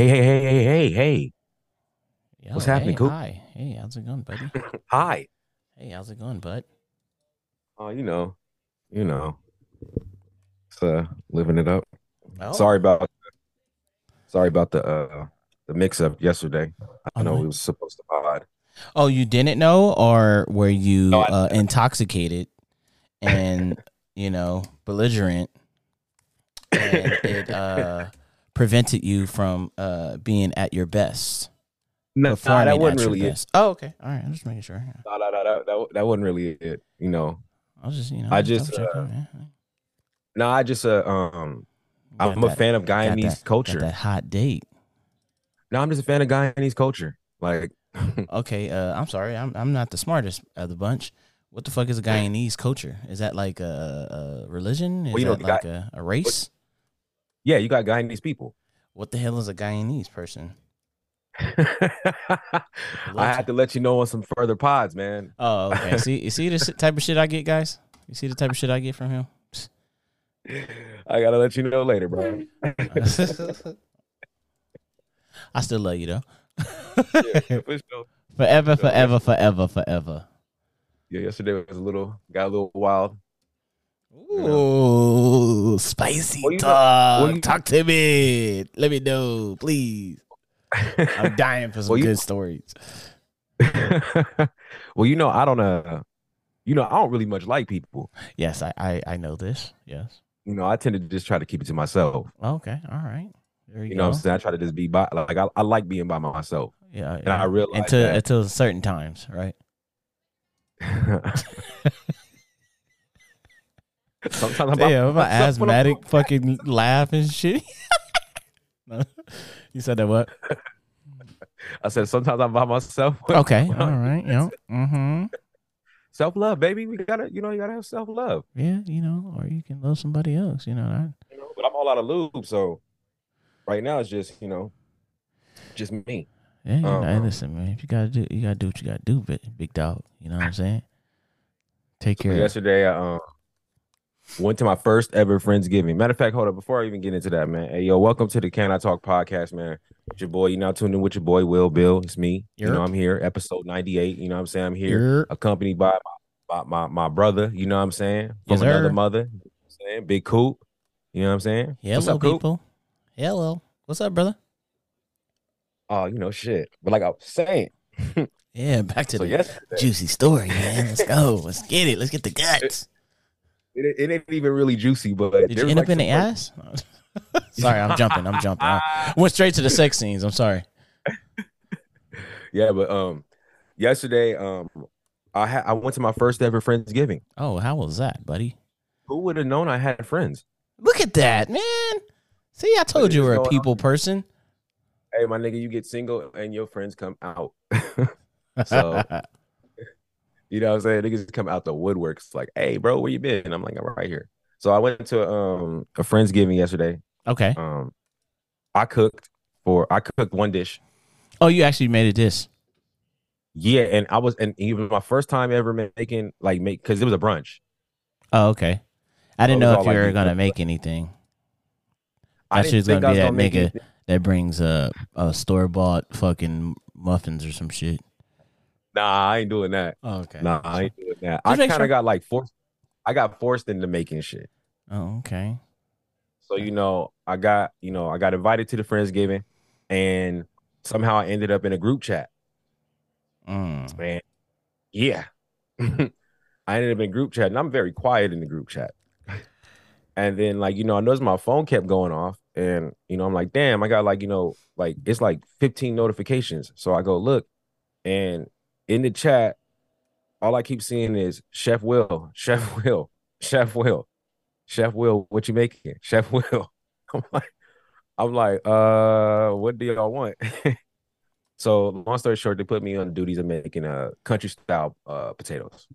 Hey, hey, hey, hey, hey, hey. Yo, What's happening, hey, Coop? Hi. Hey, how's it going, buddy? Hi. hey, how's it going, bud? Oh, you know, you know. It's uh living it up. Oh, Sorry about sorry about the uh the mix up yesterday. I Oh, know we was supposed to pod. Oh, you didn't know, or were you No, uh, intoxicated and you know belligerent, and it uh, prevented you from uh, being at your best? No, performing that wasn't really it. Oh, okay. All right. I'm just making sure. No, no, no, that, that, that wasn't really it. You know. I was just, you know, I just uh. No, I just uh um I'm a fan of Guyanese that- culture. That hot date. No, I'm just a fan of Guyanese culture. Like Okay, uh, I'm sorry, I'm I'm not the smartest of the bunch. What the fuck is a Guyanese culture? Is that like a, a religion? Is Well, you know, that like a, a race? yeah, you got Guyanese people. What the hell is a Guyanese person? I had to let you know on some further pods, man. Oh, okay. see, you see the type of shit I get, guys. You see the type of shit I get from him. I gotta let you know later, bro. I still love you though. yeah, for sure. Forever, forever, forever, forever. Yeah, yesterday was a little got a little wild. Ooh, spicy talk. you- talk to me. Let me know, please. I'm dying for some Well, you- good stories. well, you know, I don't uh you know, I don't really much like people. Yes, I, I, I know this. Yes. You know, I tend to just try to keep it to myself. Okay. All right. There you, You know what I'm saying? I try to just be by like I, I like being by myself. Yeah. And I realize until that- until certain times, right? Sometimes I'm Damn, my myself when I'm- asthmatic fucking laugh and shit. You said that what? I said sometimes I'm by myself. Okay. All right. Yeah. Mm-hmm. Self love, baby. We gotta, you know, you gotta have self love. Yeah. You know, or you can love somebody else. You know that. You know, but I'm all out of lube, so right now it's just, you know, just me. Yeah. You know, Uh-huh. listen, man. If you gotta do, you gotta do what you gotta do, big, big dog. You know what I'm saying? Take care. of Yesterday, I um, went to my first ever Friendsgiving. Matter of fact, hold up, before I even get into that, man. Hey, yo, welcome to the Can I Talk podcast, man. It's your boy, you now tuned in with your boy, Will Bill. It's me. You know, I'm here, episode 98. You know what I'm saying? I'm here, Yerp. accompanied by my, my, my, brother, you know what I'm saying? From Yes, another sir. mother. You know what I'm saying? Big Coop. You know what I'm saying? What's Hello, up, Coop? people. Hello. What's up, brother? Oh, you know, shit. But like I was saying, Yeah, back to so the yesterday, juicy story, man. Let's go. Let's get it. Let's get the guts. It, it ain't even really juicy, but Did you end like up in the ass? sorry, I'm jumping. I'm jumping. I went straight to the sex scenes. I'm sorry. Yeah, but um, yesterday um, I had I went to my first ever Friendsgiving. Oh, how was that, buddy? Who would have known I had friends? Look at that, man. See, I told you were a going on. people person. Hey, my nigga, you get single and your friends come out. So- You know what I'm saying? Niggas come out the woodworks like, hey, bro, where you been? And I'm like, I'm right here. So I went to um a Friendsgiving yesterday. okay. Um, I cooked for I cooked one dish. Oh, you actually made a dish. Yeah, and I was and it was my first time ever making like make because it was a brunch. Oh, okay. I didn't was know if you like were gonna make anything. I didn't shit's gonna be was that gonna nigga that brings uh, a store bought fucking muffins or some shit. Nah, I ain't doing that. Oh, okay. Nah, I ain't doing that. I Just make kind of sure. got like forced. I got forced into making shit. Oh, okay. So you know, I got you know, I got invited to the friendsgiving, and somehow I ended up in a group chat. Mm. Man, yeah, I ended up in a group chat, and I'm very quiet in the group chat. And then, like you know, I noticed my phone kept going off, and you know, I'm like, damn, I got like you know, like it's like 15 notifications. So I go look, and in the chat, all I keep seeing is Chef Will, Chef Will, Chef Will, Chef Will. What you making, Chef Will? I'm like, I'm like, uh, what do y'all want? so long story short, they put me on duties of making uh country style uh potatoes.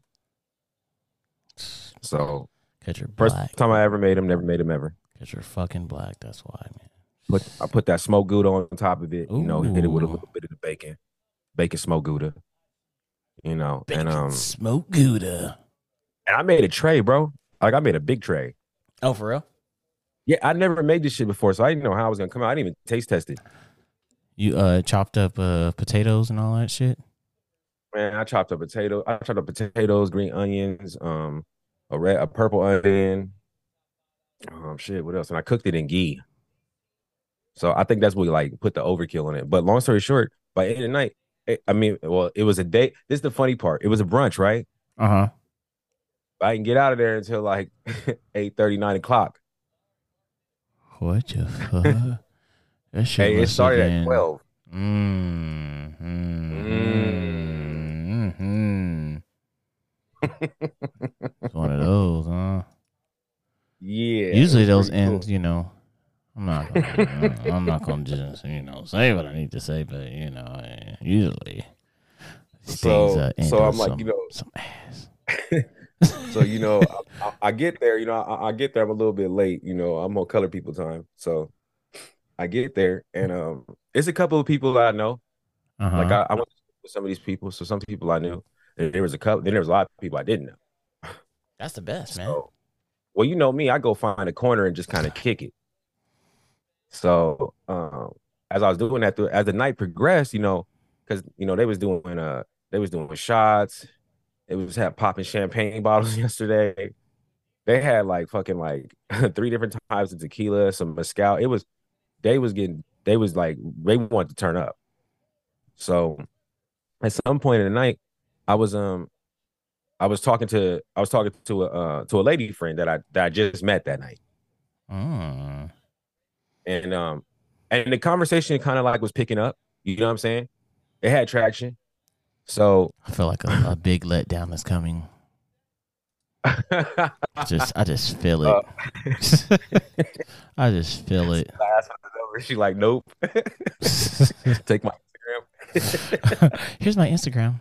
So you're first black. time I ever made them, never made them ever. Cause you're fucking black. That's why, man. Put I put that smoked gouda on top of it. You know, hit it with a little bit of the bacon, bacon smoked gouda. You know, Bacon and um, smoke gouda. and I made a tray, bro. Like I made a big tray. Oh, for real? Yeah, I never made this shit before, so I didn't know how it was gonna come out. I didn't even taste test it. You uh chopped up uh potatoes and all that shit. Man, I chopped up potato. I chopped up potatoes, green onions, um, a red, a purple onion. Um, shit. What else? And I cooked it in ghee. So I think that's what we like put the overkill on it. But long story short, by end of the night, I mean, well, it was a day. This is the funny part. It was a brunch, right? Uh huh. I didn't get out of there until like 8 39 o'clock. What the fuck? that shit. Hey, it started been- at 12. Mm, mm, mm, It's one of those, huh? Yeah. Usually those cool. you know. I'm not. Gonna, I'm not gonna just you know say what I need to say, but you know, usually So- things uh, end so I'm with like, some, you know- some ass. So you know, I, I, I get there. You know, I, I get there. I'm a little bit late. You know, I'm on color people time. So I get there, and um, it's a couple of people that I know. Uh-huh. Like I, I went with some of these people. So some people I knew. And there was a couple. Then there was a lot of people I didn't know. That's the best, man. So, well, you know me. I go find a corner and just kind of kick it. So um, as I was doing that, through, as the night progressed, you know, because you know they was doing uh they was doing shots. It was had popping champagne bottles yesterday. They had like fucking like three different types of tequila, some mezcal. It was they was getting they was like they wanted to turn up. So at some point in the night, I was um I was talking to I was talking to a uh, to a lady friend that I that I just met that night. Mm. And um and the conversation kind of like was picking up you know what i'm saying it had traction so I feel like a, a big letdown is coming. I Just I just feel Uh, it. I just feel it. asked her the number. she like nope take my instagram Here's my Instagram.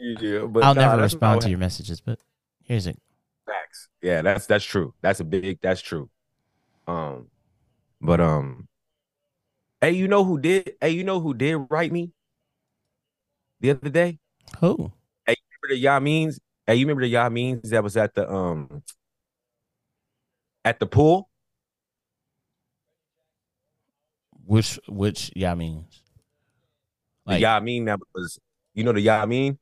yeah but I'll nah, never respond to your messages, but here's it. facts yeah that's that's true that's a big that's true um but um hey you know who did hey you know who did write me the other day Who? Hey, you remember the Yamins? Hey, you remember the Yamins that was at the um at the pool? Which which yeah means? The Like Yamin that was, you know, the Yamin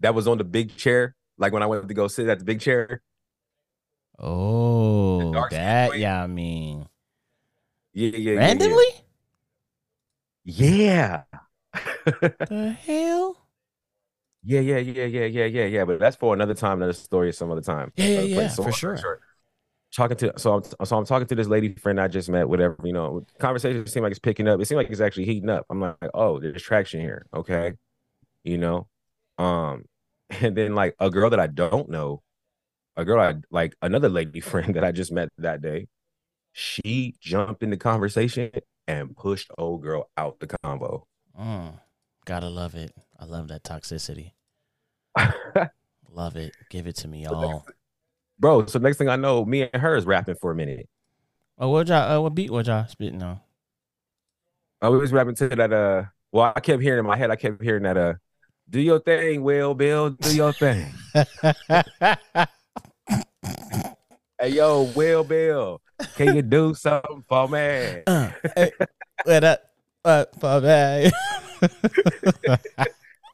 that was on the big chair. Like when I went to go sit at the big chair. oh that white? Yeah Yeah, yeah, yeah, yeah. randomly. Yeah. The hell? yeah, yeah, yeah, yeah, yeah, yeah, yeah. But that's for another time, another story, some other time. Yeah, yeah, yeah, place. for long sure. Talking to so I'm so I'm talking to this lady friend I just met, whatever, you know, conversation seemed like it's picking up. It seemed like it's actually heating up. I'm like, oh, there's traction here. Okay. You know? Um, and then like a girl that I don't know, a girl I like another lady friend that I just met that day, she jumped in the conversation and pushed old girl out the convo. Mm, gotta love it. I love that toxicity. Love it. Give it to me all. Bro, so next thing I know, me and her is rapping for a minute. Oh, what y'all? Uh, what beat? What y'all spitting on? I was rapping to that. Uh, well, I kept hearing in my head. I kept hearing that. Uh, do your thing, Will Bill. Do your thing. hey, yo, Will Bill. Can you do something for me? uh, hey, what up? What for me?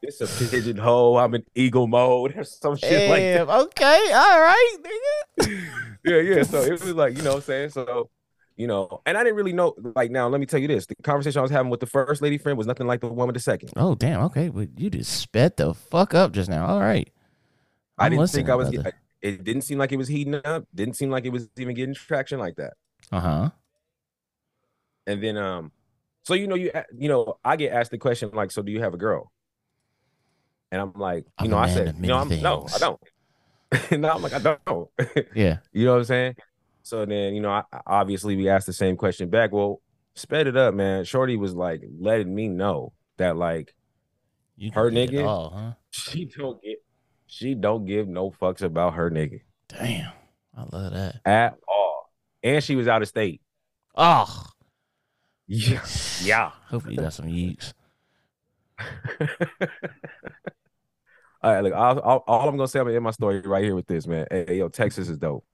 It's a pigeonhole. I'm in eagle mode or some shit like that. Okay, all right, nigga. Yeah, yeah. So it was like, you know what I'm saying? So, you know, and I didn't really know. Like, now, let me tell you this the conversation I was having with the first lady friend was nothing like the one with the second. Oh, damn. Okay, well, you just sped the fuck up just now. All right. I I'm didn't think I was. It didn't seem like it was heating up. Didn't seem like it was even getting traction like that. Uh huh. And then, um, so you know, you you know, I get asked the question like, so do you have a girl? And I'm like, I'm you know, I said, you know, I'm no, I don't. no, I'm like, I don't. Yeah. you know what I'm saying? So then, you know, I- obviously we asked the same question back. Well, sped it up, man. Shorty was like letting me know that like You Her nigga? all, huh? she don't get, she don't give no fucks about her nigga Damn. I love that. at all, and she was out of state. Oh, Yeah, yeah. hope you got some yeeks. All right, look, all, all, all I'm gonna say, I'm gonna end my story right here with this, man. Hey, yo, Texas is dope.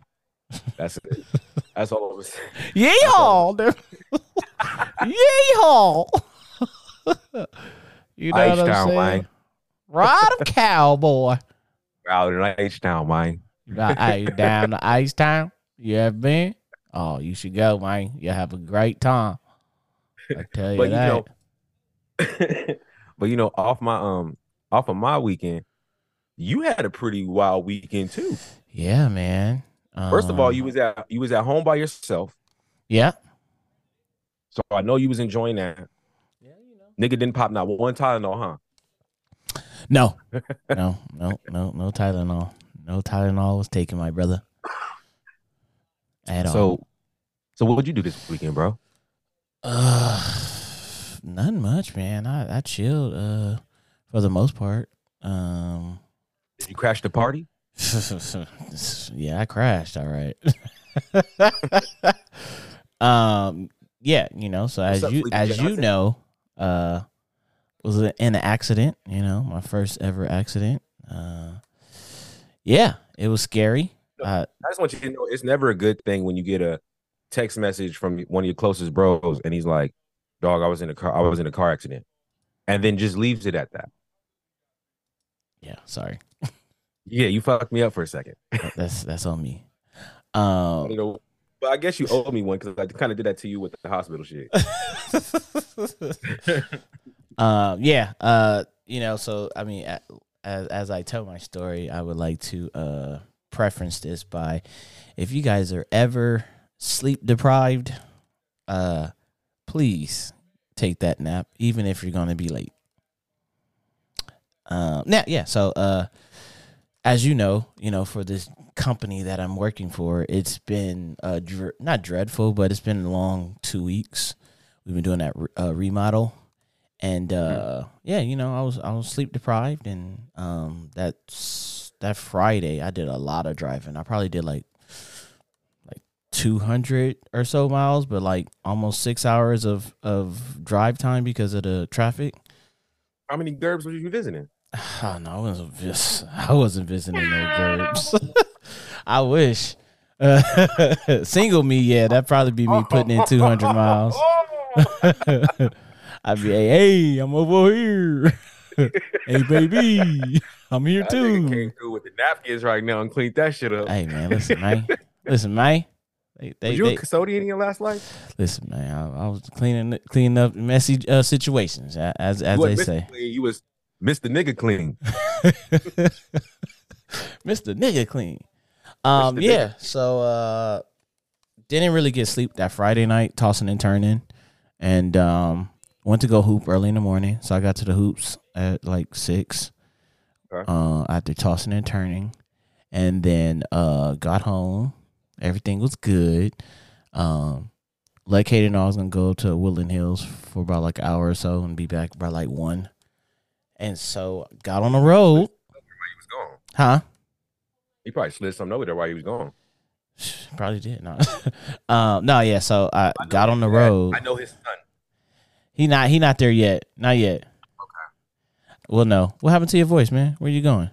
That's it. That's all I'm gonna say. Yeehaw! Yeehaw! you know what I'm saying? Ride 'em, cowboy. Out in H Town, man. Right, hey, down to Ice Town. You ever been? Oh, you should go, man. You have a great time. I tell you But you that. know, but you know, off my um, off of my weekend, you had a pretty wild weekend too. yeah, man. First of all, Um, you was at you was at home by yourself, yeah. so I know you was enjoying that. Yeah, you know. Nigga didn't pop not one Tylenol, huh? No, no, no, no, no Tylenol. No Tylenol was taken, my brother. At all. So, so what would you do this weekend, bro? Uh, nothing much, man. I I chilled uh for the most part. Um, Did you crash the party? yeah, I crashed. All right. um, yeah, you know. So What's as up, you Sleepy as you know, uh, was in an accident. You know, my first ever accident. Uh, yeah, it was scary. Uh, I just want you to know it's never a good thing when you get a text message from one of your closest bros and he's like, "Dog, I was in a car. I was in a car accident," and then just leaves it at that. yeah, sorry. Yeah, you fucked me up for a second. That's that's on me. Um, You know, but I guess you owe me one because I kind of did that to you with the hospital shit. um, yeah. Uh, you know, so I mean, as as I tell my story, I would like to uh preference this by, if you guys are ever sleep deprived, uh, please take that nap, even if you're gonna be late. Um, now, yeah. So, uh, as you know, you know, for this company that I'm working for, it's been uh dr- not dreadful, but it's been a long two weeks. We've been doing that re- uh, remodel, and uh, yeah, you know, I was I was sleep deprived, and um, that's that Friday I did a lot of driving. I probably did like like 200 or so miles, but like almost six hours of of drive time because of the traffic. How many gerbs were you visiting? Oh no, I wasn't vis- I wasn't visiting no gerbs. I wish. Uh, single me, yeah, that'd probably be me putting in 200 miles. I'd be, hey, hey, I'm over here. hey, baby, I'm here nigga too. came through with the napkins right now and cleaned that shit up. Hey, man, listen, man, listen, man. They, they, you they, a custodian in your last life? listen, man. I, I was cleaning, cleaning up messy uh, situations, as as they say. Clean, you was Mr. Nigga Clean. Mr. Nigga Clean. Um, Mr. yeah. So uh didn't really get sleep that Friday night, tossing and turning. And um went to go hoop early in the morning. So I got to the hoops at like six. Okay. Uh after tossing and turning. And then uh got home. Everything was good. Um like Kate and I was gonna go to Woodland Hills for about like an hour or so and be back by like one. And so got on the road. He was gone. Huh? He probably slid something over there while he was gone. Probably did. No, um, no, yeah. So I, I got on the road. I know his son. He not he not there yet. Not yet. Okay. Well, no. What happened to your voice, man? Where you going?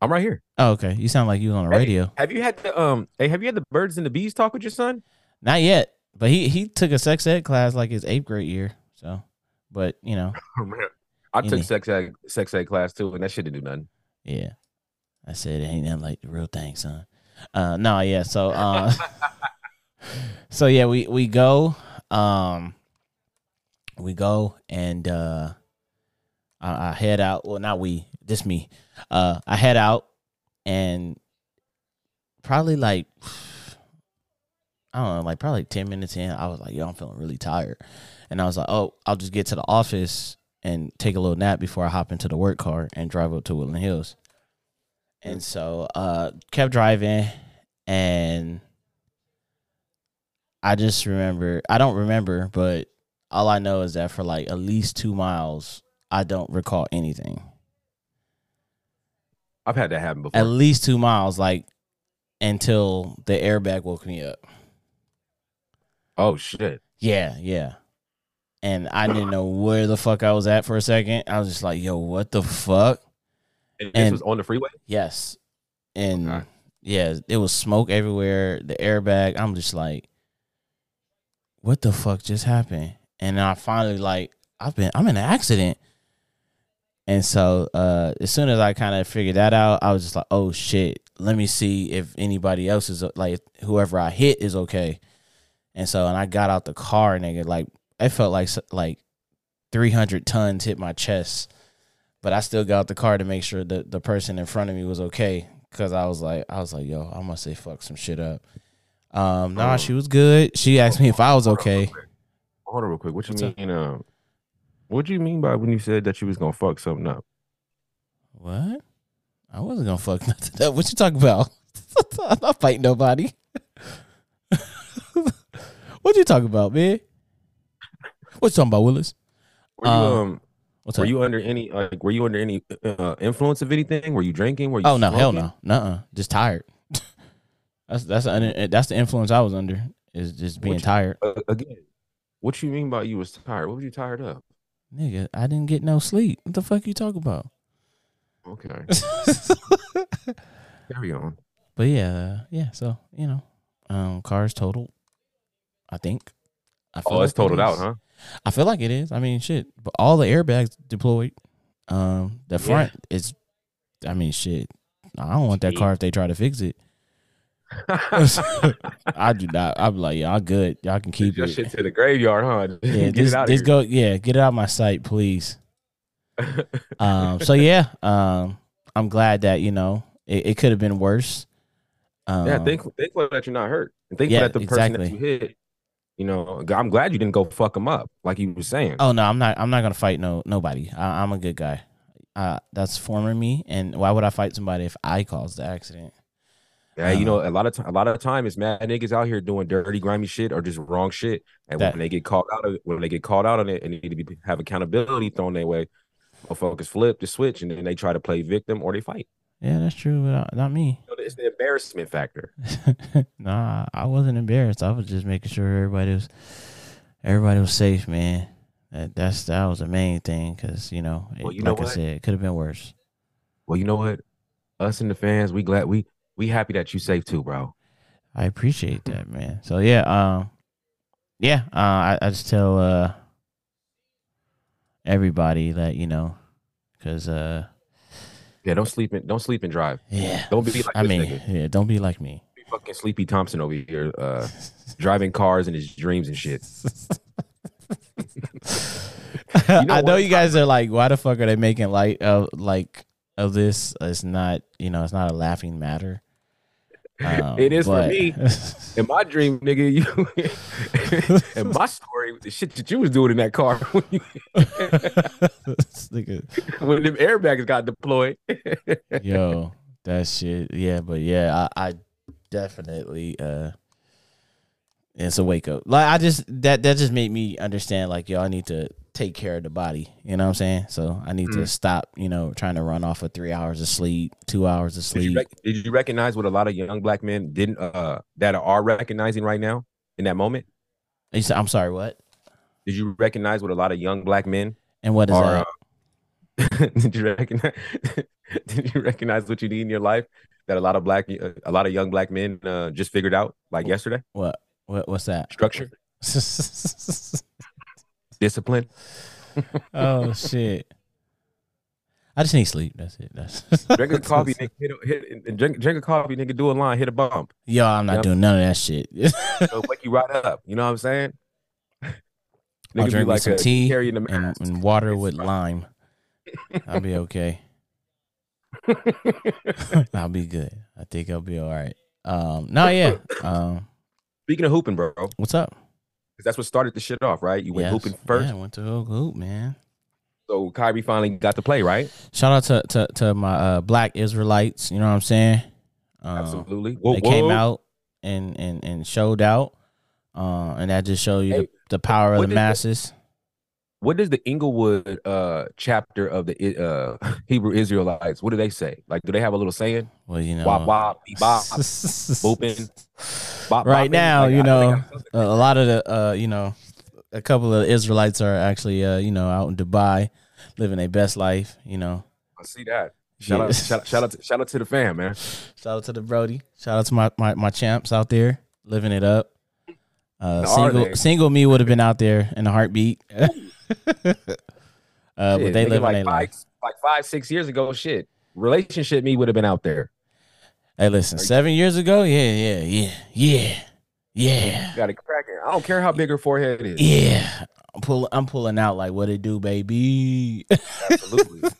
I'm right here. Oh, okay. You sound like you on the Hey. radio. Have you had the um? Hey, have you had the birds and the bees talk with your son? Not yet. But he he took a sex ed class like his eighth grade year. So, but you know, Oh man, I took sex ed sex ed class too, and that shit didn't do nothing. yeah. I said it ain't nothing like the real thing, son. Uh, no, yeah. So, uh, so yeah, we we go, um, we go and uh, I, I head out. Well, not we, just me. Uh, I head out and probably like I don't know, like probably ten minutes in, I was like, yo, I'm feeling really tired, and I was like, oh, I'll just get to the office and take a little nap before I hop into the work car and drive up to Woodland Hills. And so, uh, kept driving, and I just remember, I don't remember, but all I know is that for like at least two miles, I don't recall anything. I've had that happen before. At least two miles, like until the airbag woke me up. oh shit! Yeah, yeah. And I didn't know where the fuck I was at for a second. I was just like, yo, what the fuck? And this was on the freeway. Yes. And Okay. yeah, it was smoke everywhere, the airbag. I'm just like, what the fuck just happened? And I finally like I've been I'm in an accident. And so uh as soon as I kind of figured that out, I was just like, oh shit, let me see if anybody else is like whoever I hit is okay. And so and I got out the car, nigga, like I felt like like 300 tons hit my chest. But I still got out the car to make sure that the person in front of me was okay cuz I was like I was like, yo, I must say fuck some shit up. Um, nah, Oh. she was good. She asked me if I was okay. Hold on real quick. What you What's mean? Uh, what do you mean by when you said that you was gonna fuck something up? What? I wasn't gonna fuck nothing up. What you talking about? I'm not fighting nobody. what you talking about, man? What you talking about, Willis? Were you Um, um? Were you under any like? Were you under any uh, influence of anything? Were you drinking? Were you? oh no, hell no, nuh Just tired. that's that's the, that's the influence I was under. Is just being tired, Uh, again, what you mean by you was tired? What were you tired of? nigga. I didn't get no sleep. What the fuck you talking about? Okay, carry on. But yeah, uh, yeah. So you know, um, cars totaled. I think. I feel Oh, it's like it totaled out, huh? I feel like it is. I mean, shit. But all the airbags deployed. Um, the Yeah. front is. I mean, shit. I don't want that car if they try to fix it. I do not. I'm like, y'all good. Y'all can keep Your it. shit to the graveyard, huh? yeah, Get just, it out just of go. Yeah, get it out of my sight, please. Um. So yeah. Um. I'm glad that you know it, it could have been worse. Um, yeah, thankful, thankful that you're not hurt, and thankful Yeah, that the person that you hit, you know, I'm glad you didn't go fuck him up like you were saying. Oh no, I'm not. I'm not gonna fight no nobody. I, I'm a good guy. Uh, that's former me. And why would I fight somebody if I caused the accident? Yeah, you know, a lot of time, a lot of time, it's mad niggas out here doing dirty, grimy shit or just wrong shit, and That- when they get caught out of it, when they get caught out on it, and need to be have accountability thrown their way, motherfuckers flip the switch, and then they try to play victim or they fight. Yeah, that's true. But not, not me. You know, it's the embarrassment factor. nah, I wasn't embarrassed. I was just making sure everybody was everybody was safe, man. That that's that was the main thing because you know, Well, you know like I said, it could have been worse. Well, you know what? Us and the fans, we glad we we happy that you safe too, bro. I appreciate that, man. So yeah, um, yeah, uh, I, I just tell uh everybody that you know, because uh, Yeah, don't sleep in, don't sleep and drive. yeah, Don't be like I mean, nigga. yeah, don't be like me. Be fucking Sleepy Thompson over here, uh, driving cars in his dreams and shit. know I know what? you guys are like, why the fuck are they making light of like of this? It's not, you know, it's not a laughing matter. Um, It is for me. In my dream, nigga, you in my story, the shit that you was doing in that car when, you, nigga- when them airbags got deployed. Yo, that shit. Yeah, but yeah, I, I definitely uh it's a wake up. Like I just that that just made me understand like yo, I need to take care of the body. You know what I'm saying? So I need to Mhm. stop, you know, trying to run off of three hours of sleep, two hours of Did you, sleep. rec- did you recognize what a lot of young black men didn't uh that are recognizing right now in that moment? You said- I'm sorry, what? Did you recognize what a lot of young black men And what is are? that? Uh, did you recognize? did you recognize what you need in your life that a lot of black, a lot of young black men uh, just figured out like yesterday? What? What what's that? Structure, discipline. oh shit. I just need sleep. That's it. That's Drink a coffee, nigga. Hit, a, hit and drink, drink a coffee, nigga. Do a line, hit a bump. Yo, I'm not Yep. doing none of that shit. It'll wake you right up. You know what I'm saying? I'll Nigga be drink me some a tea carrying the and, and water with lime. I'll be okay. I'll be good. I think I'll be all right. Um, no, yeah. Um, Speaking of hooping, bro, what's up? That's what started the shit off, right? You went Yes. hooping first, Yeah, I went to hoop, man. so Kyrie finally got to play, right? Shout out to to, to my uh, black Israelites. You know what I'm saying? Um, Absolutely. Whoa, they came out and and and showed out, uh, and that just show you Hey, the, the power of the- masses. What does the Inglewood uh chapter of the uh Hebrew Israelites? What do they say? Like, do they have a little saying? Well, you know, Wop wop, bop, booping, bop, right bopping? now, Like, you I- know, a a lot of the uh, you know, a couple of Israelites are actually uh, you know, out in Dubai living their best life. You know, I see that. Shout Yeah. out, shout, shout out, to, shout out to the fam, man. shout out to the Brody. Shout out to my my, my champs out there living it up. Uh, single single me would have been out there in a heartbeat. Uh, but they live like in their five, life. like five, six years ago. Shit, relationship me would have been out there. Hey, listen, seven years ago, yeah, yeah, yeah, yeah, yeah, Got it cracking. I don't care how big her forehead is. yeah. I'm pulling, I'm pulling out like what it do, baby. Absolutely.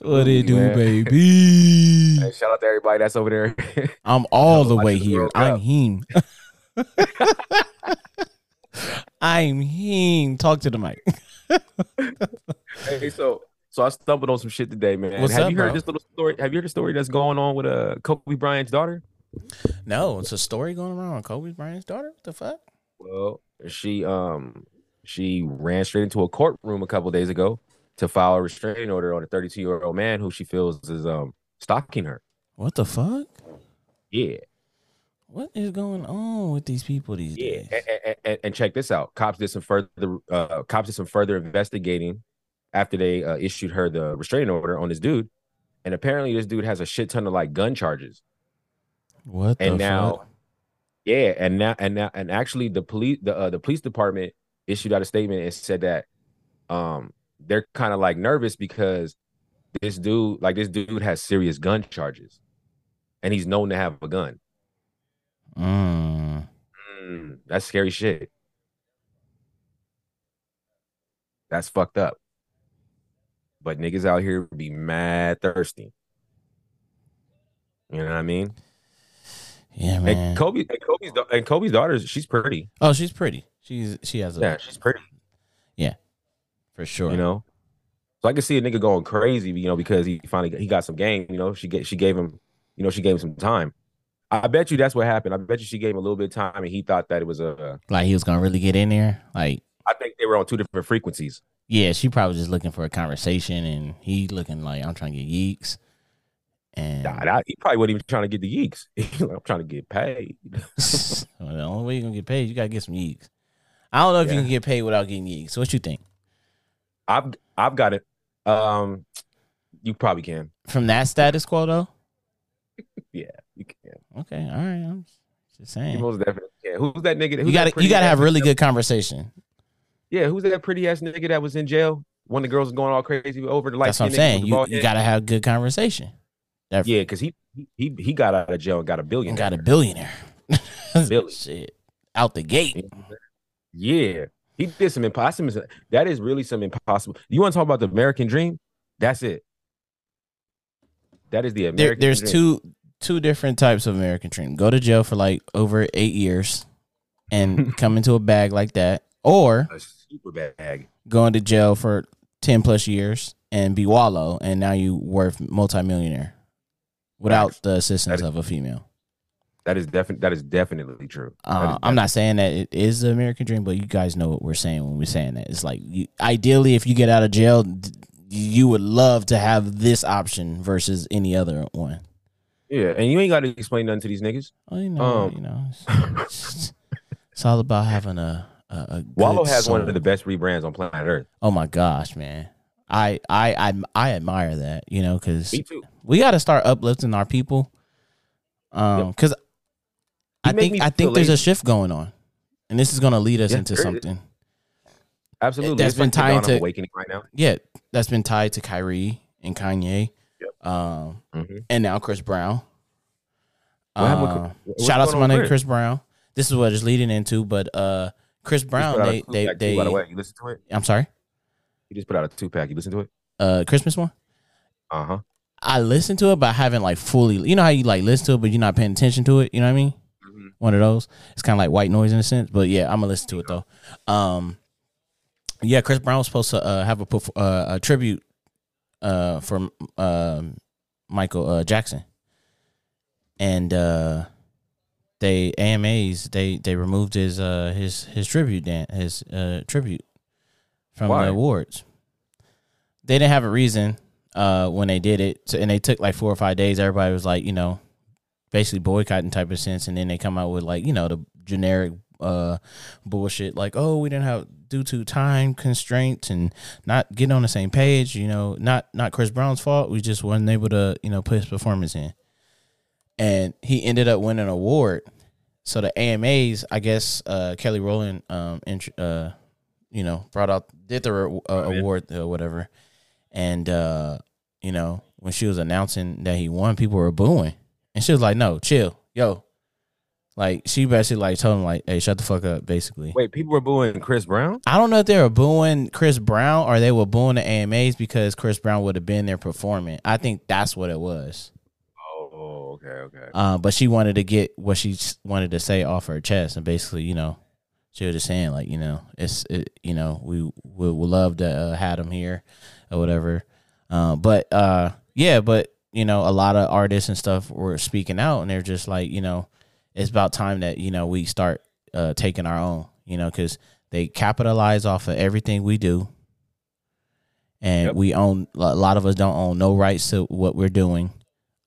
what it do, man. baby. Hey, shout out to everybody that's over there. I'm all the way here. I'm him. I'm him. Talk to the mic. hey, so so I stumbled on some shit today, man. What's have up, you heard bro? this little story? Have you heard the story that's going on with uh Kobe Bryant's daughter? No, it's a story going around Kobe Bryant's daughter. What the fuck? Well, she um she ran straight into a courtroom a couple days ago to file a restraining order on a 32 year old man who she feels is um stalking her. What the fuck? Yeah, What is going on with these people these yeah. days? And, and, and, check this out. Cops did some further uh cops did some further investigating after they uh, issued her the restraining order on this dude. And apparently this dude has a shit ton of like gun charges. What the and now fuck? yeah and now and now and actually the police the uh, the police department issued out a statement and said that um they're kind of like nervous because this dude like this dude has serious gun charges and he's known to have a gun Mm. Mm, that's scary shit that's fucked up but niggas out here be mad thirsty you know what i mean Yeah, man. and kobe and kobe's and kobe's daughter she's pretty oh, she's pretty. She's she has a yeah she's pretty Yeah, for sure. you know. So I can see a nigga going crazy, you know, because he finally he got some game, you know. She get she gave him, you know, she gave him some time. I bet you that's what happened. I bet you she gave him a little bit of time, and he thought that it was a. like he was gonna really get in there. Like, I think they were on two different frequencies. yeah, she probably just looking for a conversation, and he looking like I'm trying to get yeeks. And Nah, that- he probably wasn't even trying to get the yeeks. I'm trying to get paid. well, the only way you're gonna get paid, you gotta get some yeeks. I don't know if you can get paid without getting yeeks. So what you think? I've I've got it. Um, you probably can. From that status quo though? Yeah, you can. Okay, all right. I'm just You most definitely can. Who's that nigga? Who's You gotta you gotta have really good conversation. Yeah, who's that pretty ass nigga that was in jail? One of the girls going all crazy over the light. That's what I'm saying. You, you gotta have good conversation. That Yeah, because he he he got out of jail and got a billion. got a billionaire. Billy. Shit. Out the gate. Yeah, he did some impossible. That is really some impossible. You want to talk about the American dream? That's it. That is the There, American. there's dream. two two different types of American dream. Go to jail for like over eight years and come into a bag like that. Or a super bag. going to jail for ten plus years and be Wallo and now you worth a multimillionaire without Facts. the assistance That is- of a female. That is definitely that is definitely true. That is Uh, I'm not saying that it is the American dream, but you guys know what we're saying when we're saying that. It's like you, ideally, if you get out of jail, you would love to have this option versus any other one. Yeah, and you ain't got to explain nothing to these niggas. Oh, you know, Um, you know, it's, it's all about having a a, a good Wallo has one of the best rebrands on planet Earth. Oh my gosh, man, I I I, I admire that. You know, because we got to start uplifting our people. Um, because I think I think there's a shift going on, and this is going to lead us Yeah, into something. Absolutely, That's It's been like the tying dawn of to- awakening right now. Yeah, that's been tied to Kyrie and Kanye, Yep. um, Mhm. and now Chris Brown. What happened with Uh, Chris- what's shout out to my on with nigga Chris? Chris Brown. This is what it's leading into, but uh, Chris Brown, put out a they they too, they. by the way, you listen to it. I'm sorry, You just put out a two pack. You listen to it? uh, Christmas one. Uh huh. I listened to it, but I haven't like fully. You know how you like listen to it, but you're not paying attention to it. You know what I mean? Mhm. One of those. It's kind of like white noise in a sense, but yeah, I'm gonna listen to it though. Um, yeah, Chris Brown was supposed to uh, have a uh, a tribute uh from uh, Michael uh, Jackson, and uh they AMAs they they removed his uh his his tribute dan- his uh tribute from Why? the awards. They didn't have a reason uh when they did it, so, and they took like four or five days. Everybody was like, you know, basically boycotting type of sense, and then they come out with like you know the generic uh bullshit like oh we didn't have due to time constraints and not getting on the same page you know not not chris brown's fault we just wasn't able to you know put his performance in. And he ended up winning an award. So the amas i guess uh kelly rowland um int- uh you know, brought out did the uh, Oh, award or whatever, and uh, you know, when she was announcing that he won, people were booing, and she was like, "No, chill, yo." Like she basically like told him like, "Hey, shut the fuck up." Basically, Wait, people were booing Chris Brown. I don't know if they were booing Chris Brown or they were booing the AMAs because Chris Brown would have been there performing. I think that's what it was. Oh, okay, okay. Uh, but she wanted to get what she wanted to say off her chest, and basically, you know, she was just saying like, you know, it's, it, you know, we we would love to uh, had him here or whatever. Uh, but uh, yeah, but you know, a lot of artists and stuff were speaking out, and they're just like, you know, it's about time that you know we start uh, taking our own, you know, because they capitalize off of everything we do, and Yep. we own a lot of us don't own no rights to what we're doing.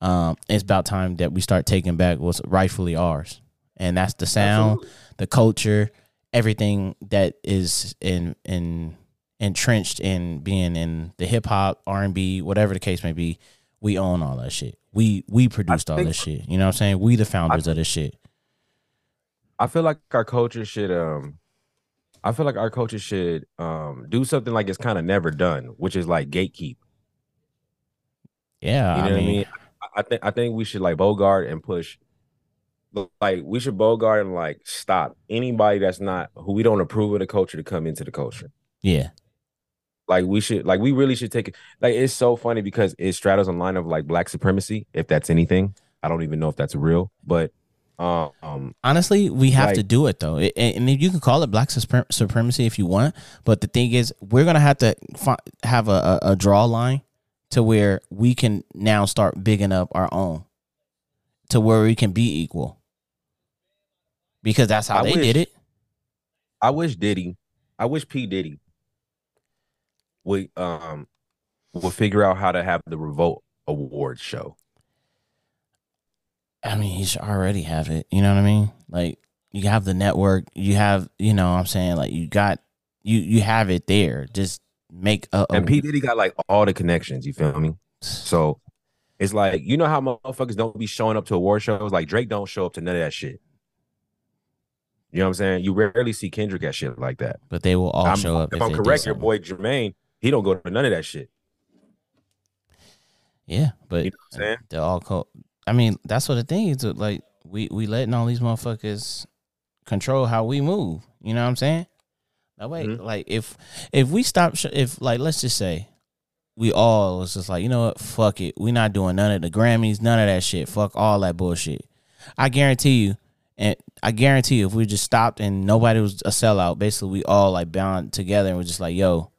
Um, it's about time that we start taking back what's rightfully ours, and that's the sound, Absolutely. the culture, everything that is in in entrenched in being in the hip hop, R and B, whatever the case may be. We own all that shit. We we produced all think- this shit. You know what I'm saying? We the founders of this shit. I feel like our culture should um I feel like our culture should um do something like it's kind of never done, which is like gatekeep. Yeah, You know I what mean, I mean? I- I think I think we should like bogart and push like we should bogart and like stop anybody that's not who we don't approve of the culture to come into the culture. yeah, Like we should like we really should take it like it's so funny because it straddles a line of like black supremacy, if that's anything. I don't even know if that's real, but um, um honestly, we have to do it though, It- and and you can call it black supremacy if you want. But the thing is, we're gonna have to fi- have a, a, a draw line to where we can now start bigging up our own, to where we can be equal, because that's how I they wish- did it. I wish Diddy, I wish P Diddy would um would figure out how to have the Revolt Awards show. I mean, he should already have it. You know what I mean? Like you have the network, you have, you know, what I'm saying like you got, you you have it there. Just make a, a And P Diddy got like all the connections. You feel me? So it's like you know how motherfuckers don't be showing up to award shows. Like Drake don't show up to none of that shit. You know what I'm saying? You rarely see Kendrick at shit like that. but they will all I'm- show up if if, I'm correct, your boy Jermaine, he don't go to none of that shit. Yeah, but You know what I'm saying? they're all co- I mean, that's what the thing is. Like we we letting all these motherfuckers control how we move. You know what I'm saying? No way. Mhm. Like if if we stop, sh- if like let's just say we all was just like you know what, fuck it, we not doing none of the Grammys, none of that shit. Fuck all that bullshit. I guarantee you, and I guarantee you, if we just stopped and nobody was a sellout, basically we all like bound together and we're just like, yo,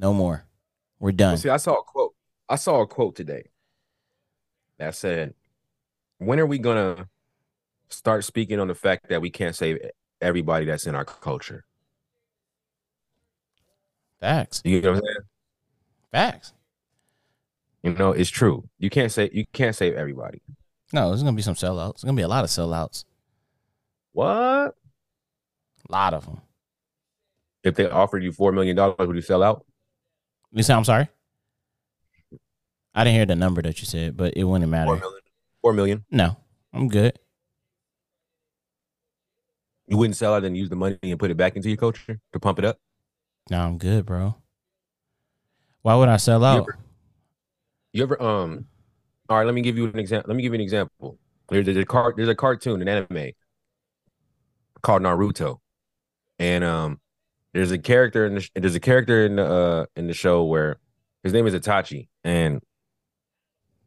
no more, we're done. Well, see, I saw a quote. I saw a quote today that said, "When are we gonna start speaking on the fact that we can't save everybody that's in our culture?" Facts, You know what I'm saying? facts. You know, it's true. You can't say you can't save everybody. No, there's gonna be some sellouts. There's gonna be a lot of sellouts. What? A lot of them. If they offered you four million dollars, would you sell out? You say I'm sorry? I didn't hear the number that you said, but it wouldn't matter. million. Four million. No, I'm good. You wouldn't sell out and use the money and put it back into your culture to pump it up. No, I'm good, bro. Why would I sell You out? ever- You ever um? All right, let me give you an example. Let me give you an example. There's, there's a cart. There's a cartoon, an anime called Naruto, and um, there's a character in the there's a character in the uh in the show where his name is Itachi, and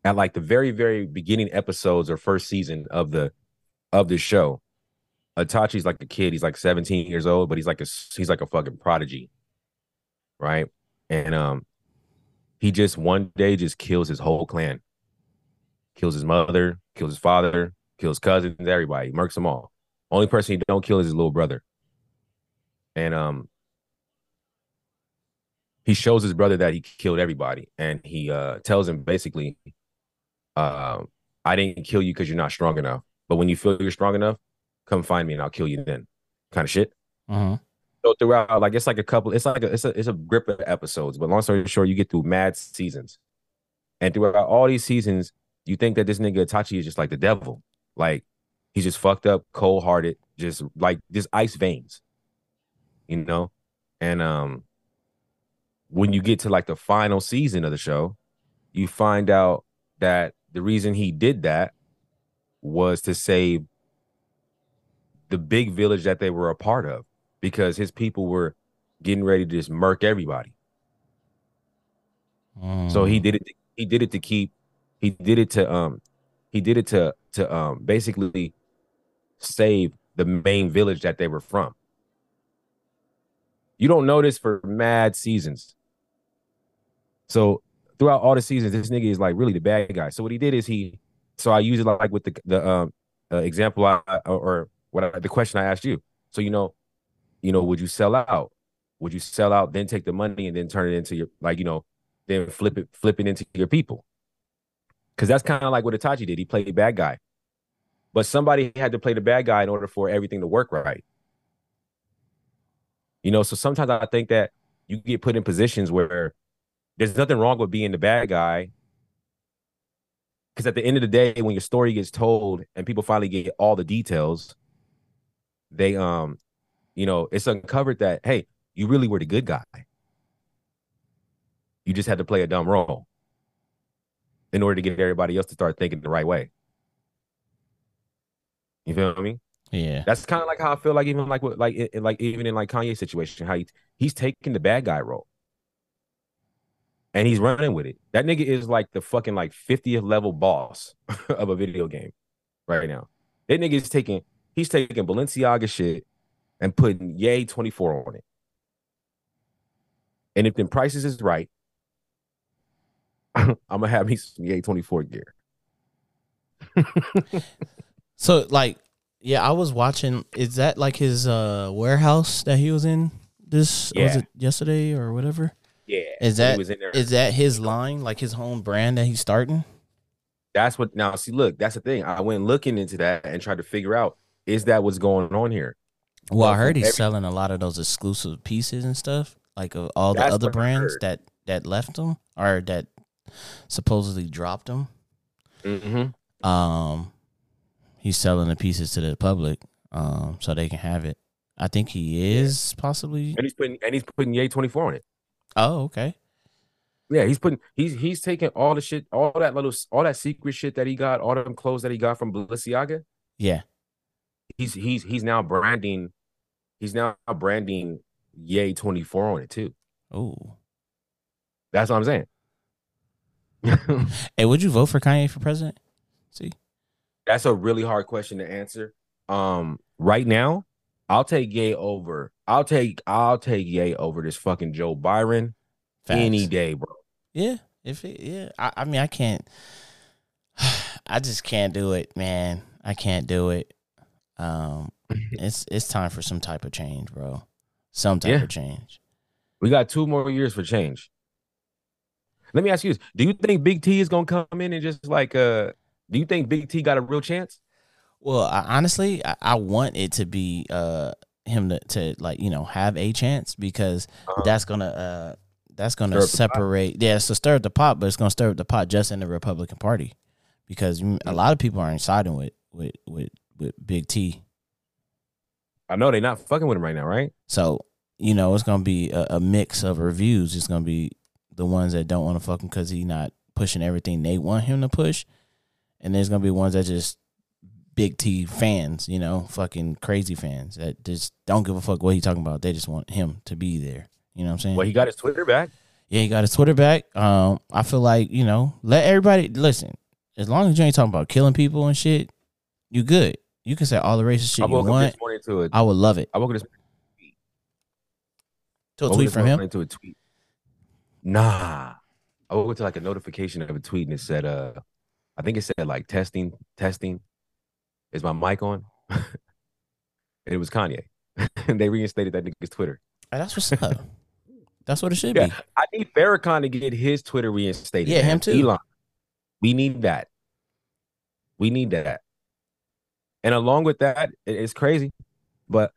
at like the very very beginning episodes or first season of the of the show, Itachi's like a kid. He's like 17 years old, but he's like a he's like a fucking prodigy, right? And um, he just one day just kills his whole clan, kills his mother, kills his father, kills cousins, everybody, murks them all. Only person he don't kill is his little brother. And um, he shows his brother that he killed everybody, and he uh tells him basically, uh, I didn't kill you because you're not strong enough. But when you feel you're strong enough, come find me and I'll kill you then. Kind of shit. Uh-huh. So throughout, like it's like a couple, it's like a, it's a it's a grip of episodes. But long story short, you get through mad seasons, and throughout all these seasons, you think that this nigga Itachi is just like the devil, like he's just fucked up, cold hearted, just like just ice veins, you know. And um when you get to like the final season of the show, you find out that the reason he did that was to save the big village that they were a part of because his people were getting ready to just murk everybody. So he Mm. did it. He did it to keep. He did it to um. He did it to to um basically save the main village that they were from. You don't know this for mad seasons. So throughout all the seasons, this nigga is like really the bad guy. So what he did is he. So I use it like with the the um uh, example I, or what I, the question I asked you. So you know, you know, would you sell out? Would you sell out, then take the money and then turn it into your like you know, then flip it flip it into your people? Because that's kind of like what Itachi did. He played bad guy, but somebody had to play the bad guy in order for everything to work right. You know, so sometimes I think that you get put in positions where there's nothing wrong with being the bad guy. Because at the end of the day, when your story gets told and people finally get all the details, they um, you know, it's uncovered that hey, you really were the good guy. You just had to play a dumb role in order to get everybody else to start thinking the right way. You feel I me? Yeah. That's kind of like how I feel like even like with like in, like even in like Kanye's situation, how he he's taking the bad guy role. And he's running with it. That nigga is like the fucking like 50th level boss of a video game right now. That nigga is taking he's taking Balenciaga shit and putting Ye 24 on it. And if the prices is right, I'm gonna have me some Ye 24 gear. So like, yeah, I was watching. Is that like his uh warehouse that he was in? This was it yesterday or whatever. Yeah. Is that- was in there. Is that his line, like his home brand that he's starting? That's what now see, look, that's the thing. I went looking into that and tried to figure out is that what's going on here? Well, I heard he's every- selling a lot of those exclusive pieces and stuff, like of all the That's other brands that that left them or that supposedly dropped them. Mm-hmm. Um, he's selling the pieces to the public, um, so they can have it. I think he is possibly. And he's putting and he's putting Ye 24 on it. Oh, okay. Yeah, he's putting he's he's taking all the shit, all that little all that secret shit that he got, all them clothes that he got from Balenciaga. Yeah. He's he's he's now branding, he's now branding Ye 24 on it too. Oh, That's what I'm saying. hey, would you vote for Kanye for president? See, That's a really hard question to answer. Um, right now, I'll take Ye over. I'll take I'll take Ye over this fucking Joe Biden Facts. any day, bro. Yeah, if it, yeah, I, I mean, I can't. I just can't do it, man. I can't do it. Um, it's it's time for some type of change, bro. Some type Yeah. of change. We got two more years for change. Let me ask you this: Do you think Big T is gonna come in and just like uh? Do you think Big T got a real chance? Well, I, honestly, I, I want it to be uh him to, to like you know have a chance because Uh-huh. that's gonna uh that's gonna Stir up the pot. separate. Yeah, it's to stir up the pot, but it's gonna stir up the pot just in the Republican Party because a lot of people aren't siding with with with with Big T. I know they're not fucking with him right now, right? So you know it's gonna be a, a mix of reviews. It's gonna be the ones that don't want to fuck him because he's not pushing everything they want him to push, and there's gonna be ones that just big T fans, you know, fucking crazy fans that just don't give a fuck what he's talking about. They just want him to be there. You know what I'm saying? Well, he got his Twitter back. yeah, he got his Twitter back. Um, I feel like you know, let everybody listen. As long as you ain't talking about killing people and shit, you good. You can say all the racist shit I you woke up want. this morning to a. I would love it. I woke up this, To a woke tweet from him. to a tweet. Nah, I woke up to like a notification of a tweet and it said, uh, I think it said like testing, testing. Is my mic on? and it was Kanye. and they reinstated that nigga's Twitter. That's what's up. that's what it should Yeah, be. I need Farrakhan to get his Twitter reinstated. Yeah, man. him too. Elon, we need that. We need that. And along with that, it's crazy, but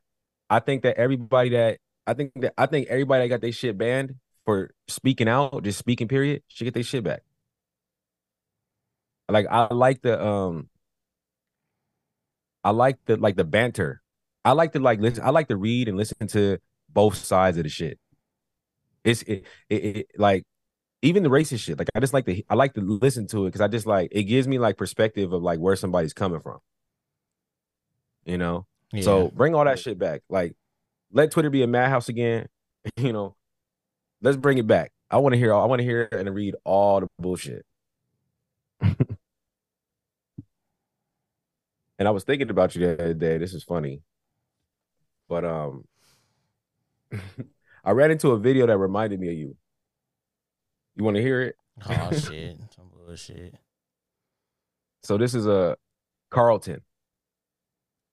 I think that everybody that I think that I think everybody that got their shit banned for speaking out, just speaking period, should get their shit back. Like I like the um I like the like the banter. I like to like listen I like to read and listen to both sides of the shit. It's it, it, it like even the racist shit. Like I just like to I like to listen to it because I just like it gives me like perspective of like where somebody's coming from. You know, Yeah. so bring all that shit back. Like let Twitter be a madhouse again. You know, let's bring it back. I want to hear. I want to hear and read all the bullshit. And I was thinking about you the other day. This is funny, but um, I ran into a video that reminded me of you. You want to hear it? oh shit, some bullshit. So this is a Carlton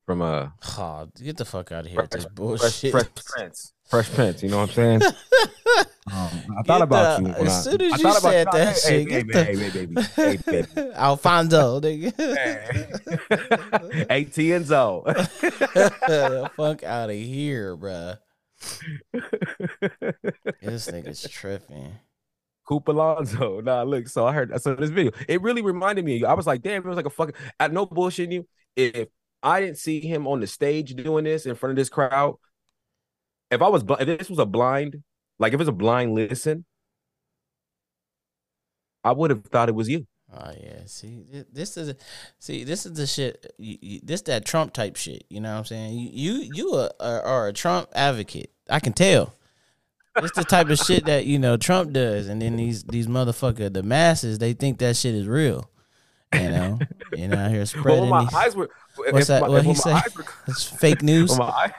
from uh Oh, get the fuck out of here with this Fresh, bullshit. Fresh Prince. Fresh Prince. You know what I'm saying? Um, I thought about you. as soon as you said that Hey, shit, hey, get hey, the- hey, baby, hey, baby. Alfonso, nigga. AT and Zo. fuck out of here, bruh. This nigga's tripping. Coop Alonso. Nah, look. So I heard. So this video, it really reminded me of you. I was like, damn, it was like a fucking. I no bullshitting you. If I didn't see him on the stage doing this in front of this crowd, if I was, if this was a blind, like if it's a blind listen, I would have thought it was you. Oh yeah, see, this is see, this is the shit. This that Trump type shit. You know what I'm saying? You you you are, are, a Trump advocate. I can tell. It's the type of shit that you know Trump does, and then these these motherfucker the masses they think that shit is real. You know, you know, here spreading when my these, eyes were, What's that? my- What he when my say? eyes were- it's fake news. eye-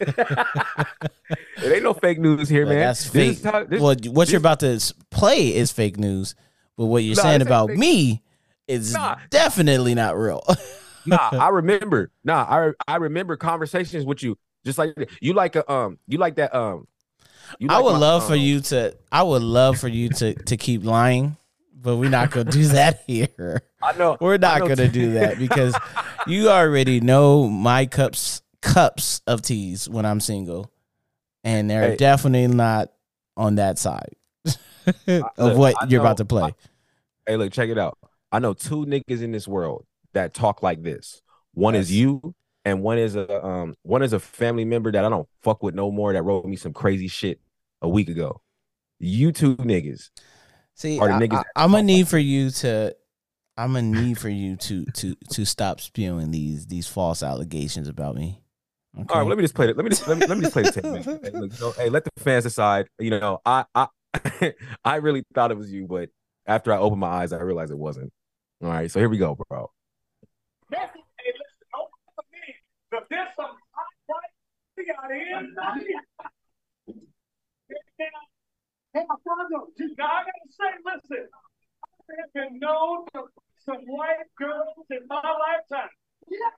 it ain't no fake news here, But man. that's This fake. how- this- well, what you're about to play is fake news, but what you're Nah, saying about me is Nah. definitely not real. nah, I remember. Nah, I I remember conversations with you. Just like you like a um, you like that um. You I would my, love for um, you to. I would love for you to to keep lying, but we're not gonna do that here. I know We're not know gonna do that because you already know my cups cups of teas when I'm single, and they're Hey. definitely not on that side of look, what I you're know- about to play. Hey, look, check it out. I know two niggas in this world that talk like this. One is you, and one is a um, one is a family member that I don't fuck with no more. That wrote me some crazy shit a week ago. You two niggas. See, Are the I, niggas- am gonna need for you to. I'm gonna need for you to to to stop spewing these these false allegations about me. Okay. All right, well, let me just play it. Let me just let me, let me just play the tape. Hey, look, so, hey, let the fans decide. You know, I I I really thought it was you, but after I opened my eyes, I realized it wasn't. All right, so here we go, bro. Hey, listen, don't for me. If there's some hot white thing out here, Hey, Alfonso, now I gotta say, listen, I have been known to some white girls in my lifetime. Yeah.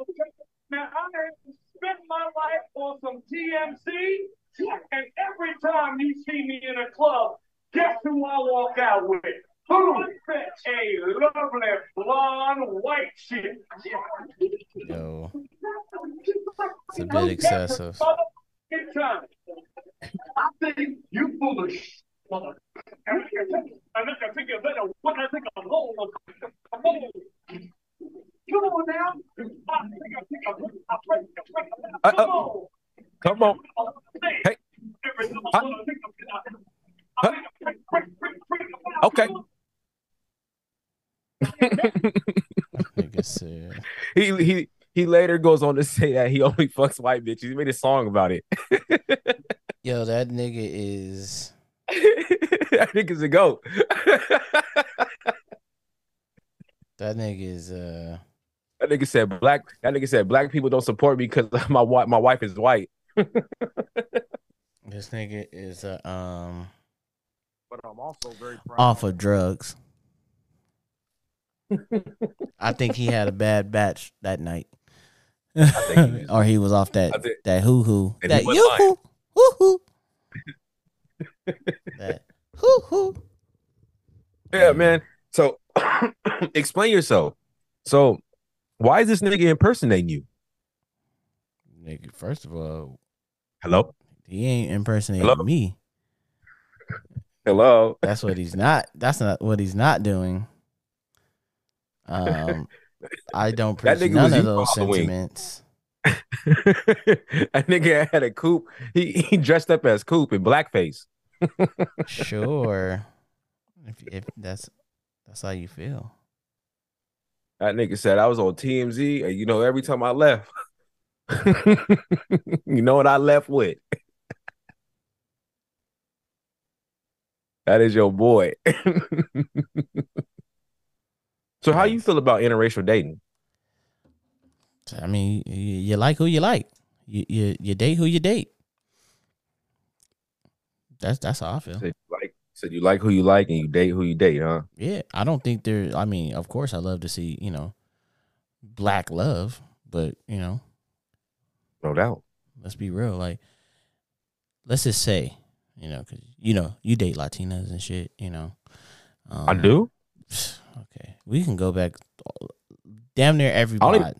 Okay, now I have spent my life on some TMZ, and every time you see me in a club, guess who I walk out with? Who? A lovely blonde white chick. Yo, It's a bit excessive. Good time. I think you foolish. And I can think, and I can think of better when I think of home. Come on now. I think I think of I think Uh, Come uh, on. Come on. Hey. Every Huh? Okay. he he he later goes on to say that he only fucks white bitches. He made a song about it. Yo, that nigga is. that nigga's a goat. That nigga is. Uh, That nigga said black. That nigga said black people don't support me because my wife my wife is white. this nigga is uh, um But I'm also very proud. off of drugs. I think he had a bad batch that night. think he or he was off I that think- that hoo hoo. That was yoo hoo hoo hoo. that hoo hoo. Yeah, man. So explain yourself. So why is this nigga impersonating you? Nigga, first of all, Hello? he ain't impersonating Hello? me. Hello. That's what he's not. That's not what he's not doing. Um, I don't That preach nigga none was of you those for Halloween. sentiments. that nigga had a coop. He he dressed up as Coop in blackface. Sure. if if that's that's how you feel. That nigga said I was on TMZ, and you know, every time I left, you know what I left with? that is your boy. so, how you feel about interracial dating? I mean, you, you like who you like. You, you you date who you date. That's that's how I feel. Said like, said you like who you like, and you date who you date, huh? Yeah, I don't think there. I mean, of course, I love to see you know, black love, but you know, No doubt. let's be real. Like, let's just say, you know, because you know, you date Latinas and shit. You know, um, I do. Okay, we can go back. Damn near I don't everybody. even.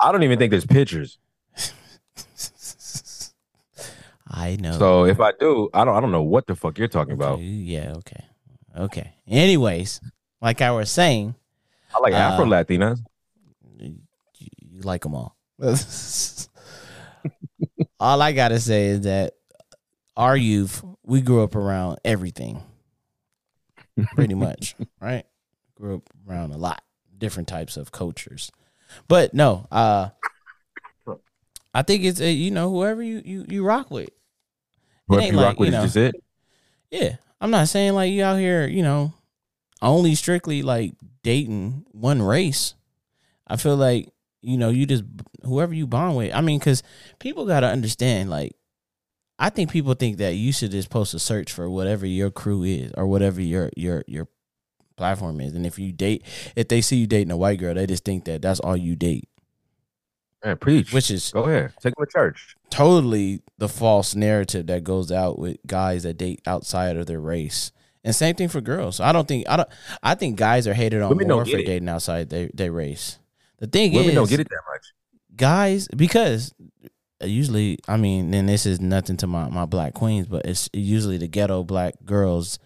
I don't even think there's pictures. I know. So if I do, I don't. I don't know what the fuck you're talking about. Yeah. Okay. Okay. Anyways, like I was saying, I like Uh, Afro Latinas. you, you like them all. all I gotta say is that our youth, we grew up around everything, pretty much, right? Grew up around a lot, different types of cultures. But no, uh, I think it's uh, you know whoever you you you rock with. Whoever you like, rock with you is know, just it. Yeah, I'm not saying like you out here, you know, only strictly like dating one race. I feel like you know you just whoever you bond with. I mean, because people got to understand. Like, I think people think that you should just post a search for whatever your crew is or whatever your your your platform is, and if you date, if they see you dating a white girl, they just think that that's all you date, Man, preach. which is Go ahead. Take them to church. totally the false narrative that goes out with guys that date outside of their race. And same thing for girls. So I don't think I don't I think guys are hated on Women more for dating outside their, their race. The thing Women is don't get it that much. guys because usually I mean and this is nothing to my, my black queens, but it's usually the ghetto black girls.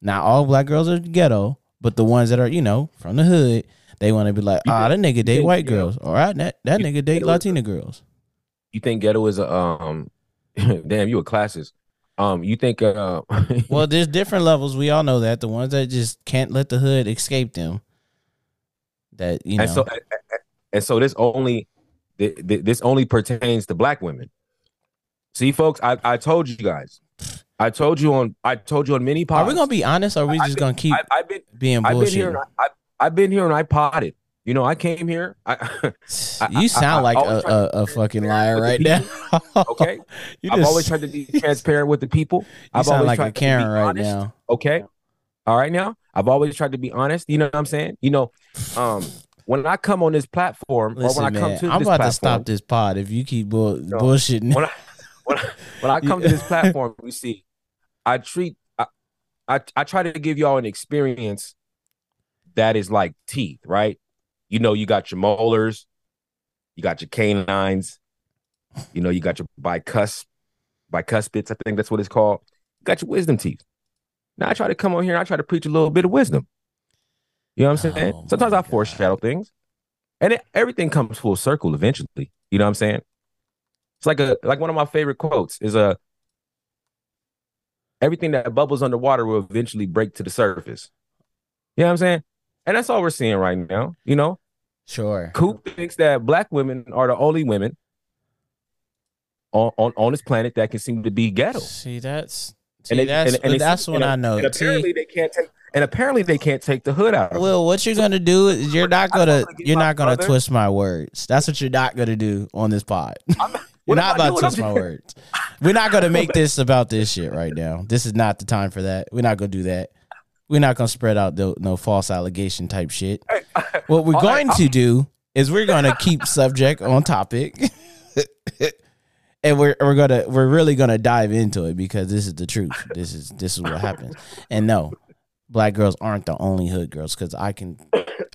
Not all black girls are ghetto, but the ones that are, you know, from the hood, they want to be like, You ah, that nigga date white girls. All right, that, that nigga date Latina girls. You think ghetto is a um? damn, you a classist. Um, you think uh? Well, there's different levels. We all know that. The ones that just can't let the hood escape them. That you know. and so and so this only th- th- this only pertains to black women. See, folks, I I told you guys. I told you on I told you on many pods. are we gonna be honest, or are we I've just been- gonna keep I, I've been being I've been here. bullshit? And I, I, I've been here and I potted. You know, I came here. I, I- You sound I like a, a, a fucking liar right now. okay. you I've just- always tried to be transparent with the people. You I've sound always like tried a to be right honest. now. Okay. All right now. I've always tried to be honest. You know what I'm saying? You know, um, when I come on this platform Listen, or when I come man, to I'm about to stop this pod if you keep bull- No. bullshitting. when I when I, when I come to this platform, you see, I treat I, I I try to give y'all an experience that is like teeth, right? You know, you got your molars, you got your canines, you know, you got your bicusp, bicuspids, I think that's what it's called. You got your wisdom teeth. Now I try to come on here and I try to preach a little bit of wisdom. You know what I'm saying? Oh, Sometimes I foreshadow things. And it, everything comes full circle eventually. You know what I'm saying? It's like a like one of my favorite quotes is a everything that bubbles underwater will eventually break to the surface. You know what I'm saying? And that's all we're seeing right now. You know, Sure. Coop thinks that black women are the only women on on, on this planet that can seem to be ghetto. See, that's see, And they- that's and- and they- that's what and- I know. And apparently See, they can't take and apparently they can't take the hood out of them. What you're gonna do is you're not gonna wanna you're not gonna brother- twist my words. That's what you're not gonna do on this pod. You're not about to twist my words. We're not gonna make this about this shit right now. This is not the time for that. We're not gonna do that. We're not gonna spread out no, no false allegation type shit. What we're All right, going to do is we're gonna keep subject on topic. and we're we're gonna we're really gonna dive into it because this is the truth. This is this is what happens. And no, black girls aren't the only hood girls because I can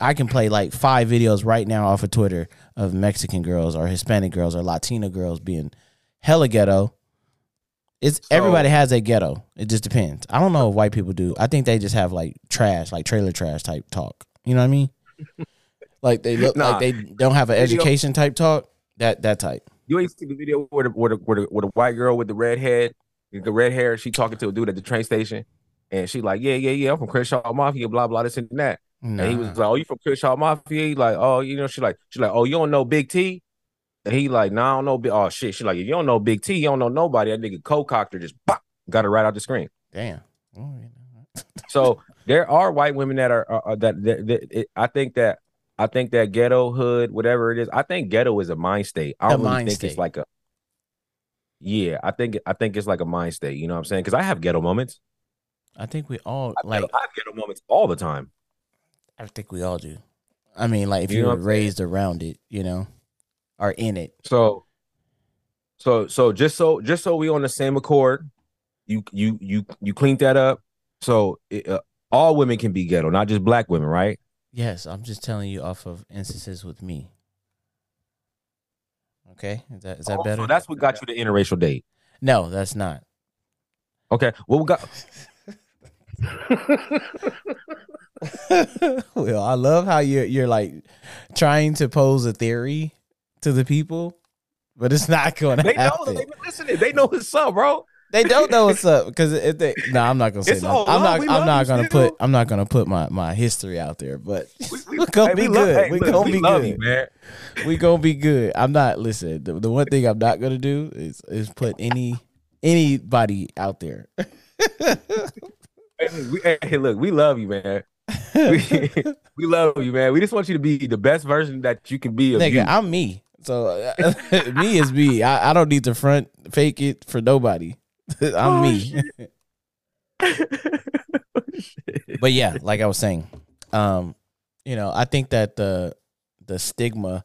I can play like five videos right now off of Twitter of Mexican girls or Hispanic girls or Latina girls being hella ghetto. It's So- everybody has a ghetto. It just depends. I don't know if white people do. I think they just have like trash, like trailer trash type talk. You know what I mean? like they look Nah. like they don't have an Video- education type talk. That that type. you ain't see the video where the where the, where the where the white girl with the red head, the red hair, she talking to a dude at the train station, and she like, yeah, yeah, yeah, I'm from Crenshaw Mafia, blah blah this and that. And he was like, "Oh, you from Crenshaw Mafia?" He like, "Oh, you know." She like, she like, "Oh, you don't know Big T?" And he like, "Nah, I don't know Big." Oh shit, she like, "If you don't know Big T, you don't know nobody." That nigga co-cocked her, just pop, got her right out the screen. damn. Oh. So there are white women that are, are, are that, that, that it, I think that I think that ghetto hood, whatever it is, I think ghetto is a mind state. I don't really think state. it's like a. Yeah, I think I think it's like a mind state. You know what I'm saying? Because I have ghetto moments. I think we all I, like. I have ghetto moments all the time. I think we all do. I mean, like if You you, know were what I'm saying? raised around it, you know, or in it. So, so so just so just so we on the same accord, you you you you cleaned that up. So it, uh, all women can be ghetto, not just black women, right? Yes, I'm just telling you off of instances with me. Okay, is that is that Oh, better? So that's what got you the interracial date. no, that's not. Okay, well we got. well, I love how you're you're like trying to pose a theory to the people, but it's not going to They know. happen. They been listening. They know what's up, bro. They don't know what's up because if they no, I'm not gonna say no. I'm not. I'm not gonna still. put. I'm not gonna put my my history out there. But We, we, we're gonna hey, be we love- good. hey, we're look, gonna we be good. you, man. we gonna be good. I'm not. Listen. The, the one thing I'm not gonna do is is put any anybody out there. Hey, we, hey, look, we love you, man. We, we love you, man. We just want you to be the best version that you can be of Nigga, you. I'm me. So uh, me is me. I, I don't need to front fake it for nobody. I'm Oh, me. but yeah, like I was saying, um, you know, I think that the the stigma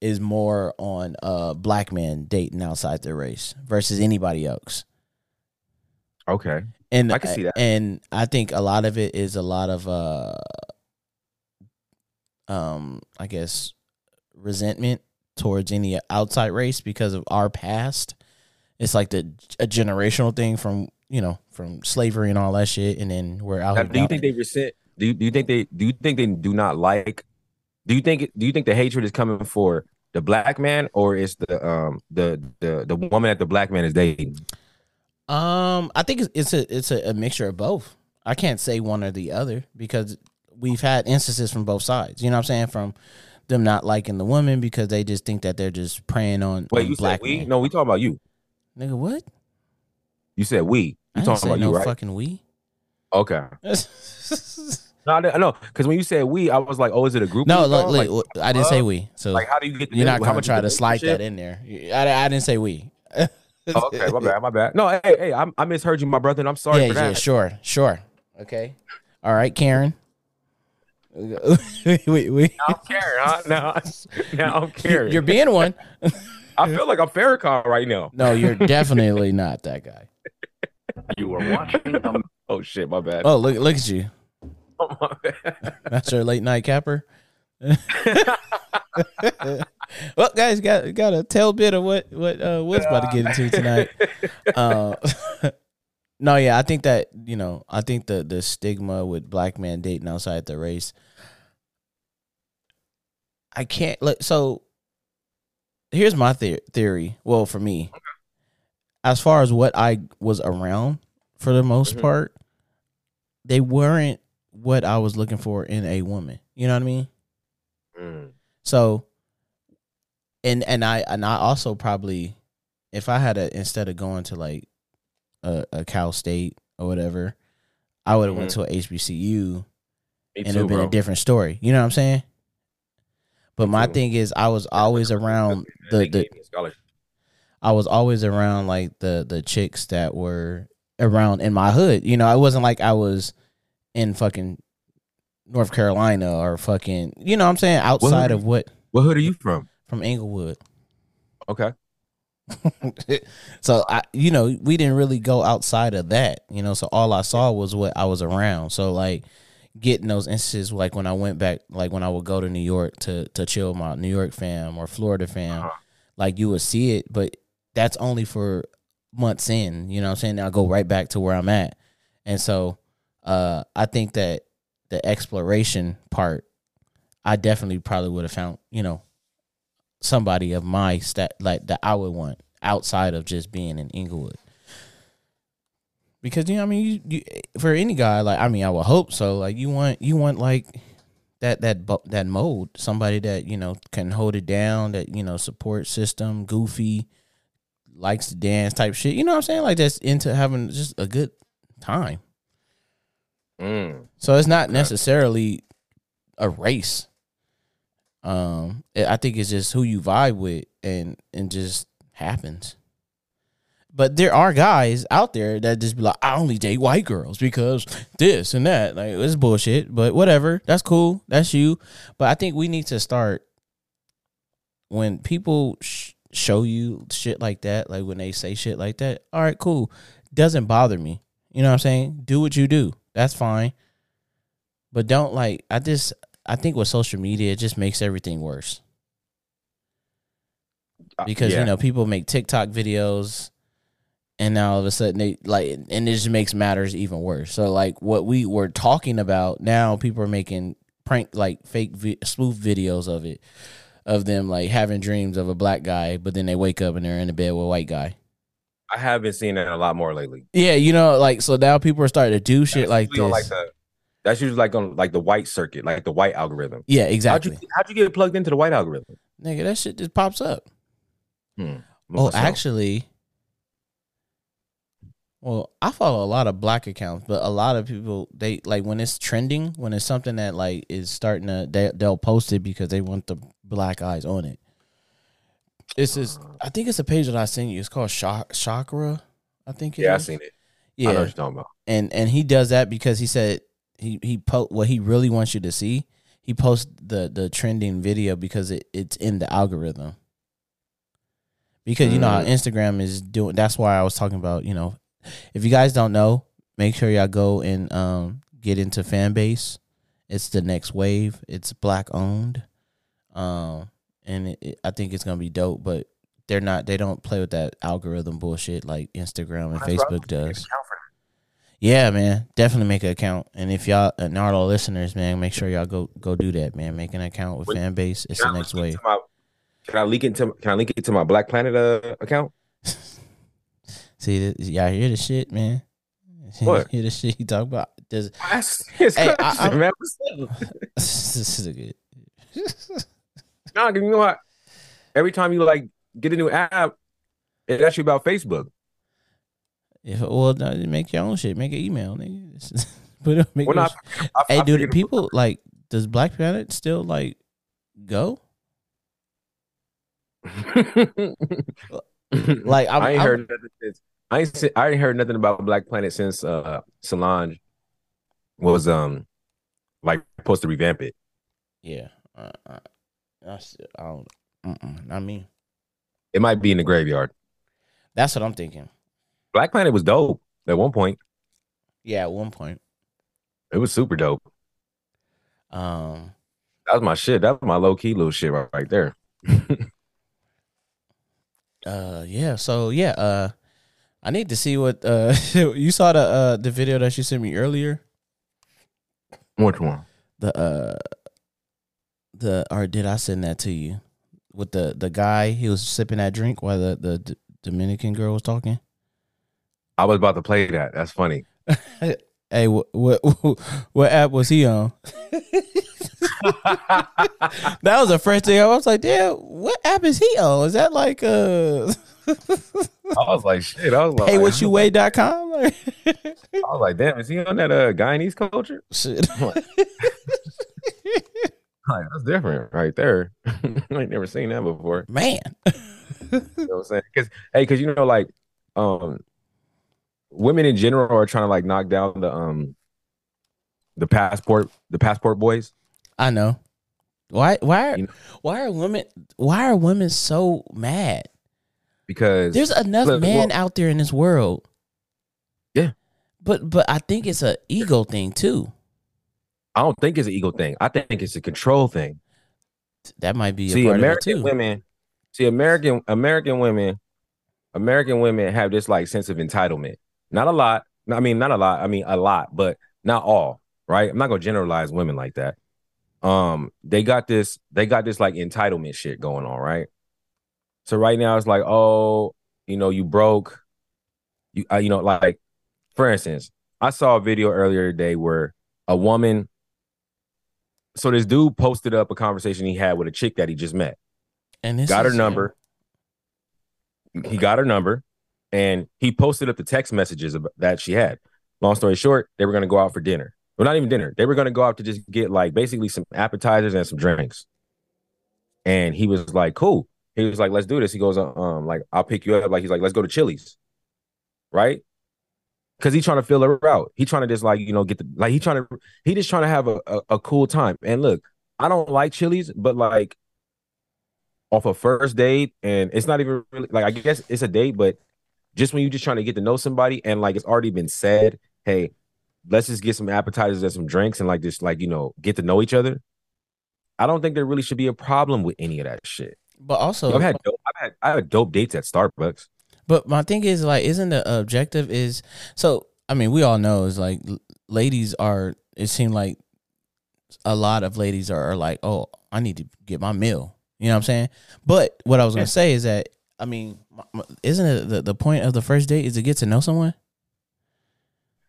is more on uh black men dating outside their race versus anybody else. okay. And I can see that. And I think a lot of it is a lot of uh um I guess resentment towards any outside race because of our past. It's like the a generational thing from, you know, from slavery and all that shit and then we're out Now, do you think they resent? Do you, do you think they do you think they do not like? Do you think do you think the hatred is coming for the black man or is the um the the the woman that the black man is dating? Um, I think it's, it's a it's a, a mixture of both. I can't say one or the other because we've had instances from both sides. You know what I'm saying? From them not liking the woman because they just think that they're just preying on, Wait, on you black said we? men. No, we talking about you. Nigga, what? You said we. I You didn't talking about no you, right? fucking we. Okay. No, I I know because when you said we, I was like, oh, is it a group? no, look, look, like, I didn't say we. So like, how do you get? The you're not gonna try to slide that in there. I, I didn't say we. Oh, okay, my bad, my bad. No, hey, hey, I, I misheard you, my brother, and I'm sorry yeah, for that. yeah, sure, sure. Okay. All right, Karen. we, we, Now I'm caring, huh? Now, now I'm caring. you're being one. I feel like I'm Farrakhan right now. No, you're definitely not that guy. You are watching a Oh shit, my bad. Oh, look look at you. Oh, my bad. That's our late night capper. Well, guys, got got a tell bit of what what uh Wood's about to get into tonight. Uh, no, yeah, I think that you know, I think the the stigma with black men dating outside the race. I can't look. So here's my the- theory. Well, for me, as far as what I was around for the most Mhm. part, they weren't what I was looking for in a woman. You know what I mean? Mm. So, and and I and I also probably, if I had a instead of going to like a, a Cal State or whatever, I would have went mm-hmm. to a HBCU Me and it would have been bro. a different story. You know what I'm saying? But my too. thing is, I was always around the the gave me a scholarship. I was always around like the the chicks that were around in my hood. You know, I wasn't like I was in fucking North Carolina or fucking you know what I'm saying outside hood? of what What hood are you from? From Inglewood. Okay. so I you know, we didn't really go outside of that, you know, so all I saw was what I was around. So like getting those instances like when I went back like when I would go to New York to to chill my New York fam or Florida fam, Uh-huh. like you would see it, but that's only for months in, you know what I'm saying? I go right back to where I'm at. And so uh I think that the exploration part I definitely probably would have found, you know, somebody of my stat like that I would want outside of just being in Inglewood. Because you know, I mean, you, you for any guy, like I mean, I would hope so. Like you want, you want like that that that mode, somebody that you know can hold it down, that you know support system, goofy, likes to dance type shit. You know what I'm saying? Like that's into having just a good time. Mm. So it's not necessarily a race. Um, I think it's just who you vibe with, and and just happens. But there are guys out there that just be like, I only date white girls because this and that. Like it's bullshit. But whatever, that's cool. That's you. But I think we need to start when people sh- show you shit like that, like when they say shit like that. All right, cool. Doesn't bother me. You know what I'm saying? Do what you do. That's fine. But don't like. I just. I think with social media, it just makes everything worse Uh, because yeah. you know people make TikTok videos, and now all of a sudden they like, and it just makes matters even worse. So like what we were talking about now, people are making prank like fake vi- spoof videos of it, of them like having dreams of a black guy, but then they wake up and they're in the bed with a white guy. I have been seeing that a lot more lately. Yeah, you know, like so now people are starting to do shit like this. That's usually like on like the white circuit, like the white algorithm. yeah, How'd exactly. you how'd you get plugged into the white algorithm? Nigga, that shit just pops up. Hmm. Oh, Myself. actually, well, I follow a lot of black accounts, but a lot of people they like when it's trending, when it's something that like is starting to they they'll post it because they want the black eyes on it. It's just I think it's a page that I sent you. It's called Chak- Chakra. I think. it yeah, I seen it. Yeah, I know what you're talking about. and and he does that because he said he he po- what he really wants you to see. He posts the the trending video because it, it's in the algorithm. Because you know how Mm. Instagram is doing. That's why I was talking about. You know, if you guys don't know, make sure y'all go and um get into Fanbase. It's the next wave. It's black owned, um, and it, it- I think it's gonna be dope. But they're not. They don't play with that algorithm bullshit like Instagram and. Facebook does. Yeah, man, definitely make an account. And if y'all and all our listeners, man, make sure y'all go go do that, man. Make an account with Fanbase. It's the next link it wave. to my- Can I link it to Can I link it to my Black Planet uh, account? See, this, y'all hear the shit, man. What? hear the shit he talk about? Does his Hey, I- man. This is a good. Nah, you know what? Every time you like get a new app, it's actually about Facebook. If well, no, make your own shit. Make an email, nigga. Put it- make Well, not, I, Hey, I people like does Black Planet still like go? Like I'm, I ain't I'm- heard nothing since I ain't I ain't heard nothing about Black Planet since uh Solange was um like supposed to revamp it. Yeah, uh, uh, I, I don't. Mm-mm, not me. It might be in the graveyard. That's what I'm thinking. Black Planet was dope at one point. Yeah, at one point. It was super dope. Um, That was my shit. That was my low key little shit right, right there. uh, yeah. So yeah, uh, I need to see what uh you saw the uh the video that you sent me earlier. Which one? The uh, the or did I send that to you? With the the guy, he was sipping that drink while the the D- Dominican girl was talking. I was about to play that. That's funny. Hey, what what what app was he on? That was the first thing I was like, damn, what app is he on? Is that like uh I was like, shit. I was like, paywhatyoweigh.com? Like, I was like, damn, is he on that uh Guyanese culture? shit. Like, that's different right there. I ain't never seen that before. Man. You know what I'm saying? Because hey, because you know, like, um, women in general are trying to like knock down the um the passport the passport boys. I know. Why why are, You know- why are women why are women so mad? Because There's enough Look, men well- out there in this world. Yeah. But but I think it's a ego thing too. I don't think it's an ego thing. I think it's a control thing. That might be a See, part American of it too. women, see, American American women, American women have this like sense of entitlement. Not a lot. I mean, not a lot. I mean, a lot, but not all. Right? I'm not gonna generalize women like that. Um, they got this. They got this like entitlement shit going on, right? So right now it's like, oh, you know, you broke. You, uh, you know, like for instance, I saw a video earlier today where a woman. So this dude posted up a conversation he had with a chick that he just met. And this got her number. He got her number, and he posted up the text messages that she had. Long story short, they were going to go out for dinner. Well, not even dinner. They were going to go out to just get like basically some appetizers and some drinks. And he was like, "Cool." He was like, "Let's do this." He goes, "Um, like I'll pick you up." Like he's like, "Let's go to Chili's," right? Because he's trying to fill her out. He trying to just like you know get the like he trying to he just trying to have a, a, a cool time. And look, I don't like Chili's, but like off a first date, and it's not even really like I guess it's a date, but just when you're just trying to get to know somebody, and like it's already been said, hey, let's just get some appetizers and some drinks, and like just like you know get to know each other. I don't think there really should be a problem with any of that shit. But also, I've had dope, I've had I had dope dates at Starbucks. But my thing is like, isn't the objective is so? I mean, we all know is like ladies are. It seemed like a lot of ladies are, are like, oh, I need to get my meal. You know what I'm saying? But what I was gonna Yeah. say is that I mean, isn't it the, the point of the first date is to get to know someone?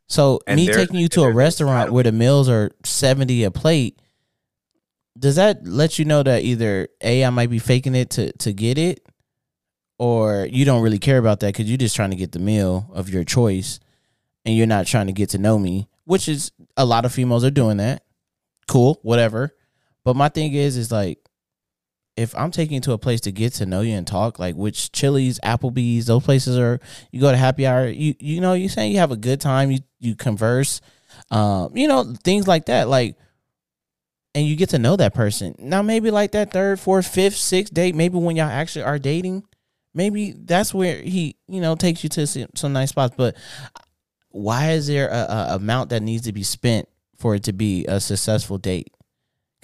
So And me taking you to a restaurant where the meals are seventy a plate, does that let you know that either a I might be faking it to to get it, or you don't really care about that because you're just trying to get the meal of your choice, and you're not trying to get to know me, which is a lot of females are doing that. Cool, whatever. But my thing is, is like, if I'm taking you to a place to get to know you and talk, like which Chili's, Applebee's, those places are. You go to happy hour. You you know you saying you have a good time. You you converse, um, you know things like that. Like and you get to know that person. Now maybe like that third, fourth, fifth, sixth date, maybe when y'all actually are dating, maybe that's where he, you know, takes you to some, some nice spots. But why is there a, a amount that needs to be spent for it to be a successful date?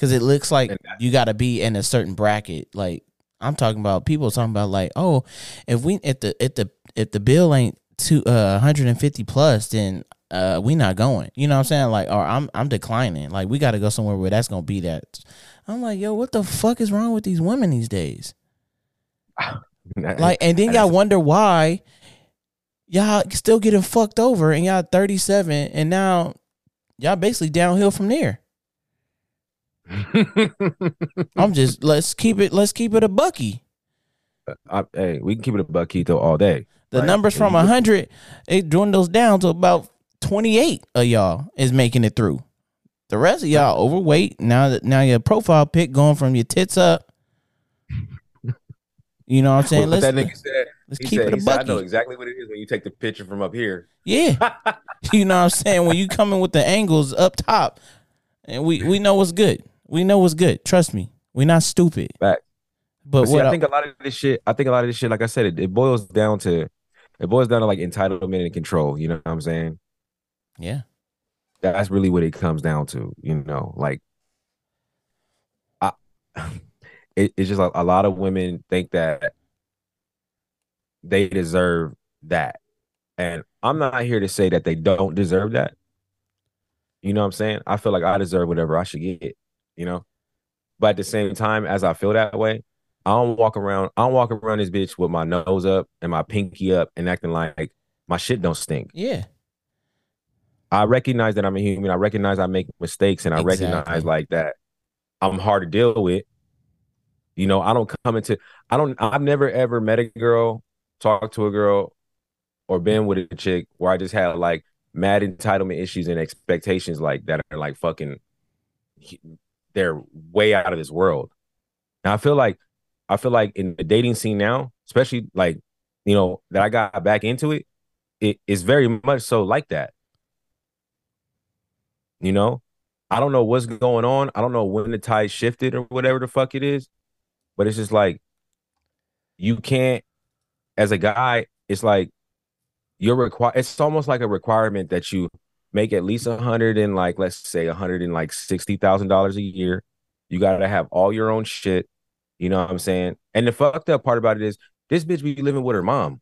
Because it looks like you got to be in a certain bracket. Like I'm talking about, people talking about like, oh, if we if the if the if the bill ain't two uh 150 plus, then uh we not going. You know what I'm saying? Like, or I'm I'm declining. Like we got to go somewhere where that's gonna be that. I'm like, yo, what the fuck is wrong with these women these days? Like, and then y'all wonder why y'all still getting fucked over, and y'all 37, and now y'all basically downhill from there. I'm just let's keep it let's keep it a bucky. I, hey, we can keep it a bucky though all day. The Right. numbers from 100 it dwindles down to about 28 of y'all is making it through. The rest of y'all overweight. Now that now your profile pic going from your tits up. You know what I'm saying? What Let's, that nigga said, let's he keep said, it a he said, I know exactly what it is when you take the picture from up here. Yeah. you know what I'm saying? When you coming with the angles up top, and we we know what's good. We know what's good. Trust me. We're not stupid. Back. But But see, I I- think a lot of this shit, I think a lot of this shit, like I said, it, it boils down to it boils down to like entitlement and control. You know what I'm saying? yeah. That's really what it comes down to, you know. Like I it, it's just like a lot of women think that they deserve that. And I'm not here to say that they don't deserve that. You know what I'm saying? I feel like I deserve whatever I should get, you know? But at the same time, as I feel that way, I don't walk around, I don't walk around this bitch with my nose up and my pinky up and acting like my shit don't stink. Yeah. I recognize that I'm a human. I recognize I make mistakes and I Exactly. recognize like that I'm hard to deal with. You know, I don't come into I don't I've never ever met a girl, talked to a girl, or been with a chick where I just had like mad entitlement issues and expectations like that are like fucking they're way out of this world. And I feel like I feel like in the dating scene now, especially like, you know, that I got back into it, it is very much so like that. You know, I don't know what's going on. I don't know when the tide shifted or whatever the fuck it is, but it's just like you can't, as a guy, it's like you're required. It's almost like a requirement that you make at least a hundred and like let's say a hundred and like sixty thousand dollars a year. You got to have all your own shit. You know what I'm saying? And the fucked up part about it is this bitch be living with her mom,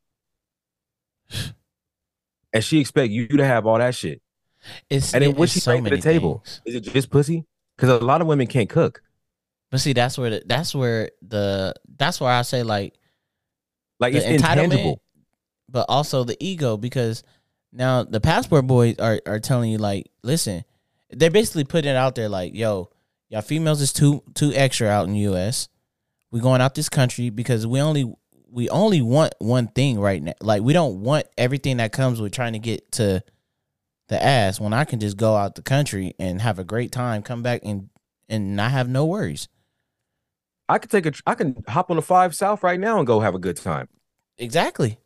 and she expect you to have all that shit. It's And then it- what she so bring to the table? things. Is it just pussy? Because a lot of women can't cook. But see, that's where the, that's where the that's where I say like Like it's entitlement, intangible. but also the ego because now the passport boys are are telling you like, listen, they're basically putting it out there like, yo, y'all females is too too extra out in the U.S. We going out this country because we only we only want one thing right now. Like we don't want everything that comes with trying to get to the ass when I can just go out the country and have a great time, come back and and not have no worries. I could take a I can hop on the five south right now and go have a good time. Exactly.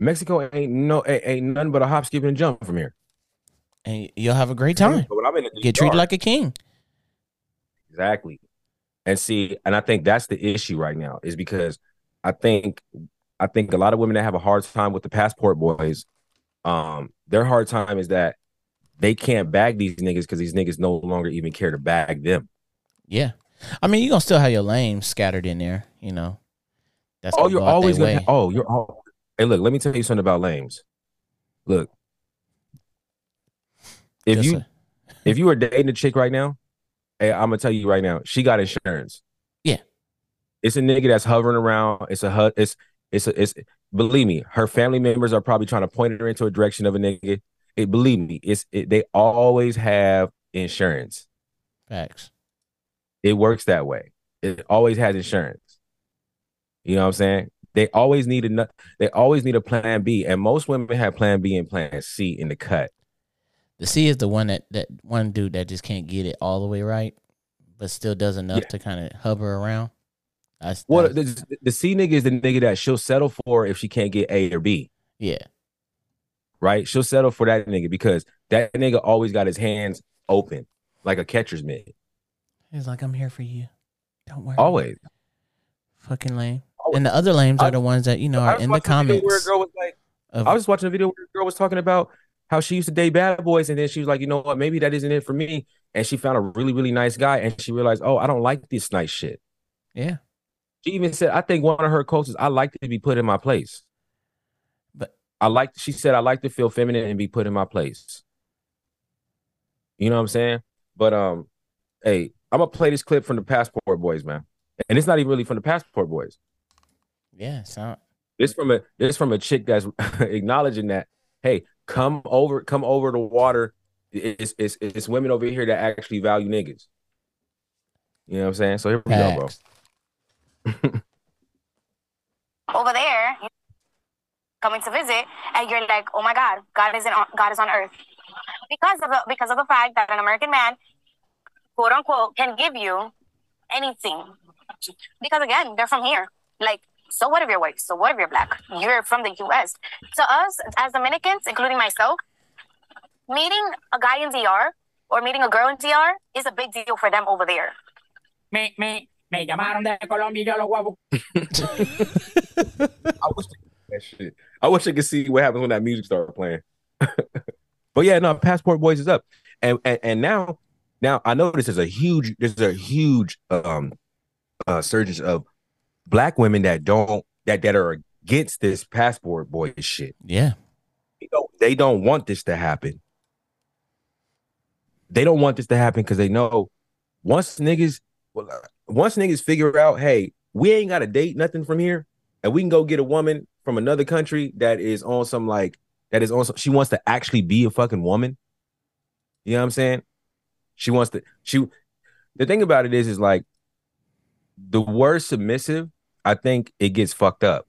Mexico ain't no ain't, ain't nothing but a hop, skip, and jump from here. And you'll have a great time. But when I'm in the Get treated like a king. Exactly. And see, and I think that's the issue right now is because I think I think a lot of women that have a hard time with the passport boys, um, their hard time is that they can't bag these niggas because these niggas no longer even care to bag them. Yeah. I mean, you're gonna still have your lame scattered in there, you know. That's Oh, you're always gonna. ha- oh, you're all. Hey, look. Let me tell you something about lames. Look, if Yes, you sir. if you are dating a chick right now, hey, I'm gonna tell you right now, she got insurance. Yeah. it's a nigga that's hovering around. It's a it's it's a, it's. Believe me, her family members are probably trying to point her into a direction of a nigga. It believe me, it's it, they always have insurance. facts. It works that way. It always has insurance. You know what I'm saying? They always need a they always need a plan B, and most women have plan B and plan C in the cut. The C is the one that that one dude that just can't get it all the way right, but still does enough Yeah. to kind of hover around. That's, Well, that's- the, the C nigga is the nigga that she'll settle for if she can't get A or B, yeah, right? She'll settle for that nigga because that nigga always got his hands open like a catcher's mitt. he's like, I'm here for you. Don't worry. Always. fucking lame. And the other lames I- are the ones that you know are in the video Where a comments. girl was like, Of, I was watching a video where a girl was talking about how she used to date bad boys, and then she was like, you know what, maybe that isn't it for me. And she found a really, really nice guy, and she realized, oh, I don't like this nice shit. yeah, She even said, I think one of her quotes is, I like to be put in my place. but I like, she said, I like to feel feminine and be put in my place. You know what I'm saying? But um, hey, I'm gonna play this clip from the Passport Boys, man. And it's not even really from the Passport Boys. Yeah, so It's from a it's from a chick that's acknowledging that, hey, come over, come over the water. It's it's it's women over here that actually value niggas. You know what I'm saying? So here we go, bro. over there coming to visit and you're like oh my god god is in god is on earth because of the because of the fact that an american man quote unquote can give you anything because again they're from here like so what if you're white so what if you're black you're from the us to us as dominicans including myself meeting a guy in dr or meeting a girl in dr is a big deal for them over there Me, me, me llamaron de Colombia y yo los voy. I wish I could that shit. I wish I could see what happens when that music started playing. but yeah, no, Passport Boys is up, and and, and now now I know this is a huge there's a huge um uh surge of black women that don't that that are against this Passport boy shit. Yeah, They don't, they don't want this to happen. They don't want this to happen because they know once niggas well, uh, once niggas figure out, hey, we ain't got to date nothing from here, and we can go get a woman from another country that is on some like that is on some, she wants to actually be a fucking woman. You know what I'm saying? She wants to she the thing about it is is like the word submissive, I think it gets fucked up.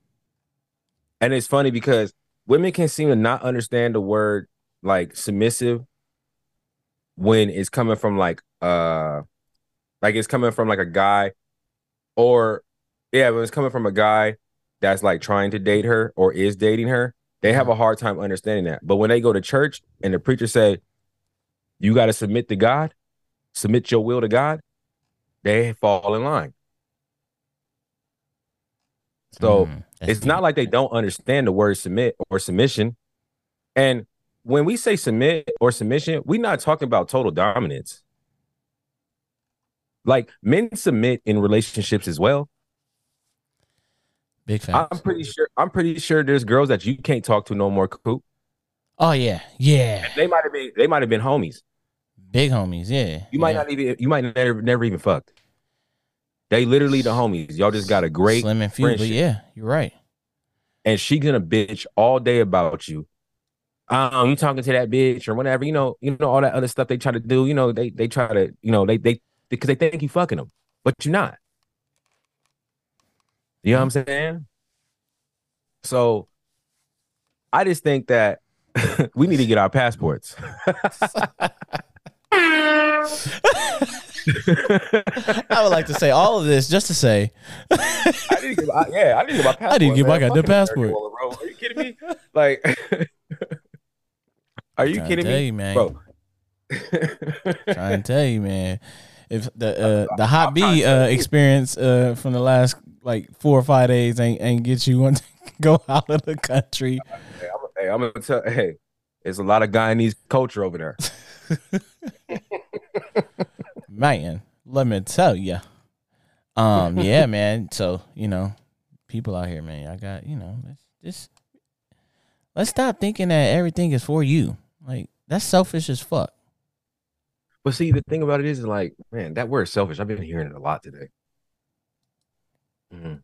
And it's funny because women can seem to not understand the word like submissive when it's coming from like uh like it's coming from like a guy or yeah when it's coming from a guy that's like trying to date her or is dating her they have a hard time understanding that but when they go to church and the preacher say you got to submit to god submit your will to god they fall in line so Mm, that's it's not like they don't understand the word submit or submission. And when we say submit or submission, we're not talking about total dominance. Like men submit in relationships as well. big facts. I'm pretty sure. I'm pretty sure there's girls that you can't talk to no more. Coop. oh yeah, yeah, They might have been. They might have been homies. big homies. Yeah, You might yeah. not even. You might never never even fucked. They literally the homies. Y'all just got a great Slim and few, yeah, you're right. and she gonna bitch all day about you. Um, you talking to that bitch or whatever, you know, you know, all that other stuff they try to do, you know, they they try to, you know, they they because they think you fucking them, but you're not. You know what I'm saying? So I just think that we need to get our passports. I would like to say all of this just to say, I didn't get my, yeah, I didn't get my passport. I didn't get my goddamn passport. bro. Are you kidding me? Like, are you kidding me, you, man. bro? trying to tell you, man. If the uh, the hot B uh, experience uh, from the last like four or five days ain't ain't get you want to go out of the country, Hey, I'm, hey, I'm gonna tell. Hey, there's a lot of Guyanese culture over there. man. Let me tell you. Um, yeah, man. So you know, people out here, man. I got you know, let's just let's stop thinking that everything is for you. Like that's selfish as fuck. But see, the thing about it is, is like, man, that word selfish. I've been hearing it a lot today. Mhm.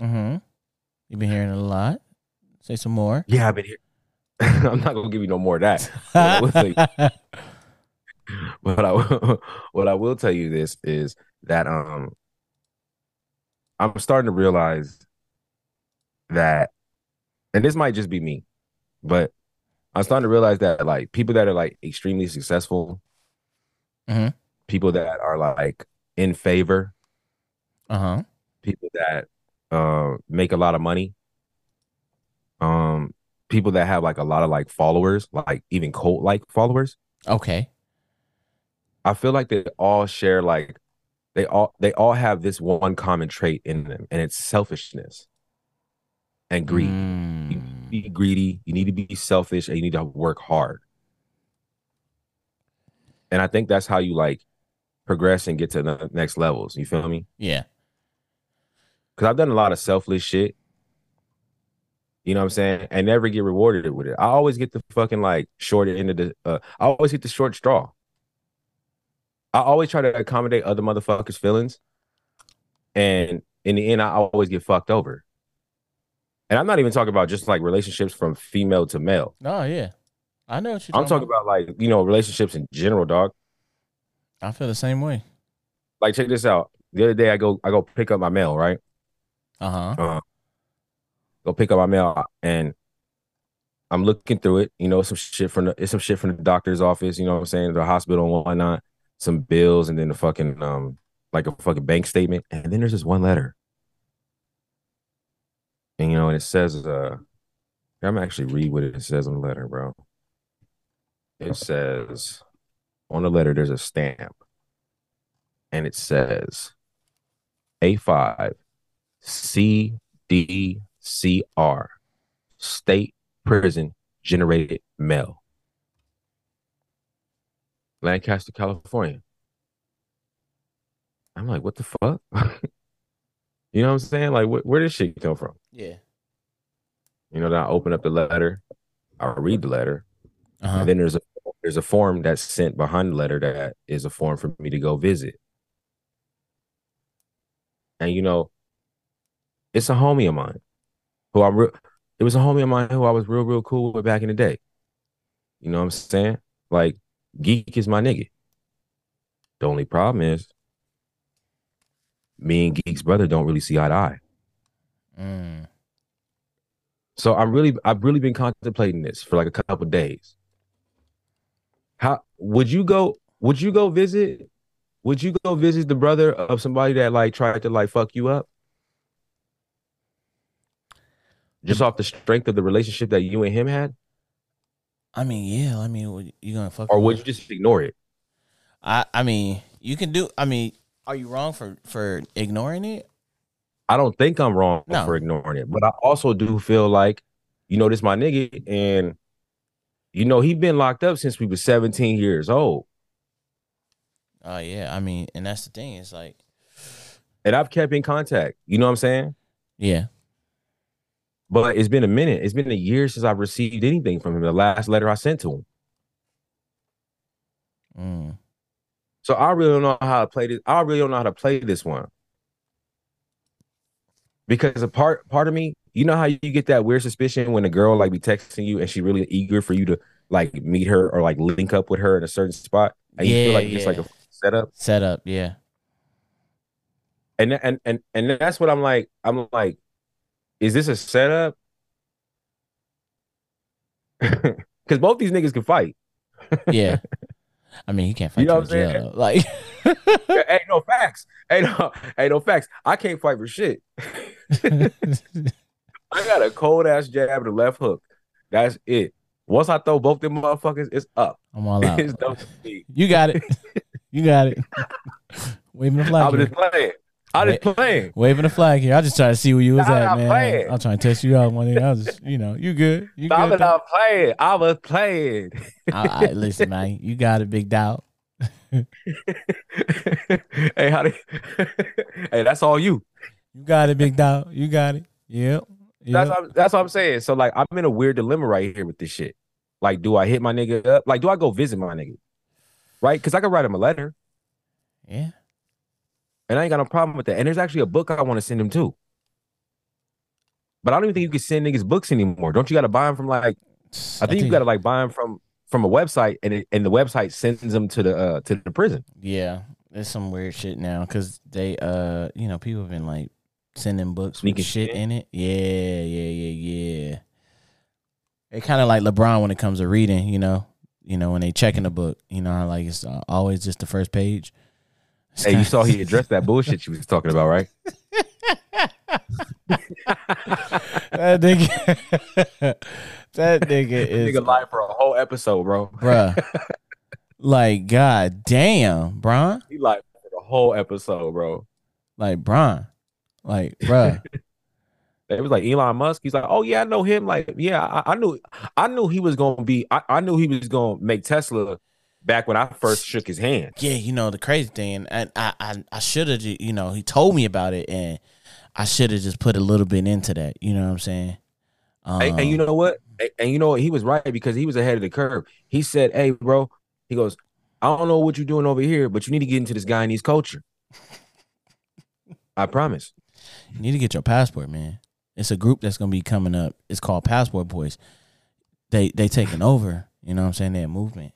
Mm-hmm. You've been hearing it a lot. Say some more. Yeah, I've been here. I'm not gonna give you no more of that. What I will but what I will tell you this is that um, I'm starting to realize that, and this might just be me, but I'm starting to realize that like people that are like extremely successful, Mhm. people that are like in favor, Uh huh. people that uh make a lot of money, um, people that have like a lot of like followers, like even cult like followers. Okay. I feel like they all share like they all they all have this one common trait in them, and it's selfishness and greed. You need Mm. to be greedy, you need to be selfish, and you need to work hard. And I think that's how you like progress and get to the next levels. You feel me? Yeah. Because I've done a lot of selfless shit. You know what I'm saying? And never get rewarded with it. I always get the fucking like short end of the uh I always get the short straw. I always try to accommodate other motherfuckers' feelings. And in the end, I always get fucked over. And I'm not even talking about just like relationships from female to male. No, yeah. I know what you're I'm talking about like, you know, relationships in general, dog. I feel the same way. Like, check this out. The other day I go I go pick up my mail, right? Uh-huh. Uh huh. Go pick up my mail and I'm looking through it, you know, some shit from the it's some shit from the doctor's office, you know what I'm saying, the hospital and whatnot, some bills, and then the fucking um like a fucking bank statement. And then there's this one letter. And you know, and it says uh I'm actually read what it says on the letter, bro. It says on the letter there's a stamp and it says A5 CDCR, State Prison Generated Mail, Lancaster, California. I'm like, what the fuck? you know what I'm saying? Like, wh- where did shit come from? Yeah. You know, then I open up the letter, I read the letter, Uh huh. and then there's a there's a form that's sent behind the letter that is a form for me to go visit. And you know, it's a homie of mine who I'm real. It was a homie of mine who I was real, real cool with back in the day. You know what I'm saying? Like, geek is my nigga. The only problem is, me and Geek's brother don't really see eye to eye. Mm. So I'm really, I've really been contemplating this for like a couple days. How would you go? Would you go visit? Would you go visit the brother of somebody that like tried to like fuck you up? Just off the strength of the relationship that you and him had, I mean, yeah. I mean, you gonna fuck? or would you just ignore it? I I mean, you can do. I mean, are you wrong for for ignoring it? I don't think I'm wrong No. for ignoring it, but I also do feel like, you know, this my nigga, and you know he been locked up since we was 17 years old, Oh yeah. I mean, and that's the thing. It's like, and I've kept in contact. You know what I'm saying? yeah. But it's been a minute. It's been a year since I've received anything from him. The last letter I sent to him. Mm. So I really don't know how to play this. I really don't know how to play this one. because a part part of me, you know how you get that weird suspicion when a girl like be texting you and she really eager for you to like meet her or like link up with her in a certain spot, and you Yeah, feel like it's like yeah. a setup. Set up, yeah. And and and and that's what I'm like. I'm like, is this a setup? Because both these niggas can fight. Yeah. I mean, he can't fight You know what I'm jail, though. Like, ain't no facts. Ain't no, ain't no facts. I can't fight for shit. I got a cold ass jab a left hook. That's it. Once I throw both them motherfuckers, it's up. I'm all out. You got it. You got it. Waving the flag. Here. just playing. I just playing. Waving the flag here. I just try to see where you was Nah, at, I'm man. playing. I'm trying to test you out one day. I was just, you know, you good. You I good. was not playing. I was playing. I, I, listen, man. You got it, big doubt. hey, how they? hey, that's all you. You got it, big doubt. You got it. Yep. That's Yep. what, that's what I'm saying. So like, I'm in a weird dilemma right here with this shit. Like, do I hit my nigga up? Like, do I go visit my nigga? Right? Because I could write him a letter, Yeah. And I ain't got no problem with that. And there's actually a book I want to send him too. But I don't even think you can send niggas books anymore. Don't you got to buy them from like? I think you got to like buy them from from a website, and it, and the website sends them to the uh to the prison. Yeah. There's some weird shit now because they, uh, you know, people have been like sending books with Sneaking shit shit. in it. Yeah, yeah, yeah, yeah. It kind of like LeBron when it comes to reading, you know, you know when they checking a book, you know, like it's uh, always just the first page. Hey, you saw he addressed that bullshit you was talking about, right? that nigga, that nigga is Nigga lied for a whole episode, bro. bruh. like, god damn, Bron. He lied for the whole episode, bro. Like, Bron. Like, bruh. It was like Elon Musk. He's like, oh yeah, I know him. Like, yeah, I, I knew, I knew he was gonna be. I, I knew he was gonna make Tesla back when I first shook his hand. yeah, you know the crazy thing, and I, I, I should have, you know, he told me about it, and I should have just put a little bit into that. You know what I'm saying? Um, and, and you know what? And, and you know what? He was right because he was ahead of the curve. He said, "Hey, bro," he goes, "I don't know what you're doing over here, but you need to get into this Guyanese culture." I promise. you need to get your passport, man. It's a group that's gonna be coming up. It's called Passport Boys. They they taking over. You know what I'm saying? They're a movement.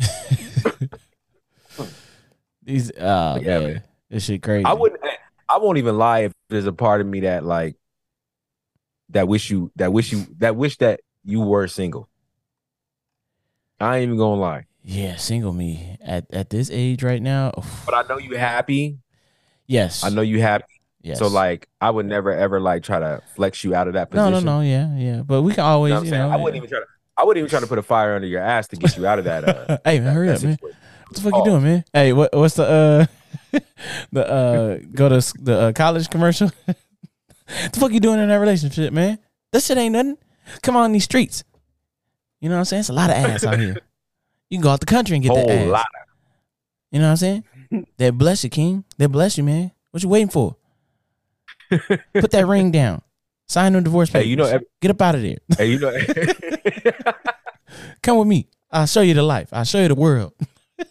These, uh, Yeah, man, man. this shit crazy. I wouldn't. I won't even lie if there's a part of me that like that wish you that wish you that wish that you were single. I ain't even gonna lie, Yeah, single me at at this age right now. oof. but I know you happy. yes, I know you happy. Yes. So like, I would never ever like try to flex you out of that position. no, no, no, yeah, yeah. But we can always, You know you know. I wouldn't even try to. I wouldn't even try to put a fire under your ass to get you out of that. Uh, hey man, hurry up, man. What the fuck Oh. you doing, man? Hey, what what's the uh the uh go to the uh, college commercial? the fuck you doing in that relationship, man? That shit ain't nothing. Come on these streets. You know what I'm saying? It's a lot of ass out here. You can go out the country and get Whole that ass. lot. You know what I'm saying? They bless you, King. They bless you, man. What you waiting for? Put that ring down. Sign them divorce Hey, you know, every- Get up out of there. Hey, you know. Come with me. I'll show you the life. I'll show you the world.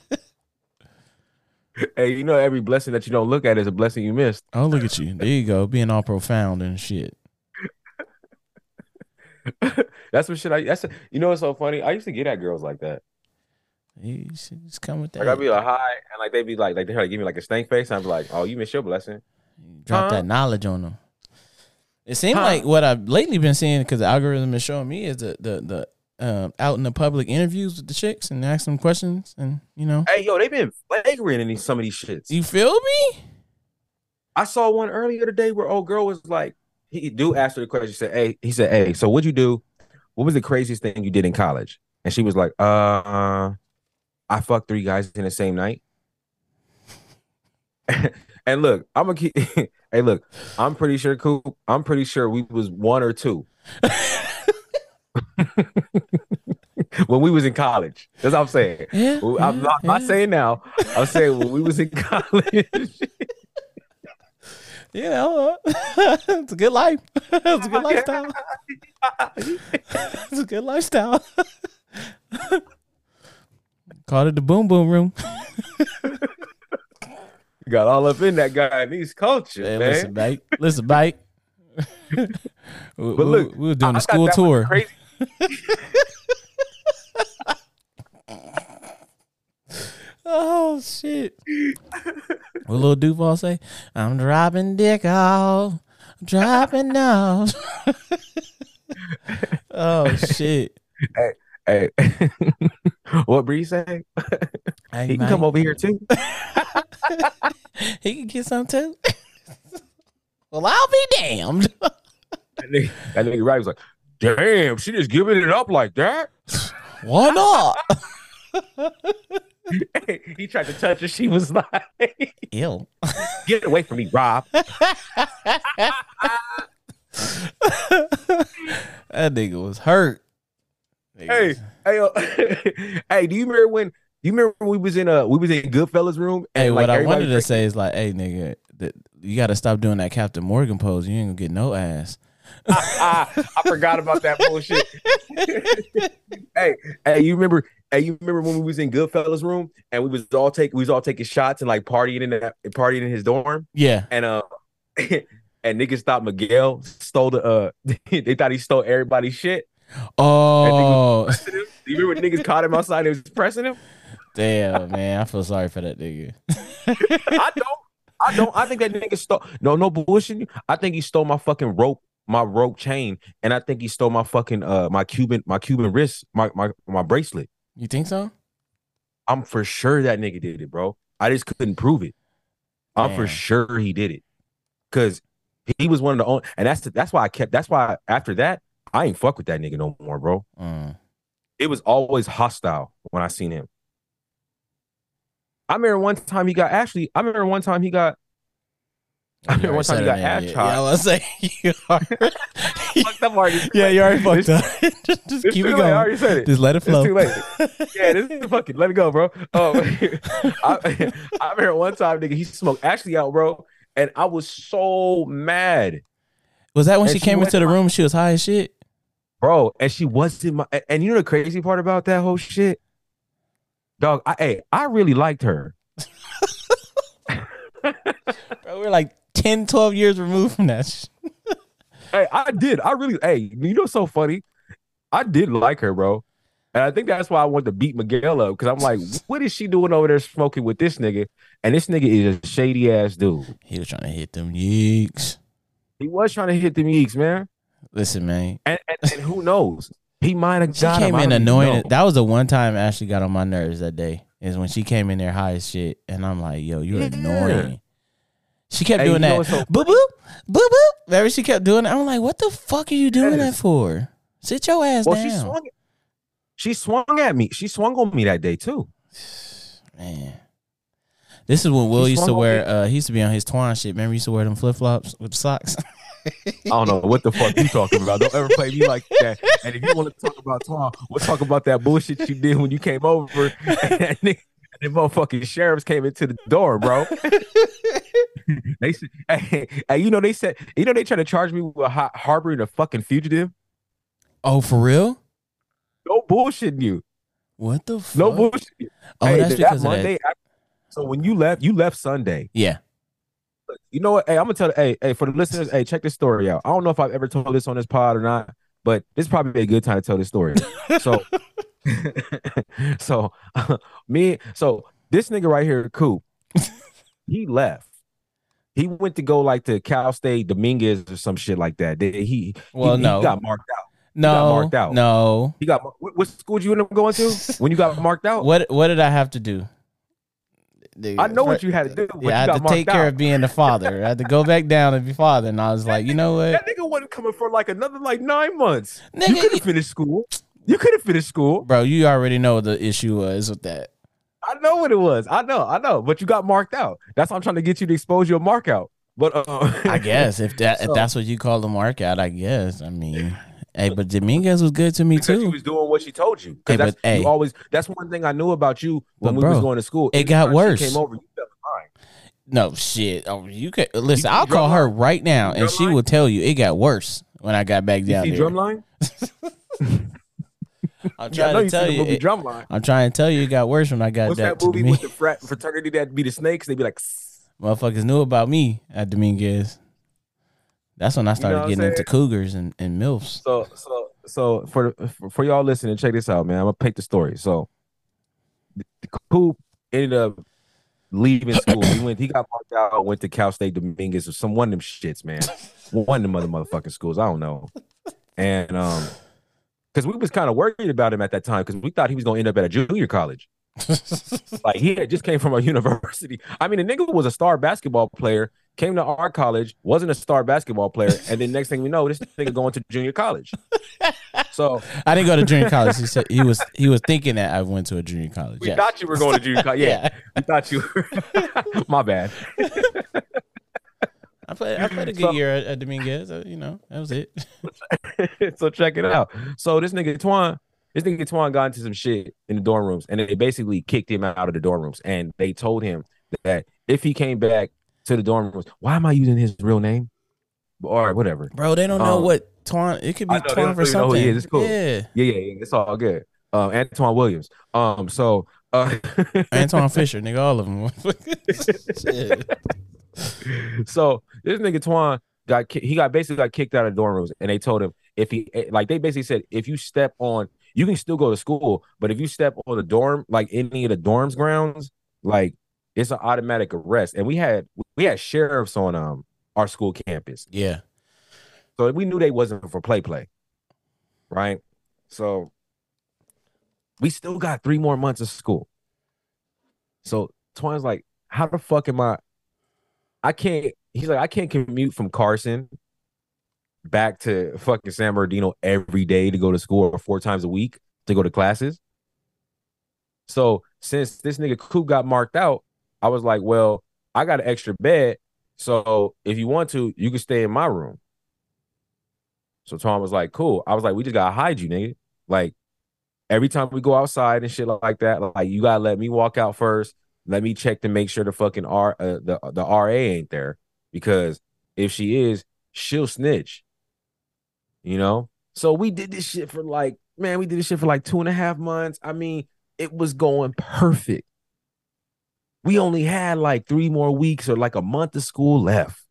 hey, you know, every blessing that you don't look at is a blessing you missed. Oh, look at you. There you go. Being all profound and shit. that's what shit. I that's you know what's so funny. I used to get at girls like that. You should just come with that. Like I'd be like hi, and like they'd be like like they try to give me like a stank face. And I'd be like, oh, you missed your blessing. Drop Huh? that knowledge on them. It seemed Huh? like what I've lately been seeing because the algorithm is showing me is the the the um, out in the public interviews with the chicks and ask them questions and you know Hey, yo, they've been flagrant in these, some of these shits. you feel me? I saw one earlier today where old girl was like, he do ask her the question. He said, "Hey, he said, hey, so what'd you do? What was the craziest thing you did in college?" And she was like, "Uh, uh I fucked three guys in the same night." and look, I'm gonna keep. hey, look, I'm pretty sure, Coop. I'm pretty sure we was one or two when we was in college. That's what I'm saying. Yeah, I'm yeah, not, not saying now. I'm saying when we was in college. You uh, know, it's a good life. it's a good lifestyle. it's a good lifestyle. Called it the boom boom room. Got all up in that Guyanese culture, Hey, man. listen, mate. Listen, mate. we, But look, we, we were doing I a school tour. Crazy. Oh shit! what little Duval say? I'm dropping dick off, dropping off. oh shit! Hey, hey. what Bree say? Hey, He can man, come over here too. He can get some too. well, I'll be damned. That nigga, that nigga right was like, "Damn, she just giving it up like that." Why not? he tried to touch her. She was like, Ew. "Get away from me, Rob." That nigga was hurt. hey, hey, uh, hey, do you remember when? You remember when we was in a we was in Goodfellas room? Hey, like, what I everybody wanted to say is like, hey, nigga, that you got to stop doing that Captain Morgan pose. You ain't gonna get no ass. Ah, I forgot about that bullshit. hey, hey, you remember? Hey, you remember when we was in Goodfellas room and we was all take we was all taking shots and like partying in that partying in his dorm Yeah. and uh and niggas thought Miguel stole the uh they thought he stole everybody's shit. Oh, You remember when niggas caught him outside and was pressing him? Damn, man. I feel sorry for that nigga. I don't. I don't. I think that nigga stole. No, no bullshit. I think he stole my fucking rope, my rope chain, and I think he stole my fucking uh my Cuban my Cuban wrist, my my my bracelet. You think so? I'm for sure that nigga did it, bro. I just couldn't prove it. I'm for sure he did it, cause he was one of the only, and that's the, that's why I kept. That's why after that I ain't fuck with that nigga no more, bro. Mm. It was always hostile when I seen him. I remember one time he got actually. I remember one time he got. I remember one time he got her name. Yeah, I was say you already, fucked up already. Yeah, you already fucked up. just just keep it going. I already said it. Just let it It's flow. too late. yeah, this is fucking let it go, bro. Oh, I, I remember one time, nigga, he smoked Ashley out, bro, and I was so mad, Was that when she she came into the room? She was high as shit. bro. And she wasn't my. And you know the crazy part about that whole shit, dog. I, hey, I really liked her. Bro, we're like 10, 12 years removed from that. Hey, I did. I really. Hey, you know, so funny. I did like her, bro. And I think that's why I wanted to beat Miguel up because I'm like, what is she doing over there smoking with this nigga? And this nigga is a shady ass dude. He was trying to hit them yeeks. He was trying to hit them yeeks, man. Listen, man. And, and, and who knows? He might have She came him. In annoying. That was the one time Ashley got on my nerves that day. Is when she came in there high as shit, and I'm like, "Yo, you're Yeah. annoying." She kept Hey, doing that. so boo boo, boop boop. Remember, she kept doing it. I'm like, "What the fuck are you doing Yes. that for? Sit your ass Well, down." she swung. She swung at me. She swung on me that day too. Man, this is when Will used to wear. Uh, he used to be on his Twan shit. Remember, he used to wear them flip flops with socks. I don't know what the fuck you talking about. Don't ever play me like that. And if you want to talk about Twan, we'll talk about that bullshit you did when you came over. And the motherfucking sheriffs came into the door, bro. they said, hey, hey, you know, they said, you know, they trying to charge me with har- harboring a fucking fugitive. oh, for real? No bullshitting you. What the fuck? No bullshit. Oh, hey, that's that because of that. Monday. I- so when you left, you left Sunday. Yeah. You know what? Hey, I'm gonna tell. Hey, hey, for the listeners, hey, check this story out. I don't know if I've ever told this on this pod or not, but this is probably a good time to tell this story. So, so me, so this nigga right here, Coop, he left. He went to go like to Cal State Dominguez or some shit like that. They- He Well, he, no, he got marked out. no, marked out. no. He got what, what school did you end up going to when you got marked out? What What did I have to do? I know what you had to do. Yeah, I had to take care out. of being the father. I had to go back down and be father. And I was like, you know what, That nigga wasn't coming for like another like nine months. Nigga, you could have finished school. You could have finished school. bro? You already know what the issue was with that. I know what it was. I know. I know. But you got marked out. That's why I'm trying to get you to expose your mark out. But uh, I guess if that So- if that's what you call the mark out, I guess. I mean, hey, but Dominguez was good to me because you too. was doing what she told you. Hey, that's but, hey. you always. That's one thing I knew about you when But, we was going to school. it got she worse. Came over. You fell in line. No shit. Oh, you could listen. see I'll call her right now, and she Drumline? will tell you it got worse when I got back You down see there. Drumline? I'm Yeah, trying know to tell you. it- Drumline. I'm trying to tell you it got worse when I got What's that, that movie with the frat fraternity that be the snakes? They'd be like, Motherfuckers knew about me at Dominguez. That's when I started know getting into cougars and, and milfs. So so so for for- for y'all listening, check this out, man. I'm gonna paint the story. So the, the Coop ended up leaving school. He went, he got marked out, went to Cal State Dominguez or some one of them shits, man. One of them other motherfucking schools. I don't know. And um, because we was kind of worried about him at that time because we thought he was gonna end up at a junior college. Like he had just came from a university. I mean, the nigga was a star basketball player, came to our college, wasn't a star basketball player, and then next thing we know, this nigga going to junior college. So I didn't go to junior college. He said he was he was thinking that I went to a junior college. we Yes. thought you were going to junior college. Yeah, we thought you were. My bad. I played I played a good So- year at, at Dominguez. uh, You know, that was it. so check it out. So this nigga Twan, this nigga Twan got into some shit in the dorm rooms, and they basically kicked him out of the dorm rooms, and they told him that if he came back to the dorm rooms, why am I using his real name? Or whatever. Bro, they don't know Um, what Twan. It could be know, Twan for know something. It's cool. Yeah, Yeah, yeah, yeah. It's all good. Um, Antoine Williams. Um, so uh, Antoine Fisher, nigga, all of them. So this nigga Twan got he got basically got kicked out of dorm rooms, and they told him if he eh, like they basically said if you step on you can still go to school, but if you step on the dorm like any of the dorms grounds, like it's an automatic arrest. And we had we had sheriffs on um our school campus, Yeah, so we knew they wasn't for play play, right? So we still got three more months of school. So Twan's like, how the fuck am I? I can't. He's like, I can't commute from Carson back to fucking San Bernardino every day to go to school or four times a week to go to classes. So since this nigga Coop got marked out, I was like, well, I got an extra bed. So if you want to, you can stay in my room. So Tom was like, cool. I was like, we just gotta hide you, nigga. Like every time we go outside and shit like that, like you gotta let me walk out first. Let me check to make sure the fucking R uh, the the RA ain't there because if she is, she'll snitch. You know. So we did this shit for like man, we did this shit for like two and a half months. I mean, it was going perfect. We only had like three more weeks or like a month of school left,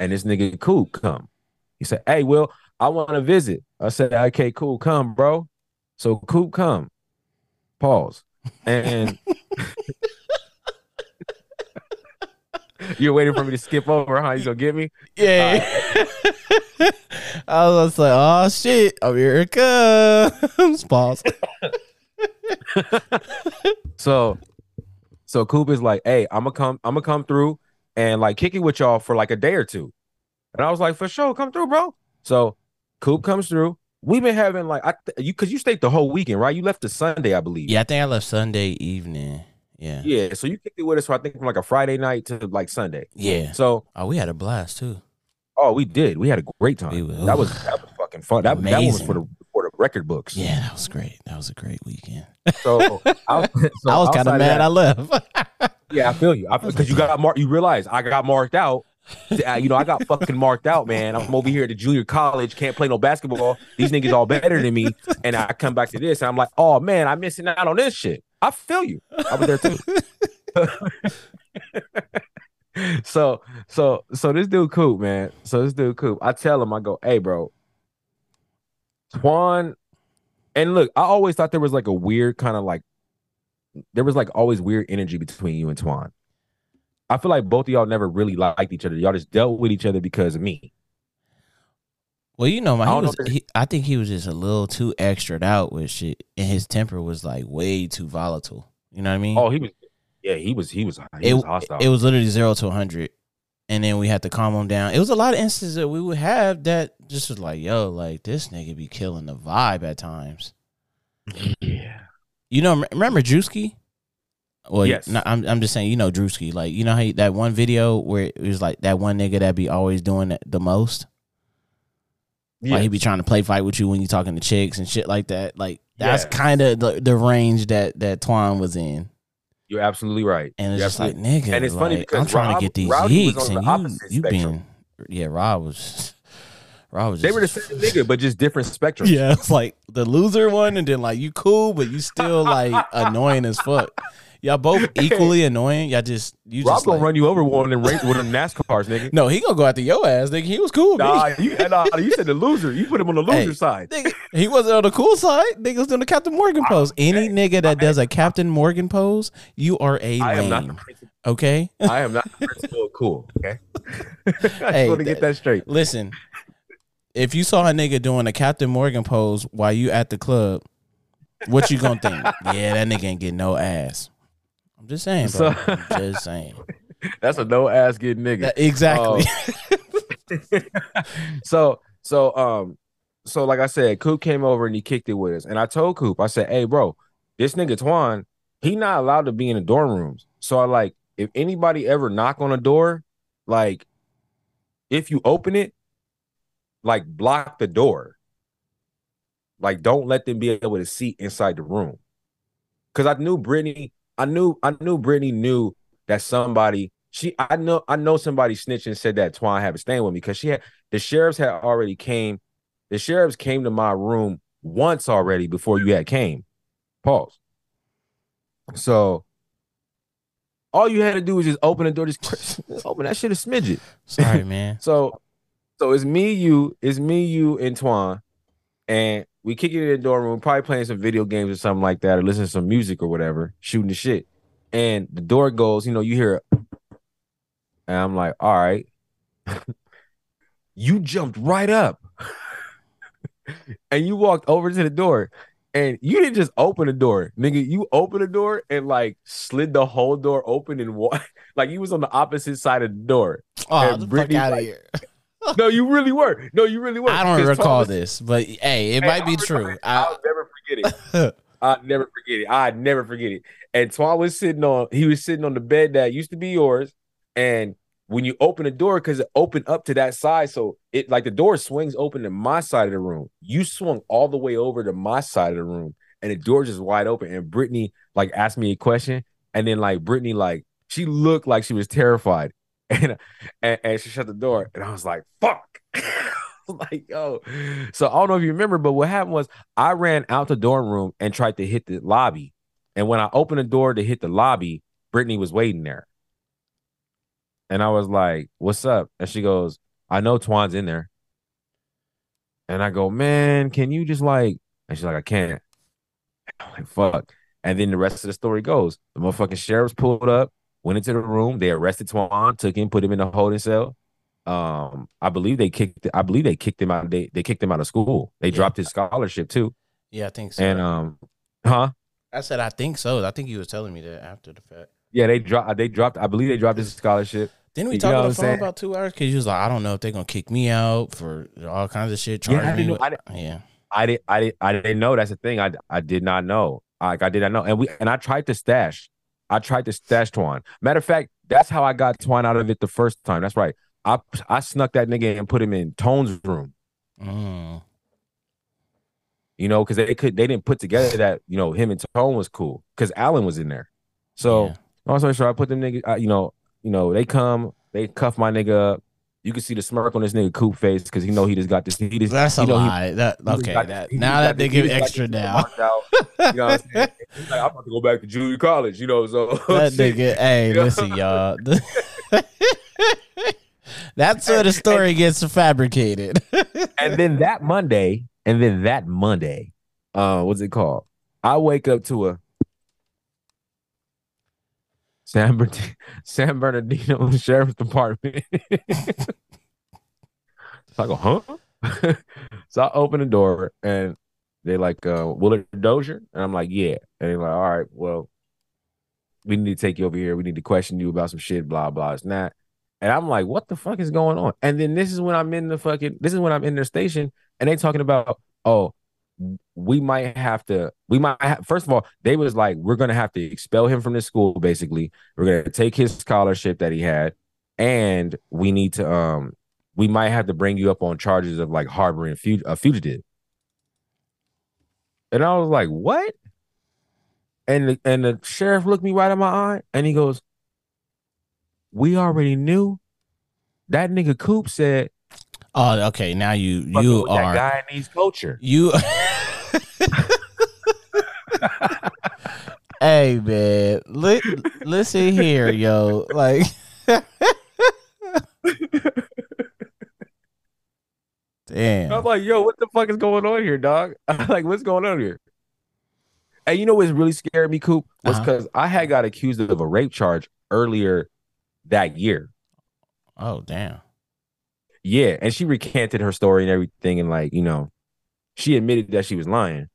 and this nigga Coop come. He said, "Hey, Will, I want to visit." I said, "Okay, cool, come, bro." So Coop come. Pause. And you're waiting for me to skip over, huh? You gonna get me? yeah. I was like, oh shit, oh here it comes. Pause. So, so Coop is like, "Hey, I'm gonna come. I'm gonna come through and like kick it with y'all for like a day or two. And I was like, "For sure, come through, bro." So Coop comes through. We've been having like I you because you stayed the whole weekend, right? You left the Sunday, I believe. Yeah, I think I left Sunday evening. Yeah. Yeah. So you kicked it with us for I think from like a Friday night to like Sunday. Yeah. So Oh, we had a blast too. oh, we did. We had a great time. We that was that was fucking fun. That, that was Amazing. for the for the record books. Yeah, that was great. That was a great weekend. So I, was- so I was kind of mad that- I left. Yeah, I feel you. Because you got marked. You realize I got marked out. You know, I got fucking marked out, man. I'm over here at the junior college, can't play no basketball. These niggas all better than me, and I come back to this, and I'm like, oh man, I'm missing out on this shit. I feel you. I was there too. so, so, so this dude Coop, man. So this dude Coop, I tell him, I go, hey, bro, Twan, and look, I always thought there was like a weird kind of like there was like always weird energy between you and Twan. I feel like both of y'all never really liked each other. Y'all just dealt with each other because of me. Well, you know, man, I he don't know was, he, I think he was just a little too extra out with shit, and his temper was like way too volatile. You know what I mean? Oh, he was, yeah, he was, he was, he it, was hostile. it was literally zero to 100 and then we had to calm him down. It was a lot of instances that we would have that just was like yo like this nigga be killing the vibe at times. Yeah, you know remember Drewski? well Yes. no, I'm, I'm just saying you know Drewski. like you know how he, that one video where it was like that one nigga that be always doing it the most? Like he be trying to play fight with you when you talking to chicks and shit like that. Like that's kind of the, the range that that Twan was in You're absolutely right. And it's You're just like, nigga, and it's funny because I'm trying Rob- to get these Rowdy was yeeks, on the and opposite you, you spectrum. been, yeah, Rob was, Rob was. they Just, were the same nigga, but just different spectrums. yeah, it's like the loser one, and then like you cool, but you still like annoying as fuck. Y'all both equally annoying. Y'all just you Rob just gonna like, run you over one them race of them NASCARs, nigga. No, he gonna go after your ass, nigga. He was cool. with. Nah, you, nah, uh, you said the loser. You put him on the loser Hey. side. Nigga, he wasn't on the cool side. Nigga was doing the Captain Morgan pose. Any nigga that does a Captain Morgan pose, you are a I am not Okay. I am not the cool. Okay. I just Hey, want to get that straight. Listen, if you saw a nigga doing a Captain Morgan pose while you at the club, what you gonna think? yeah, that nigga ain't getting no ass. I'm just saying, bro. So- I'm just saying. That's a no ass getting nigga. That- exactly. so so um so like I said, Coop came over and he kicked it with us. And I told Coop, I said, Hey bro, this nigga Twan, he not allowed to be in the dorm rooms. So I like if anybody ever knock on a door, like if you open it, like block the door. Like don't let them be able to see inside the room. Cause I knew Brittany, I knew I knew Brittany knew that somebody she I know I know somebody snitched and said that Twan had a stand with me because she had the sheriffs had already came. The sheriffs came to my room once already before you had came. Pause. So all you had to do was just open the door, just open that shit a smidget. Sorry, man. So so it's me, you, it's me, you, and Twan, and we kick it in the dorm room, probably playing some video games or something like that, or listening to some music or whatever, shooting the shit. And the door goes, you know, you hear, it, and I'm like, all right. you jumped right up, and you walked over to the door, and you didn't just open the door, nigga. You opened the door and like slid the whole door open and wa- like you was on the opposite side of the door. Oh, And the fuck out of like, here. No, you really were. No, you really were. I don't recall Thomas- this, but hey, it Hey, might be I'll true. it. I, I'll never forget it. I'll never forget it. I'd never forget it. And Twan was sitting on, he was sitting on the bed that used to be yours. And when you open the door, because it opened up to that side, so it like the door swings open to my side of the room. You swung all the way over to my side of the room, and the door just wide open. And Brittany like asked me a question, and then like Brittany like she looked like she was terrified, and and, and she shut the door, and I was like, "Fuck." like yo. So i don't know if you remember but what happened was i ran out the dorm room and tried to hit the lobby. And when i opened the door to hit the lobby brittany was waiting there. And i was like what's up? And she goes i know twan's in there. And i go man can you just like and she's like i can't. I'm like fuck. And then the rest of the story goes. The motherfucking sheriffs pulled up went into the room they arrested twan took him put him in a holding cell um i believe they kicked i believe they kicked him out they, they kicked him out of school they Yeah. dropped his scholarship too yeah, I think so. and um huh I said I think so. I think he was telling me that after the fact. yeah they dropped they dropped i believe they dropped his scholarship Didn't we You talk on the phone saying? about two hours? Because you was like, I don't know if they're gonna kick me out for all kinds of shit. Yeah, I didn't know- I didn't- yeah. i didn't i didn't i didn't know that's the thing i i did not know like i did not know and we and i tried to stash i tried to stash twan matter of fact that's how i got twan out of it the first time that's right i i snuck that nigga and put him in tone's room Mm. you know, because they could they didn't put together that you know him and Tone was cool because Allen was in there. So Yeah. also sure I put them nigga. uh, you know, you know they come, they cuff my nigga up. You can see the smirk on this nigga coop face because he know he just got this. He just That's a he know he- lie. that he just okay. That this- now that they give extra now. You know what I'm saying? Like, I'm about to go back to junior college, you know. So That nigga, hey, listen, y'all. That's where the story gets fabricated. and then that Monday, and then that Monday, uh, what's it called? I wake up to a San, Bern- San Bernardino Sheriff's Department. so I go, huh? so I open the door and they're like, uh, Willard Dozier? And I'm like, yeah. And they're like, all right, well, we need to take you over here. We need to question you about some shit, blah, blah. It's not. And I'm like, what the fuck is going on? And then this is when I'm in the fucking, this is when I'm in their station and they talking about, oh, we might have to, we might have, first of all, they was like, we're to have to expel him from this school, basically. We're to take his scholarship that he had. And we need to, um, we might have to bring you up on charges of like harboring fug- a fugitive. And I was like, what? And the, and the sheriff looked me right in my eye and he goes, we already knew. That nigga Coop said, oh, okay. Now you "Fucking you with that are guy needs culture. you. hey man, li- listen here, yo. Like, damn. I'm like, yo, what the fuck is going on here, dog? like, what's going on here? And you know what's really scared me, Coop? Was Uh-huh. because I had got accused of a rape charge earlier that year. Oh damn. Yeah, and she recanted her story and everything, and like, you know, she admitted that she was lying.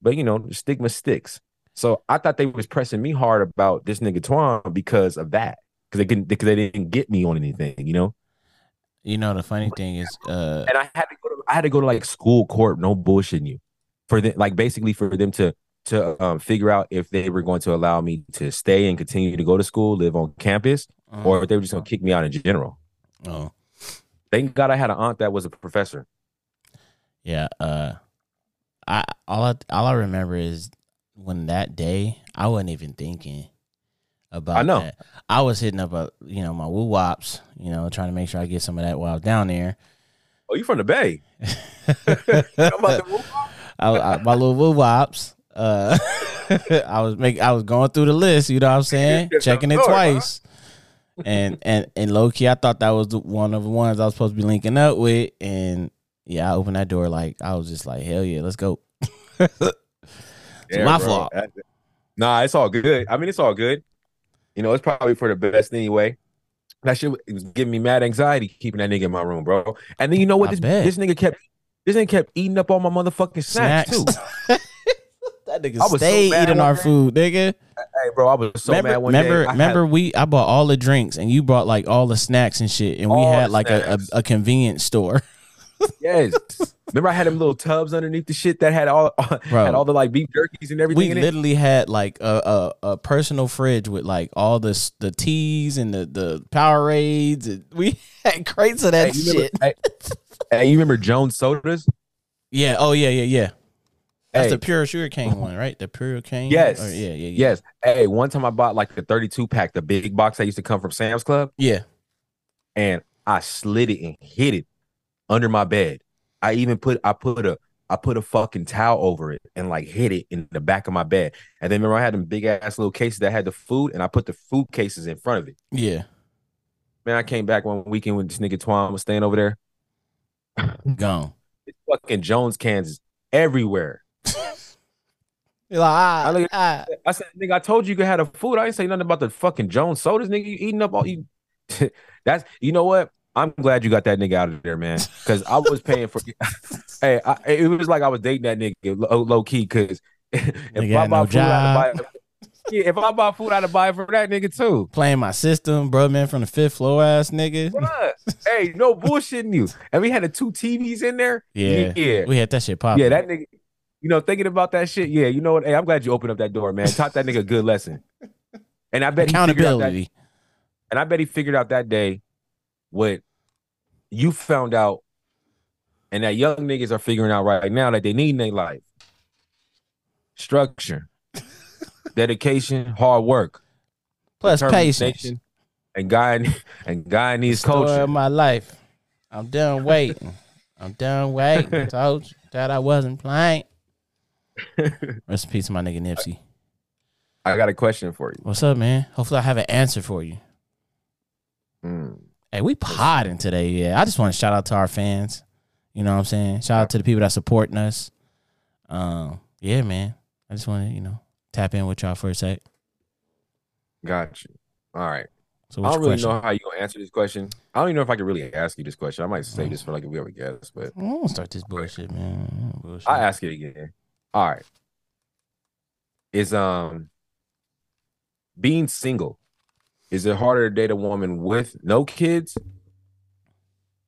But you know, stigma sticks. So I thought they was pressing me hard about this nigga Twan because of that. Because they couldn't because they didn't get me on anything, you know? You know the funny thing is, uh, and I had to go to I had to go to like school court, no bullshitting you, for them like basically for them to to um, figure out if they were going to allow me to stay and continue to go to school, live on campus, uh, or if they were just gonna kick me out in general. oh Thank God I had an aunt that was a professor. yeah. Uh, I all I all I remember is when that day I wasn't even thinking about. I know. that. I was hitting up a you know my woo wops, you know, trying to make sure I get some of that while I was down there. Oh, you from the Bay? I'm about to move. I, I, my little woo wops. Uh, I was make I was going through the list. You know what I'm saying? Checking it twice. huh? And and and low key, I thought that was the, one of the ones I was supposed to be linking up with. And yeah, I opened that door like I was just like, hell yeah, let's go. It's my bro. fault. Nah, it's all good. I mean, it's all good. You know, it's probably for the best anyway. That shit it was giving me mad anxiety keeping that nigga in my room, bro. And then you know what? This, this nigga kept this nigga kept eating up all my motherfucking snacks, too. that nigga I was so stayed mad eating our day. food, nigga. Hey, bro, I was so remember, mad one remember, day. I had- remember, we I bought all the drinks and you brought like all the snacks and shit, and we had like a, a, a convenience store. yes. remember, I had them little tubs underneath the shit that had all Bro. had all the like beef jerkies and everything we in it. literally had like a, a a personal fridge with like all the the teas and the the Powerades. And we had crates of that Hey, you remember, shit. hey, hey, you remember Jones sodas? Yeah. Oh yeah. Yeah. Yeah. That's Hey. the pure sugar cane one, right? The pure cane. Yes. Or- yeah. Yeah. Yeah. Yes. Hey, one time I bought like the 32 pack, the big box that used to come from Sam's Club, Yeah. and I slid it and hid it under my bed. I even put I put a I put a fucking towel over it and like hid it in the back of my bed. And then remember I had them big ass little cases that had the food, and I put the food cases in front of it. Yeah. Man, I came back one weekend when this nigga Twan was staying over there. Gone. It's fucking Jones Kansas, everywhere. You're like, ah, I look- ah. I said, nigga, I told you you could have the food. I didn't say nothing about the fucking Jones sodas, nigga. You eating up all you. That's you know what? I'm glad you got that nigga out of there, man. Because I was paying for. hey, I, it was like I was dating that nigga low, low key. Because if Nigga I no food, buy. Yeah, if I buy food, I'd buy it for that nigga too. Playing my system, bro, man, from the fifth floor ass nigga. Bruh. hey, no bullshitting you. And we had the two TVs in there. Yeah. yeah, We had that shit pop. yeah. That nigga. You know, thinking about that shit. Yeah, you know what? Hey, I'm glad you opened up that door, man. Taught that nigga a good lesson. And I bet he figured out that accountability. And I bet he figured out that day what you found out, and that young niggas are figuring out right now that they need in their life. Structure, dedication, hard work, Plus patience. and guy and guy needs Story of culture. my life. I'm done waiting. I'm done waiting. Told you that I wasn't playing. Rest in peace, my nigga Nipsey. I got a question for you. What's up, man? Hopefully, I have an answer for you. Mm. Hey, we podding today. Yeah, I just want to shout out to our fans. You know what I'm saying? Shout out to the people that supporting us. Um, yeah, man. I just want to, you know, tap in with y'all for a sec. Got you. All right. So, I don't really question? know how you gonna answer this question. I don't even know if I can really ask you this question. I might save this for like if we ever guess, but I don't start this bullshit, man. Bullshit. I ask it again. All right. Is um being single, is it harder to date a woman with no kids?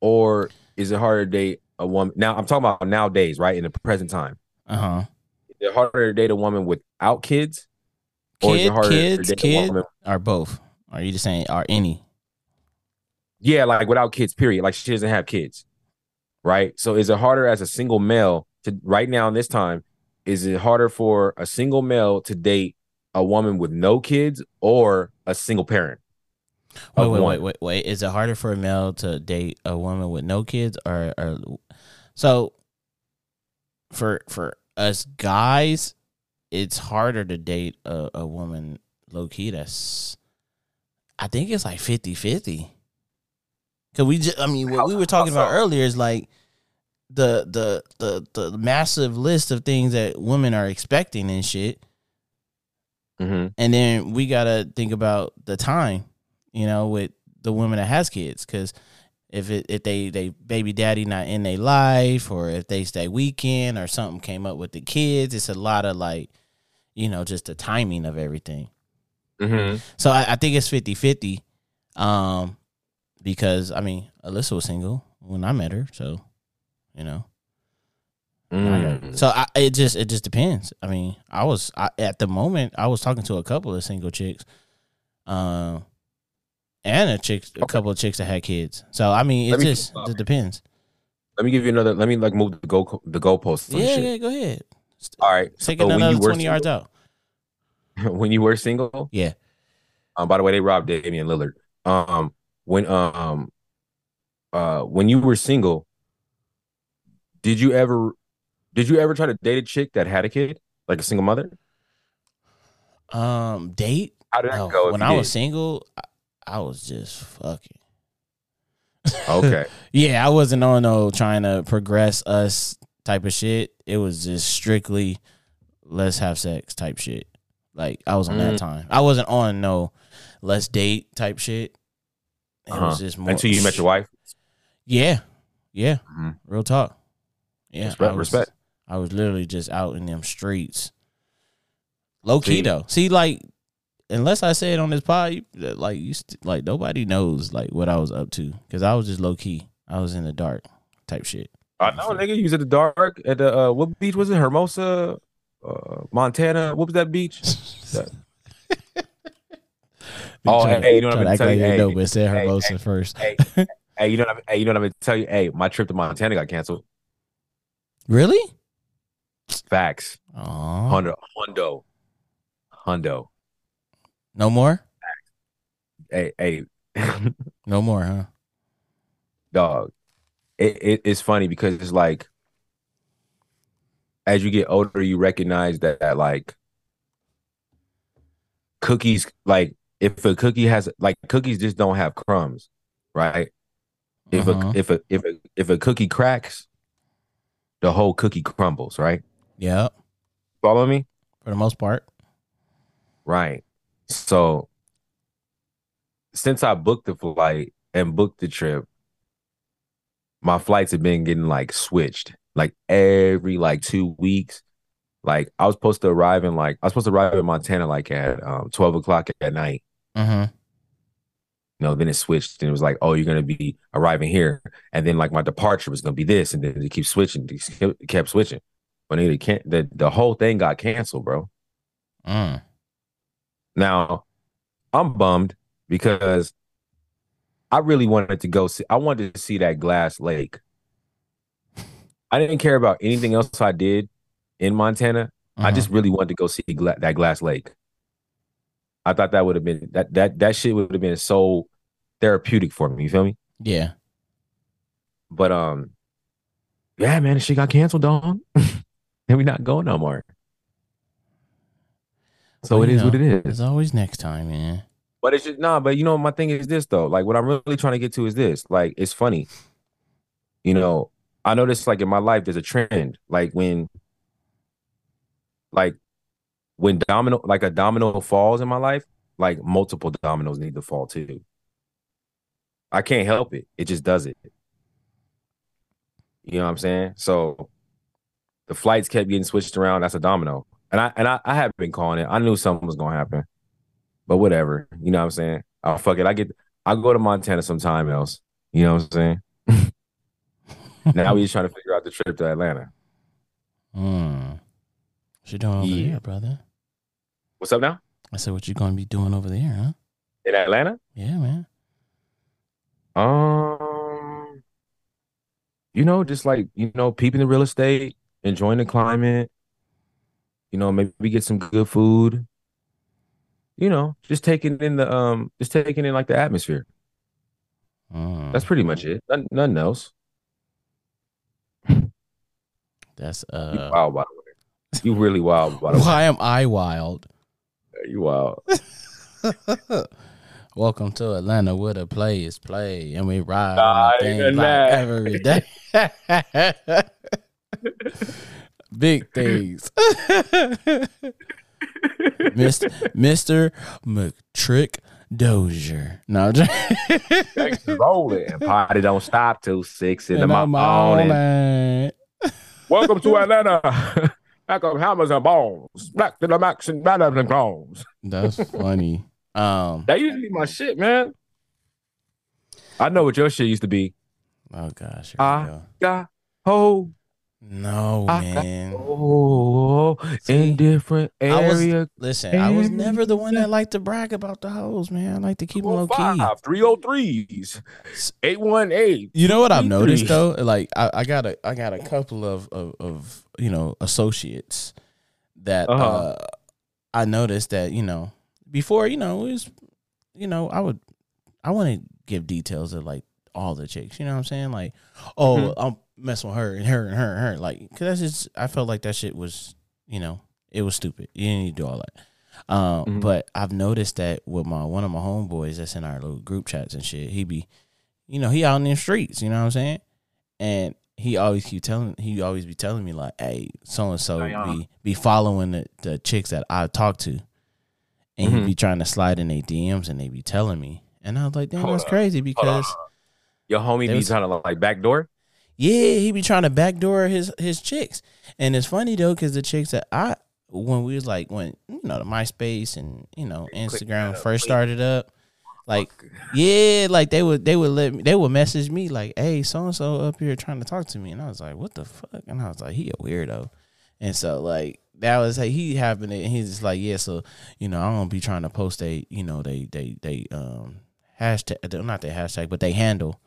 Or is it harder to date a woman now? I'm talking about nowadays, right? In the present time. uh huh. Is it harder to date a woman without kids? Or is it Kid, harder kids, to date a kid, woman? or both? Are you just saying, are any? Yeah, like without kids, period. Like she doesn't have kids. Right. So is it harder as a single male to right now in this time? Is it harder for a single male to date a woman with no kids or a single parent? Wait, wait, wait, wait, wait. Is it harder for a male to date a woman with no kids, or, or so? For for us guys, it's harder to date a, a woman low key that's I think it's like 50-50. Cause we just I mean what we were talking about earlier is like the the the the massive list of things that women are expecting and shit. hmm And then we gotta think about the time, you know, with the women that has kids, because if it if they they baby daddy not in their life, or if they stay weekend, or something came up with the kids, it's a lot of like, you know, just the timing of everything. hmm So I, I think it's 50-50. Um, because I mean, Alyssa was single when I met her, so you know. Mm. So I, it just it just depends. I mean, I was I, at the moment I was talking to a couple of single chicks, um, and a chick, a Okay. couple of chicks that had kids. So I mean, it me- just it depends. Let me give you another. Let me like move the goal the goalposts. and Yeah, yeah, go ahead. All right. Take so when another you were twenty yards out. when you were single. Yeah. Um. By the way, they robbed Damian Lillard. Um. When um. Uh. When you were single. Did you ever? Did you ever try to date a chick that had a kid, like a single mother? Um, date. How did that No, go? when I was single, I, I was just fucking. okay. Yeah, I wasn't on no trying to progress us type of shit. It was just strictly let's have sex type shit. Like I was on that Mm. time. I wasn't on no let's date type shit. It Uh-huh. was just more Until you met your wife. Yeah. Yeah. Mhm. Real talk. Yeah. Respect, I was, respect. I was literally just out in them streets. Low key See? though. See, like, unless I say it on this pod, like you, st- like nobody knows like what I was up to because I was just low key. I was in the dark type shit. I know, nigga. You was at the dark at the uh, what beach was it? Hermosa, uh, Montana. What was that beach? Oh, Try to- hey, you know what I'm to gonna tell you? they Hey, know, but said Hermosa hey, first. hey, hey, you know what I'm, hey, you know what I'm gonna tell you? Hey, my trip to Montana got canceled. Really? Facts. Oh, Hundo, Hundo, Hundo. no more. Hey, hey, No more, huh? dog. It, it it's funny because it's like as you get older, you recognize that, that like cookies, like if a cookie has like cookies just don't have crumbs, right? If Mhm. a if a if a if a cookie cracks, the whole cookie crumbles, right? Yeah, Follow me? for the most part. Right. So since I booked the flight and booked the trip, my flights have been getting like switched like every like two weeks. Like I was supposed to arrive in like I was supposed to arrive in Montana like at um 12 o'clock at night. Mm-hmm. Know, then it switched and it was like, oh, you're gonna be arriving here. And then like my departure was gonna be this, and then it keeps switching, it kept- switching. But it can't the, the whole thing got canceled, bro. Mm. Now, I'm bummed because I really wanted to go see I wanted to see that glass lake. I didn't care about anything else I did in Montana. I Mhm. just really wanted to go see gla- that glass lake. I thought that would have been that that that shit would have been so therapeutic for me, you feel me? yeah. But um yeah, man, she got canceled, dog. and we not going no more. So Well, it is what know, it is. There's always next time, man. But it's just nah, but you know, my thing is this though. Like what I'm really trying to get to is this. Like it's funny. You know, I noticed like in my life there's a trend. Like when like when domino like a domino falls in my life, like multiple dominoes need to fall too. I can't help it. It just does it. You know what I'm saying? So the flights kept getting switched around. That's a domino. And I and I, I have been calling it. I knew something was gonna happen. But whatever. You know what I'm saying? Oh fuck it. I get I'll go to Montana sometime else. You know what I'm saying? now we just trying to figure out the trip to Atlanta. Mm. What you doing over Yeah. there, brother? What's up now? I said, what you gonna be doing over there, huh? In Atlanta? Yeah, man. Um you know, just like, you know, peeping the real estate, enjoying the climate, you know, maybe get some good food. You know, just taking in the um just taking in like the atmosphere. Mm. That's pretty much it. Nothing, nothing else. That's You uh wow, by the way. You really wild, by the way. Why am I wild? You wild. Welcome to Atlanta where the play is play and we ride Nah, on the thing like every day. Big things. Mr. Mr. McTrick Dozier. No, just- rolling. Party don't stop till six in the the morning. Welcome to Atlanta. Back of hammers and bones. Black to the max and banners and clones. That's funny. Um. That used to be my shit, man. I know what your shit used to be. Oh gosh. Ah. we go. Got No I got- man. oh, See, in different I was- area. Listen, I was never the one that liked to brag about the hoes, man. I like to keep them low key. 303s, 818. You know what I've noticed though? Like I, I got a I got a couple of, of of you know associates that Uh-huh. uh I noticed that, you know, before, you know, it was you know, I would I want to give details of like all the chicks, you know what I'm saying? Like, oh, Mhm. I'm messing with her and her and her and her. Like, cause that's just I felt like that shit was, you know, it was stupid. You didn't need to do all that. Um, Mhm. but I've noticed that with my one of my homeboys that's in our little group chats and shit, he be you know, he out in the streets, you know what I'm saying? And he always keep telling he always be telling me like, hey, so and so be be following the, the chicks that I talk to. And he Mhm. be trying to slide in their DMs and they be telling me. And I was like, damn, Hold that's up. crazy because Your homie be was- trying to like backdoor. yeah, he be trying to backdoor his his chicks. And it's funny though, because the chicks that I when we was like when you know the MySpace and you know Instagram first started up, like yeah, like they would they would let me they would message me like, hey, so and so up here trying to talk to me, and I was like, what the fuck? And I was like, he a weirdo, and so like that was like he having it, and he's just like, yeah, so you know I'm gonna be trying to post a you know they they they um hashtag not their hashtag but they handle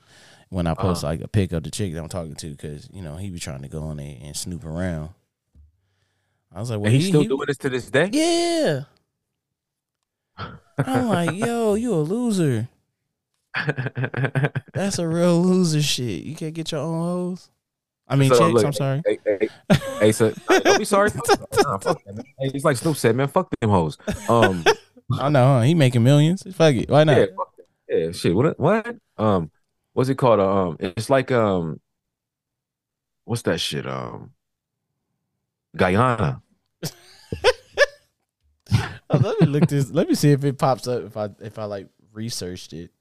when I post Uh-huh. like a pic of the chick that I'm talking to because you know he be trying to go on there and snoop around. I was like, well, and he's he- still he- doing this to this day. yeah. I'm like, yo, you a loser. That's a real loser shit. You can't get your own hoes. I mean, So, chicks. look, I'm sorry. hey, hey, hey, so don't be sorry. Nah, fuck that, man. Hey, it's like Snoop said, man. Fuck them hoes. Um, I know huh? he making millions. Fuck it. Why not? yeah, yeah, shit. What? What? Um, what's it called? Um, it's like um, what's that shit? Um, Guyana. Oh, let me look this. Let me see if it pops up. If I if I like researched it.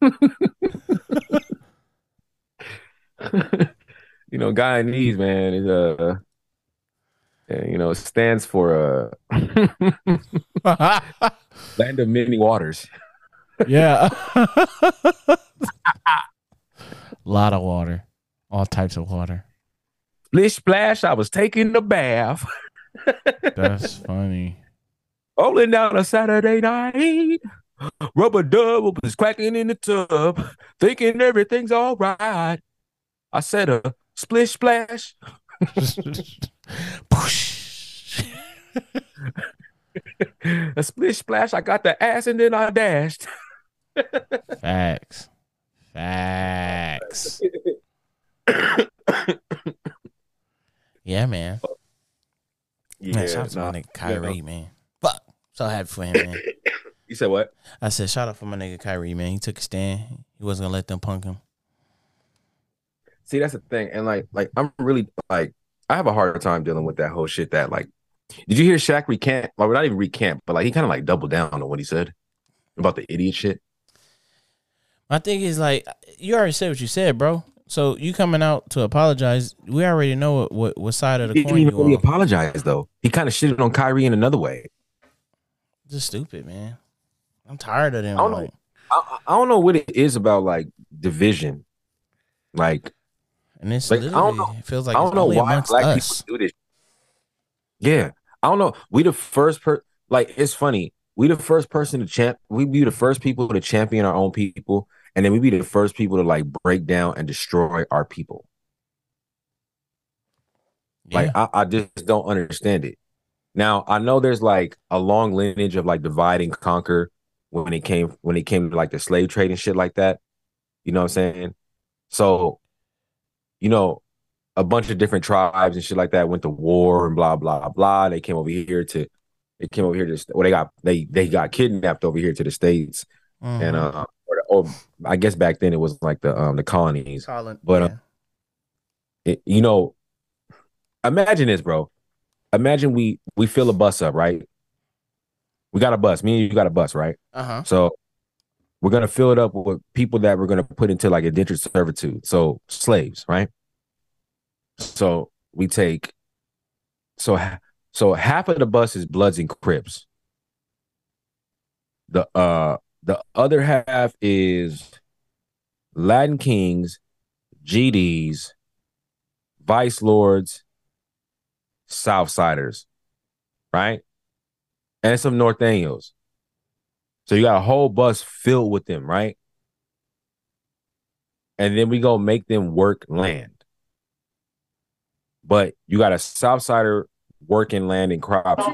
you know, guy Guyanese man is a uh, you know, stands for uh, land of many waters. yeah. A lot of water. All types of water. Splish splash, I was taking a bath, That's funny. rolling down a Saturday night. Rubber dub was cracking in the tub, thinking everything's all right. I said a splish splash. A splish splash. I got the ass and then I dashed. Facts. Facts. Yeah, man. man, shout out to my nigga yeah, no. Kyrie, man. Fuck. So happy for him, man. You said what? I said, shout out for my nigga Kyrie, man. He took a stand. He wasn't gonna let them punk him. See, that's the thing. And like, like I'm really like, I have a hard time dealing with that whole shit. That like, did you hear Shaq recant? Well, not even recant, but like he kind of like doubled down on what he said about the idiot shit. My thing is like, you already said what you said, bro. So you coming out to apologize? We already know what what, what side of the He didn't coin you even really apologize though. He kind of shitted on Kyrie in another way. Just stupid, man. I'm tired of them. I don't know. I, I don't know what it is about like division. Like and it's Like, I don't know- it feels like I don't know only why black us. people do this. Yeah, I don't know. We the first per like it's funny. We the first person to champ. We be the first people to champion our own people, and then we be the first people to like break down and destroy our people. Yeah. Like I, I just don't understand it. Now I know there's like a long lineage of like divide and conquer when it came when it came to like the slave trade and shit like that. You know what I'm saying? So, you know, a bunch of different tribes and shit like that went to war and blah blah blah. They came over here to they came over here to well they got they they got kidnapped over here to the states and Mhm. uh or, or I guess back then it was like the um the colonies. Colin, but, uh, yeah. It- you know, imagine this, bro. Imagine we we fill a bus up, right? We got a bus. Me and you got a bus, right? uh-huh. So we're gonna fill it up with people that we're gonna put into like indentured servitude. So slaves, right? So we take so so half of the bus is Bloods and Crips. The uh the other half is Latin Kings, GDs, Vice Lords, Southsiders, right? And some Norteños. So you got a whole bus filled with them, right? And then we go make them work land. But you got a Southsider working land and crops.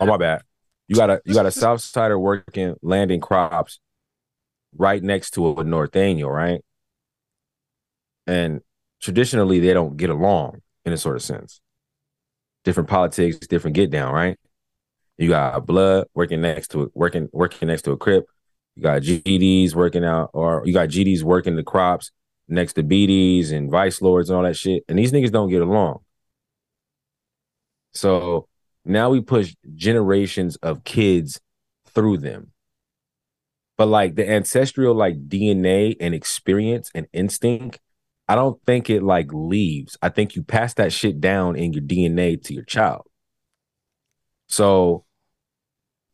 Oh my bad. You got a you got a Southsider working land and crops right next to a North Norteño, right? And traditionally they don't get along in a sort of sense. Different politics, different get down, right? You got blood working next to working working next to a crip. You got GDs working out, or you got GDs working the crops next to BDs and vice lords and all that shit. And these niggas don't get along. So now we push generations of kids through them. But like the ancestral like DNA and experience and instinct, I don't think it like leaves. I think you pass that shit down in your DNA to your child. So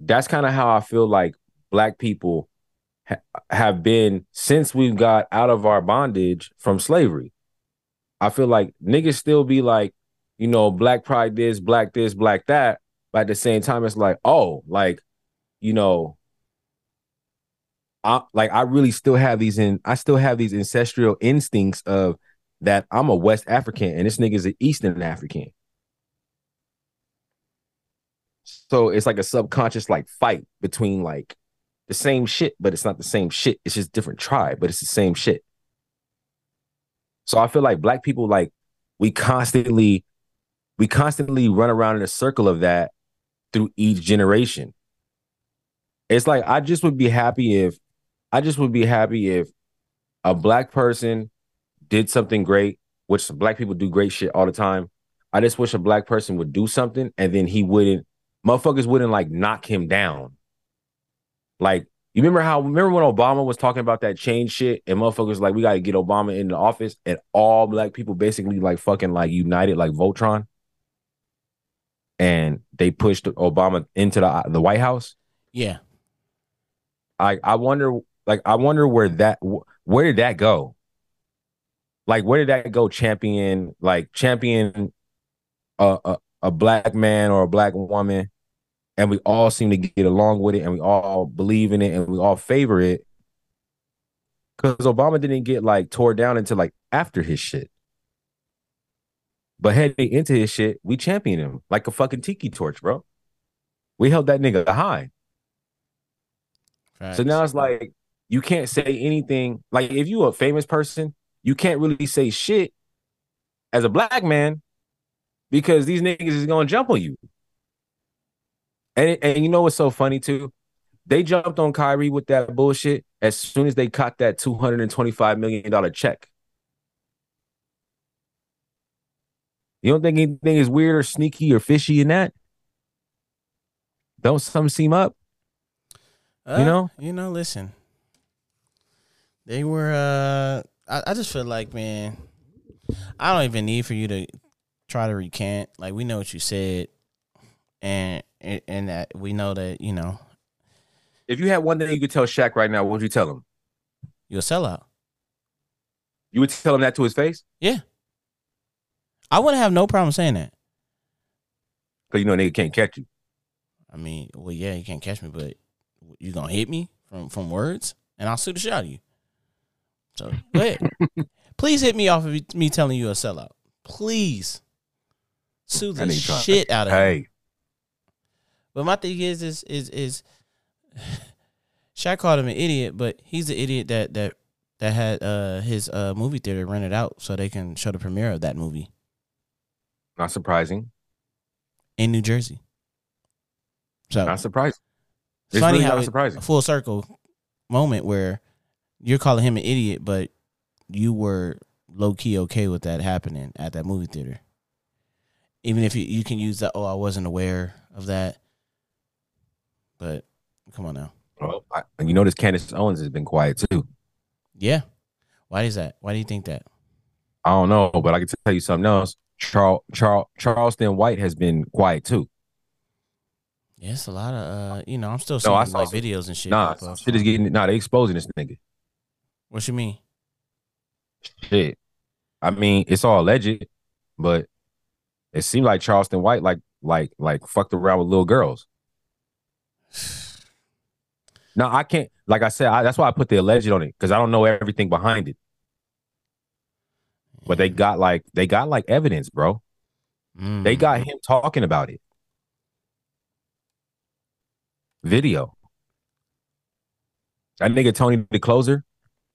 that's kind of how I feel like black people ha- have been since we got out of our bondage from slavery. I feel like niggas still be like, you know, black pride this, black this, black that. But at the same time, it's like, oh, like, you know, I like I really still have these in I still have these ancestral instincts of that I'm a West African and this nigga's an Eastern African. So it's like a subconscious like fight between like the same shit, but it's not the same shit. It's just different tribe, but it's the same shit. So I feel like black people like we constantly we constantly run around in a circle of that through each generation. It's like I just would be happy if I just would be happy if a black person did something great, which black people do great shit all the time. I just wish a black person would do something and then he wouldn't motherfuckers wouldn't like knock him down. Like, you remember how remember when Obama was talking about that change shit and motherfuckers like we gotta get Obama in the office and all black people basically like fucking like united like Voltron. And they pushed Obama into the the White House. Yeah. I I wonder like I wonder where that where did that go? Like where did that go champion like champion a, a a black man or a black woman and we all seem to get along with it and we all believe in it and we all favor it cuz Obama didn't get like tore down until like after his shit. But heading into his shit, we championed him like a fucking tiki torch, bro. We held that nigga high. So now it's like you can't say anything. Like if you a famous person, you can't really say shit as a black man because these niggas is gonna jump on you. And and you know what's so funny too? They jumped on Kyrie with that bullshit as soon as they caught that two hundred and twenty five million dollar check. You don't think anything is weird or sneaky or fishy in that? Don't some seem up? Uh, You know? you know. Listen, they were. uh I, I just feel like, man, I don't even need for you to try to recant. Like we know what you said, and and, and that we know that you know If you had one thing you could tell Shaq right now, what would you tell him? you're a sellout. You would tell him that to his face? Yeah, I wouldn't have no problem saying that. Because you know nigga can't catch you. I mean, well, yeah, you can't catch me, but you gonna hit me from from words, and I'll sue the shit out of you. So go ahead. Please hit me off of me telling you a sellout. Please sue the That nigga trying- shit out of me. Hey, But my thing is, is, is, is, Shaq called him an idiot, but he's the idiot that that that had uh his uh movie theater rented out so they can show the premiere of that movie Not surprising. in New Jersey. So Not surprising. it's funny really how not it- surprising. a full circle moment where you're calling him an idiot, but you were low key okay with that happening at that movie theater. Even if you, you can use that, oh, I wasn't aware of that. But come on now. Well, I, and you notice Candace Owens has been quiet too. Yeah. Why is that? Why do you think that? I don't know, but I can tell you something else. Charles Charles Charleston White has been quiet too. Yeah, it's a lot of uh you know, I'm still seeing I like some- videos and shit. Nah, shit is getting nah, they exposing this nigga. What you mean? Shit. I mean, it's all alleged, but it seemed like Charleston White like like like fucked around with little girls. Now I can't, like I said, I, that's why I put the alleged on it because I don't know everything behind it. But they got like they got like evidence, bro. Mm. They got him talking about it. Video. That nigga Tony the closer,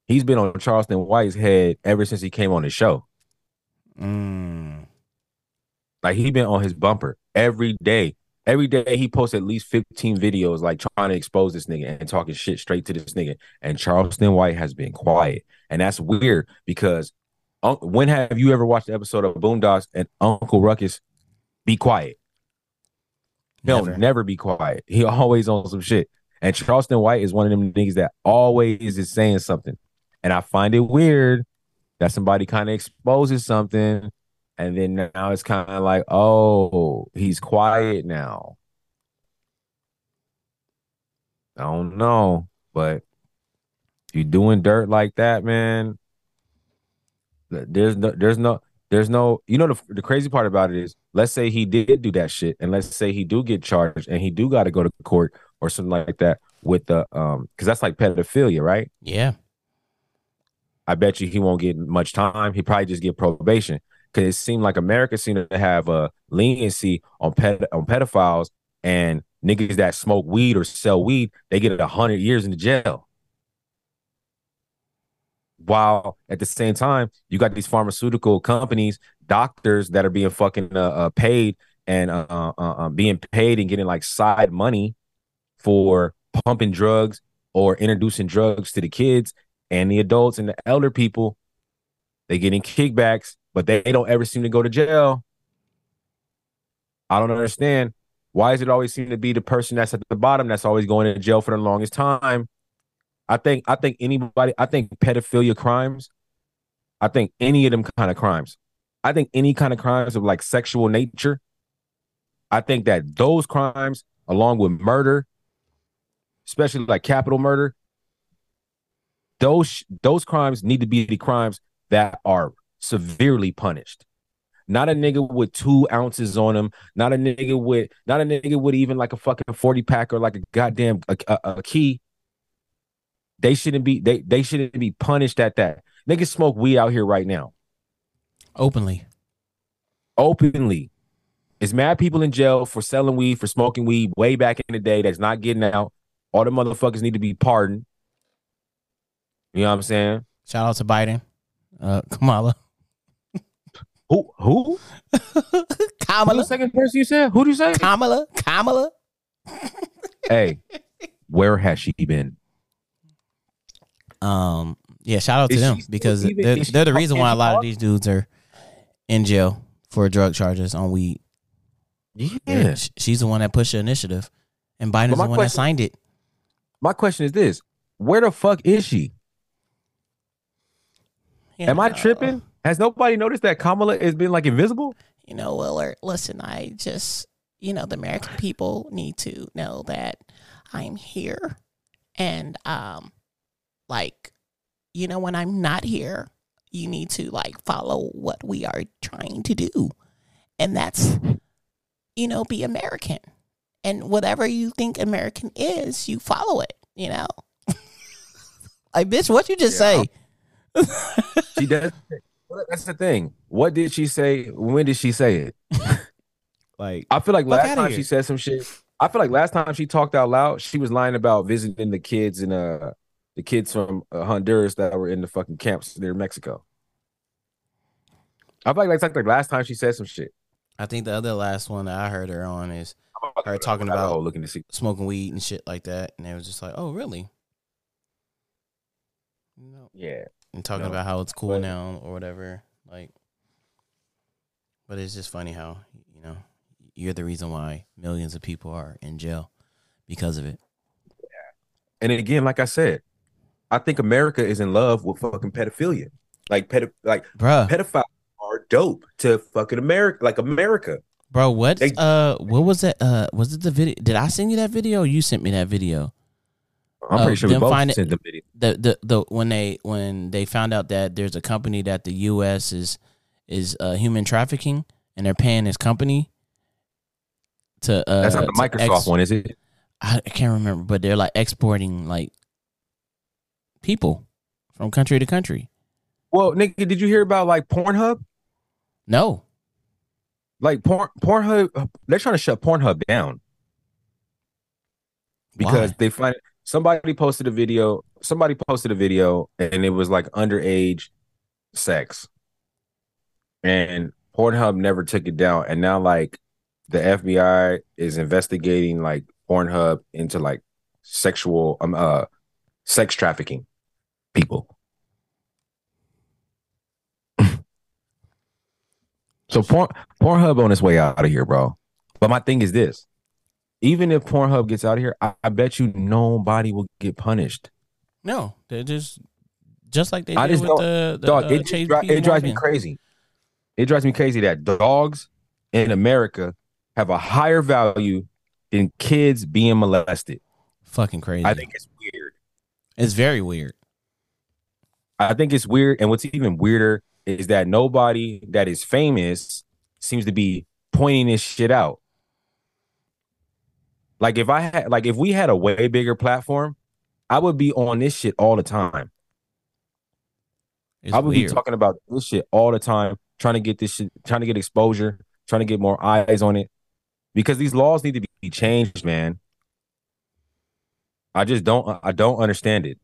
he's been on Charleston White's head ever since he came on the show. Mm. Like he been on his bumper every day. Every day he posts at least 15 videos like trying to expose this nigga and talking shit straight to this nigga. And Charleston White has been quiet. And that's weird because un- when have you ever watched the episode of Boondocks and Uncle Ruckus be quiet? He'll Never. never. be quiet. He always on some shit. And Charleston White is one of them niggas that always is saying something. And I find it weird that somebody kind of exposes something and then now it's kind of like, oh, he's quiet now. I don't know, but you're doing dirt like that, man, there's no, there's no, there's no, you know, the, the crazy part about it is, let's say he did do that shit, and let's say he do get charged, and he do got to go to court or something like that with the, um, because that's like pedophilia, right? Yeah. I bet you he won't get much time. He probably just get probation because it seemed like America seemed to have a leniency on ped- on pedophiles and niggas that smoke weed or sell weed. They get a hundred years in the jail. While at the same time, you got these pharmaceutical companies, doctors that are being fucking uh, uh, paid and uh, uh, uh, being paid and getting like side money for pumping drugs or introducing drugs to the kids and the adults and the elder people. They getting kickbacks, but they don't ever seem to go to jail. I don't understand. Why does it always seem to be the person that's at the bottom that's always going to jail for the longest time? I think I think anybody I think pedophilia crimes, I think any of them kind of crimes. I think any kind of crimes of like sexual nature. I think that those crimes, along with murder, especially like capital murder, those those crimes need to be the crimes that are severely punished. Not a nigga with two ounces on him. Not a nigga with not a nigga with even like a fucking forty pack or like a goddamn a, a, a key. They shouldn't be they they shouldn't be punished at that. Niggas smoke weed out here right now Openly. openly. It's mad people in jail for selling weed, for smoking weed way back in the day that's not getting out. All the motherfuckers need to be pardoned. You know what I'm saying? Shout out to Biden. Uh Kamala. Who who? Who's the second person you said? Who do you say? Kamala. Kamala. hey, where has she been? Um, yeah, shout out to Is them she because even- they're, they're the reason why a lot of these dudes are in jail for drug charges on weed. Yeah. She's the one that pushed the initiative, and Biden's the one that signed it. My question is this: Where the fuck is she? Am I tripping? Has nobody noticed that Kamala has been like invisible? You know, Willard, listen, I just, you know, the American people need to know that I'm here. And, um, like, you know, when I'm not here, you need to, like, follow what we are trying to do. And that's, you know, be American. And whatever you think American is, you follow it, you know? like, bitch, what you just Yeah, say? She does. Well, That's the thing. What did she say? When did she say it? Like, I feel like last time here. she said some shit. I feel like last time she talked out loud, she was lying about visiting the kids in uh the kids from uh, Honduras that were in the fucking camps near Mexico. I feel like that's like the last time she said some shit. I think the other last one that I heard her on is her talking about looking to see. smoking weed and shit like that, and it was just like, oh, really? No. Yeah, and talking No, about how it's cool but- now or whatever. Like, but it's just funny how you know you're the reason why millions of people are in jail because of it. and again, like I said, I think America is in love with fucking pedophilia. Like pedo, like Bruh, pedophiles are dope to fucking America, like America. bro, what? They- uh, what was that? Uh, was it the video? Did I send you that video? Or you sent me that video. I'm pretty sure we both find it- sent the video. the the the when they when they found out that there's a company that the U.S. is is uh, human trafficking and they're paying this company to uh That's not the Microsoft ex- one, is it? I, can't remember, but they're like exporting like people from country to country. Well, nigga, did you hear about like Pornhub? No, Like porn, Pornhub, they're trying to shut Pornhub down because Why? they find somebody posted a video. Somebody posted a video, and it was like underage sex, and Pornhub never took it down. And now, like, the FBI is investigating like Pornhub into like sexual, um, uh, sex trafficking people. so porn, Pornhub on its way out of here, bro. But my thing is this: even if Pornhub gets out of here, I, I bet you nobody will get punished. no, they're just just like they I did just with don't- the, the Dog, uh, it, dri- it drives me crazy. It drives me crazy that dogs in America have a higher value than kids being molested. Fucking crazy. I think it's weird. it's very weird. I think it's weird. And what's even weirder is that nobody that is famous seems to be pointing this shit out. Like if I had like if we had a way bigger platform, I would be on this shit all the time. It's I would weird. be talking about this shit all the time, trying to get this shit, trying to get exposure, trying to get more eyes on it. Because these laws need to be changed, man. I just don't I don't understand it.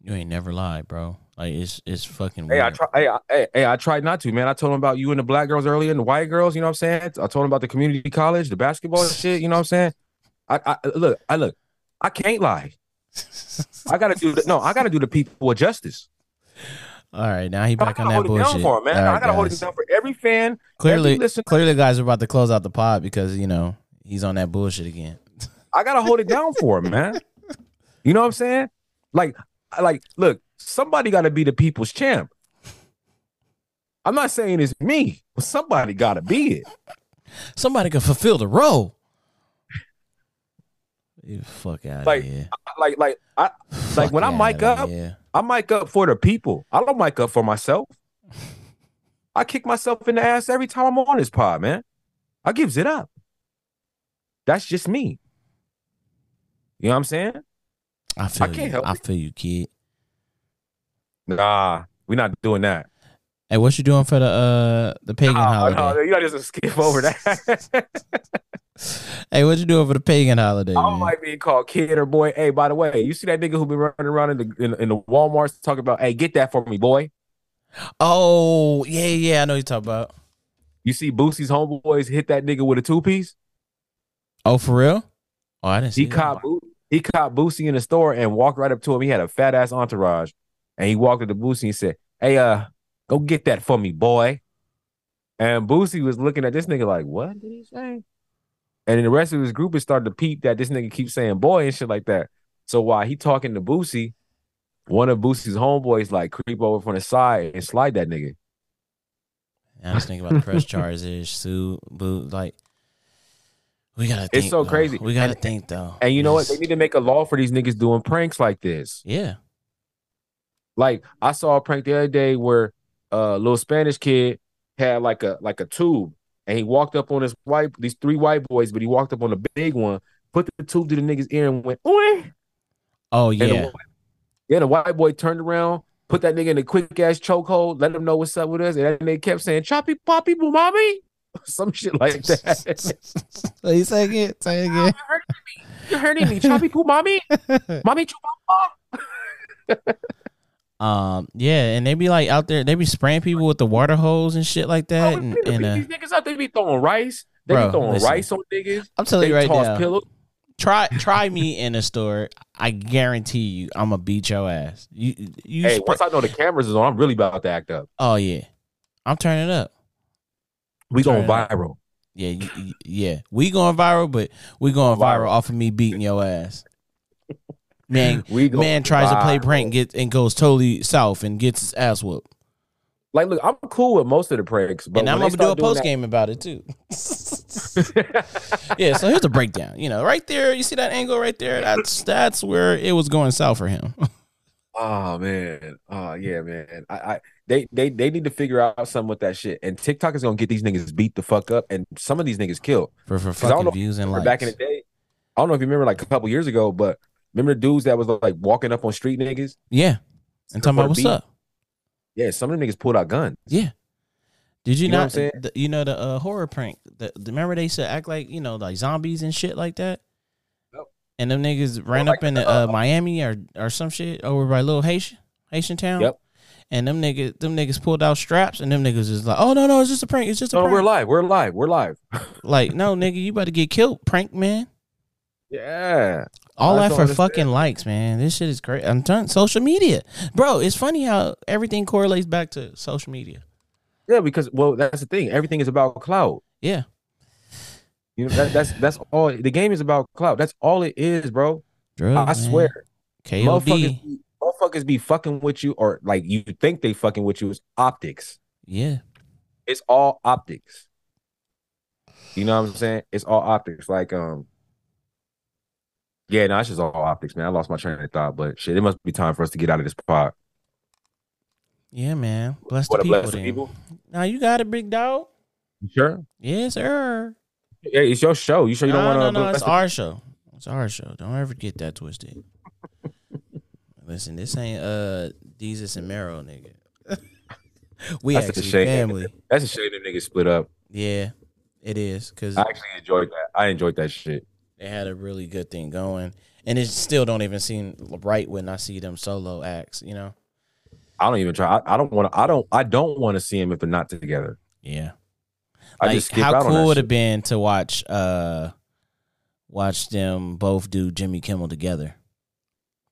you ain't never lied, bro. Like it's it's fucking Hey, weird. I try. Hey, I, hey, hey, I tried not to, man. I told him about you and the black girls earlier, and the white girls. You know what I'm saying? I told him about the community college, the basketball and shit. You know what I'm saying? I, I look, I look. I can't lie. I gotta do the, no. I gotta do the people with justice. All right, now he back on that hold it down bullshit. for him, man. All I gotta hold it down for every fan. Clearly, every clearly, guys are about to close out the pod because you know he's on that bullshit again. I gotta hold it down for him, man. You know what I'm saying? Like, like, look, somebody gotta be the people's champ. I'm not saying it's me, but somebody gotta be it. Somebody can fulfill the role. You fuck out Like, of here. Like, like, I like when I mic up, here. I mic up for the people. I don't mic up for myself. I kick myself in the ass every time I'm on this pod, man. I gives it up. That's just me. You know what I'm saying? I feel I can't you. help I it. feel you, kid. Nah, we're not doing that. Hey, what you doing for the uh the pagan Nah, holiday? no, you gotta just skip over that. Hey, what you doing for the pagan holiday? I man? don't like being called kid or boy. Hey, by the way, you see that nigga who been running around in the in, in the Walmarts talking about, hey, get that for me, boy. oh, yeah, yeah, I know you talking about. You see Boosie's homeboys hit that nigga with a two piece. Oh, for real? Oh, I didn't see He caught Bo- he caught Boosie in the store and walked right up to him. He had a fat ass entourage, and he walked up to Boosie and said, "Hey, uh, go get that for me, boy." And Boosie was looking at this nigga like, "What did he say?" And then the rest of his group is starting to peep that this nigga keeps saying "boy" and shit like that. So while he talking to Boosie, one of Boosie's homeboys like creep over from the side and slide that nigga. I was thinking about the press charges, sue, boo, like we gotta. Think, It's so though. crazy. We gotta And- think though. And you know what? They need to make a law for these niggas doing pranks like this. Yeah. Like I saw a prank the other day where a little Spanish kid had like a like a tube and he walked up on this white these three white boys, but he walked up on the big one, put the tube to the nigga's ear and went, Oi! Oh And the yeah. white- yeah, the white boy turned around, put that nigga in a quick ass chokehold, let him know what's up with us, and then they kept saying choppy poppy boomami, some shit like that. You say again? Say it again. you're hurting me, choppy poo, mommy, mommy, chupapa. Um, yeah, and they be like out there, they be spraying people with the water hose and shit like that. Oh, And, these and uh, niggas out there be throwing rice. They Bro, be throwing listen. rice on niggas. I'm telling They you right now, pillows. try try me in a store. I guarantee you, I'm gonna beat your ass. You you. Hey, spray- once I know the cameras is on, I'm really about to act up. oh yeah, I'm turning up. We going it up. viral. Yeah, yeah. We going viral, but we going viral Viral. off of me beating your ass. Man, We man tries to play prank, get and goes totally south and gets his ass whooped. Like, look, I'm cool with most of the pranks, but and I'm gonna do a post game about it too. yeah, so here's a breakdown. You know, right there, you see that angle right there? That's that's where it was going south for him. Oh man, oh yeah, man. I, I they they they need to figure out something with that shit. And TikTok is gonna get these niggas beat the fuck up, and some of these niggas killed. for for I don't fucking know- views and likes. Back in the day, I don't know if you remember, like a couple years ago, but remember the dudes that was like walking up on street niggas. yeah, and talking about what's beat? up. Yeah, some of them niggas pulled out guns. Yeah. Did you, You know what not? I'm saying? the- you know the uh, horror prank. The, the- remember they said act like you know like zombies and shit like that. Yep. And them niggas ran like up in the, uh, uh, Miami or or some shit over by little Haitian Haitian town. Yep. And them niggas them niggas pulled out straps and them niggas is like, oh no no, it's just a prank. It's just a No, prank. we're live. We're live. We're live. like no nigga, you about to get killed, prank man. Yeah. All I that for understand. fucking likes, man. This shit is great. I'm telling social media, bro. It's funny how everything correlates back to social media. Yeah, because well, that's the thing. Everything is about cloud. Yeah, You know, that, that's that's all. The game is about cloud. That's all it is, bro. drugs. I man. swear. KOD. Motherfuckers, be, motherfuckers be fucking with you, or like you think they fucking with you. Is optics. Yeah. It's all optics. You know what I'm saying? It's all optics. Like um. Yeah, no, it's just all optics, man. I lost my train of thought, but shit, it must be time for us to get out of this pot. Yeah, man. Bless What the people. bless the people. Now you got it, big dog. You sure? Yes, sir. Yeah, it's your show. You sure you no, don't want to? no. no, It's our show. It's our show. Don't ever get that twisted. Listen, this ain't uh Desus and Mero, nigga. we That's a actually shame. family. That's a shame them niggas split up. Yeah, it is because I actually enjoyed that. I enjoyed that shit. They had a really good thing going, and it still don't even seem right when I see them solo acts. You know? I don't even try. I, I don't want to. I don't. I don't want to see them if they're not together. Yeah. I like, just skip how out cool would have been to watch uh watch them both do Jimmy Kimmel together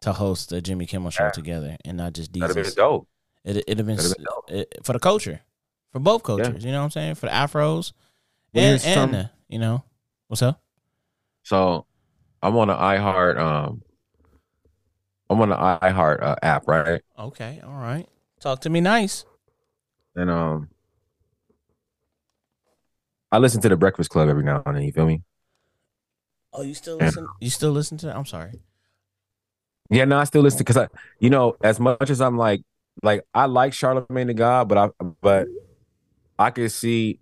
to host a Jimmy Kimmel show Yeah. together and not just That'd have been dope. It it'd have been, That'd been dope. it, for the culture, for both cultures. You know what I'm saying? For the Afros Well, and, and some- the, you know what's up? So I'm on the iHeart. Um, I'm on the iHeart uh, app, right? Okay, all right. Talk to me nice. And um, I listen to the Breakfast Club every now and then. You feel me? Oh, you still listen? You still listen to that? I'm sorry. Yeah, no, I still listen because I, you know, as much as I'm like, like I like Charlamagne the God, but I, but I can see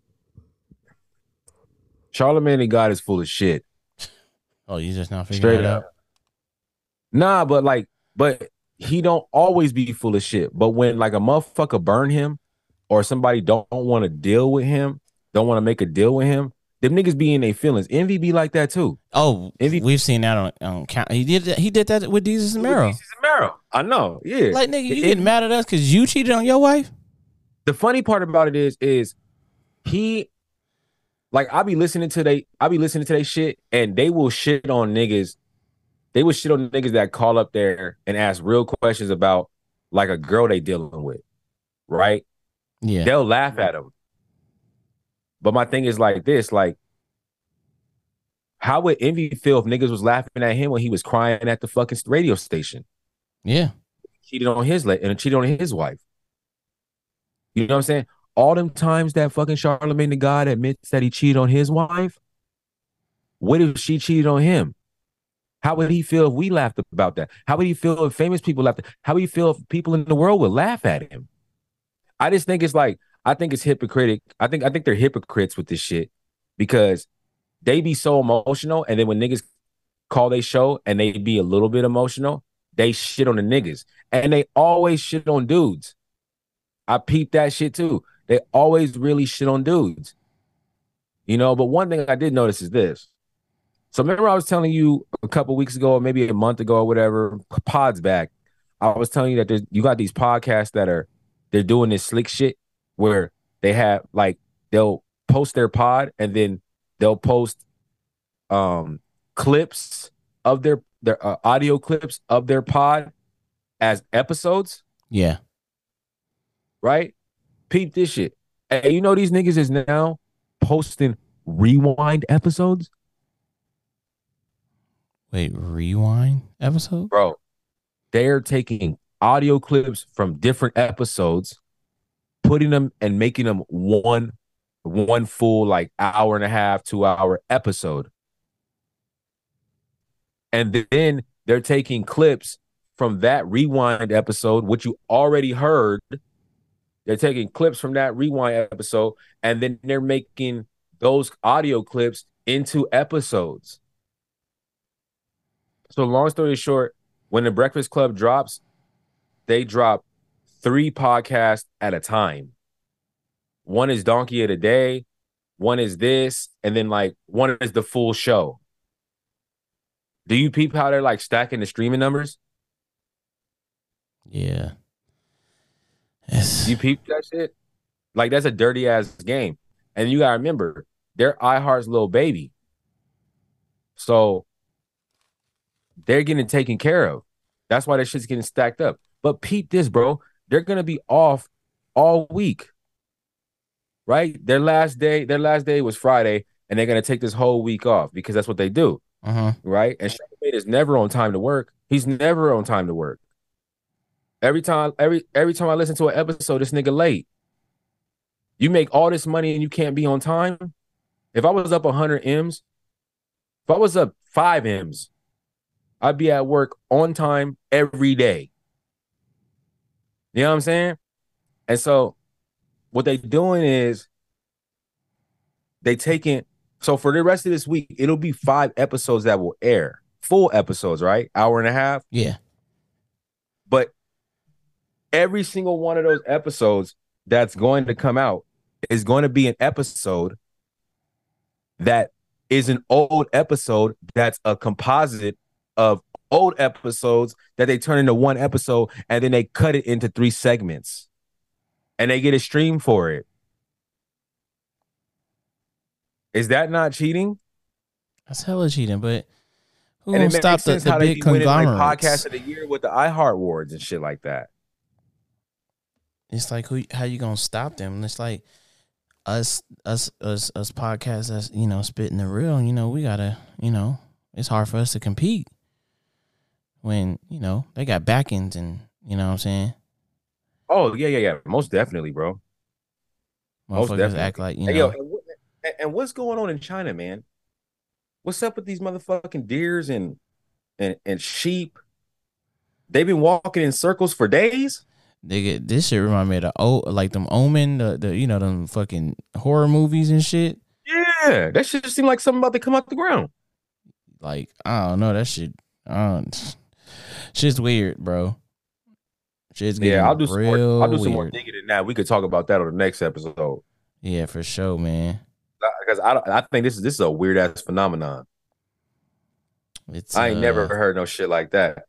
Charlamagne the God is full of shit. Oh, you just not figuring Straight out. up. Nah, but like, but he don't always be full of shit. But when like a motherfucker burn him, or somebody don't want to deal with him, don't want to make a deal with him, them niggas be in their feelings. Envy be like that too. Oh, he- we've seen that on, on count. He did that, he did that with Desus and Mero. Desus and Mero. I know. Yeah. Like nigga, you It- getting mad at us because you cheated on your wife? the funny part about it is, is he like I be listening to they I be listening to they shit and they will shit on niggas. They will shit on niggas that call up there and ask real questions about like a girl they dealing with. Right? Yeah. They'll laugh at them. But my thing is like this, like how would Envy feel if niggas was laughing at him when he was crying at the fucking radio station? Yeah. cheated on his la- and cheated on his wife. You know what I'm saying? All them times that fucking Charlamagne the God admits that he cheated on his wife. What if she cheated on him? How would he feel if we laughed about that? How would he feel if famous people laughed? How would he feel if people in the world would laugh at him? I just think it's like I think it's hypocritic. I think I think they're hypocrites with this shit because they be so emotional, and then when niggas call they show and they be a little bit emotional, they shit on the niggas, and they always shit on dudes. I peep that shit too. They always really shit on dudes. You know, but one thing I did notice is this. So remember, I was telling you a couple weeks ago, or maybe a month ago, or whatever. Pods back. I was telling you that there's, you got these podcasts that are they're doing this slick shit where they have like they'll post their pod and then they'll post um clips of their their uh, audio clips of their pod as episodes, Yeah. right? Peep this shit. Hey, you know these niggas is now posting rewind episodes, Wait, rewind episode? bro. They're taking audio clips from different episodes, putting them and making them one one full like hour and a half, two hour episode. And then they're taking clips from that rewind episode, which you already heard. They're taking clips from that rewind episode, and then they're making those audio clips into episodes. So, long story short, when the Breakfast Club drops, they drop three podcasts at a time. One is Donkey of the Day, one is this, and then like one is the full show. Do you peep how they're like stacking the streaming numbers? Yeah. It's, You peep that shit? Like that's a dirty ass game. And you gotta remember, they're iHeart's little baby. So they're getting taken care of. That's why that shit's getting stacked up. But peep this, bro. They're gonna be off all week. Right? Their last day, their last day was Friday, and they're gonna take this whole week off because that's what they do, uh-huh. right? And Charlamagne is never on time to work. He's never on time to work. Every time, every every time I listen to an episode, this nigga late. You make all this money and you can't be on time. If I was up 100 M's, if I was up five M's, I'd be at work on time every day. You know what I'm saying? And so what they doing is they taking so for the rest of this week, it'll be five episodes that will air. Full episodes, right? Hour and a half. Yeah. But every single one of those episodes that's going to come out is going to be an episode that is an old episode that's a composite of old episodes that they turn into one episode and then they cut it into three segments and they get a stream for it. Is that not cheating? That's hella cheating, but who and gonna stop the, the big winning like podcast of the year with the iHeart awards and shit like that. It's like who how you gonna stop them? It's like us us us us podcasts that's you know spitting the real, you know, we gotta, you know, it's hard for us to compete when, you know, they got backings and you know what I'm saying? Oh yeah, yeah, yeah, most definitely, bro. Most definitely. act like, you Hey, know, yo, and, what- and- and what's going on in China, man? What's up with these motherfucking deers and and and sheep? They've been walking in circles for days. Nigga, this shit remind me of the old like them omen, the, the you know, them fucking horror movies and shit. Yeah, that shit just seemed like something about to come out the ground. Like, I don't know, that shit uh, shit's weird, bro. Shit's Yeah, I'll do some real more. I'll do some more digging in that. We could talk about that on the next episode Yeah, for sure, man. because I don't- I think this is this is a weird ass phenomenon. It's I ain't never uh, heard no shit like that.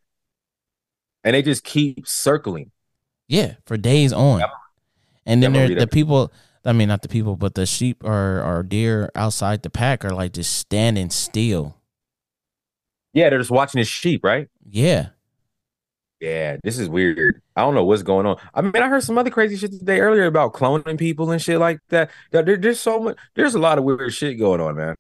And they just keep circling. Yeah, for days on. And then there the people I mean not the people, but the sheep or or deer outside the pack are like just standing still. Yeah, they're just watching his sheep, right? Yeah. Yeah, this is weird. I don't know what's going on. I mean, I heard some other crazy shit today earlier about cloning people and shit like that. There- there's so much. There's a lot of weird shit going on, man.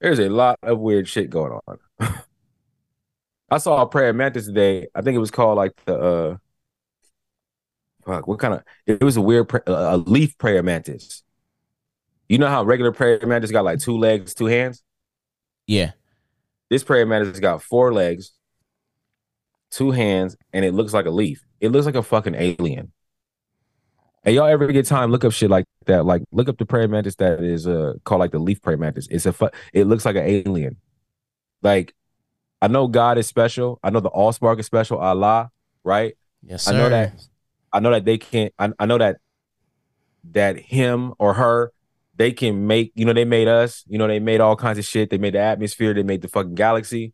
There's a lot of weird shit going on. I saw a prayer mantis today. I think it was called like the uh, fuck. What kind of? It was a weird pra- a leaf prayer mantis. You know how regular prayer mantis got like two legs, two hands. Yeah. This prayer mantis got four legs, two hands, and it looks like a leaf. It looks like a fucking alien. Hey, y'all ever get time? Look up shit like that. Like, look up the prayer mantis that is uh called like the leaf prayer mantis. It's a fu- It looks like an alien. Like, I know God is special. I know the All Spark is special. Allah, right? Yes, sir. I know that. I know that they can't. I, I know that that him or her they can make, you know, they made us, you know, they made all kinds of shit. They made the atmosphere, they made the fucking galaxy.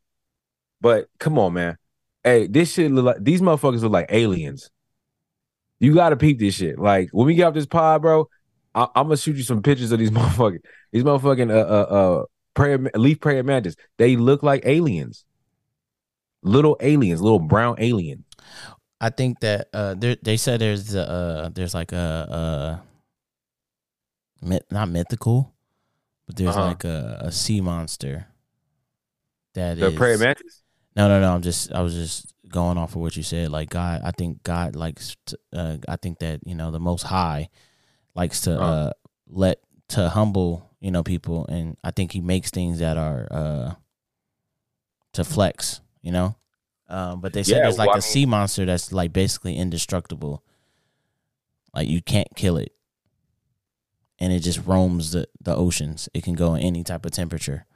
But come on, man. Hey, this shit look like these motherfuckers look like aliens. You gotta peep this shit. Like when we get off this pod, bro, I- I'm gonna shoot you some pictures of these motherfucking these motherfucking uh uh uh prayer leaf prayer mantis. They look like aliens, little aliens, little brown alien. I think that uh, there, they said there's uh, there's like a, uh myth, not mythical, but there's Uh-huh. like a, a sea monster that The is- prayer mantis. No, no, no. I'm just I was just going off of what you said. Like God, I think God likes. To, uh, I think that you know the Most High likes to Uh. uh, let to humble you know people, and I think He makes things that are uh, to flex. You know, um, but they said Yeah, there's like well, a I sea monster that's like basically indestructible. Like you can't kill it, and it just roams the the oceans. It can go in any type of temperature,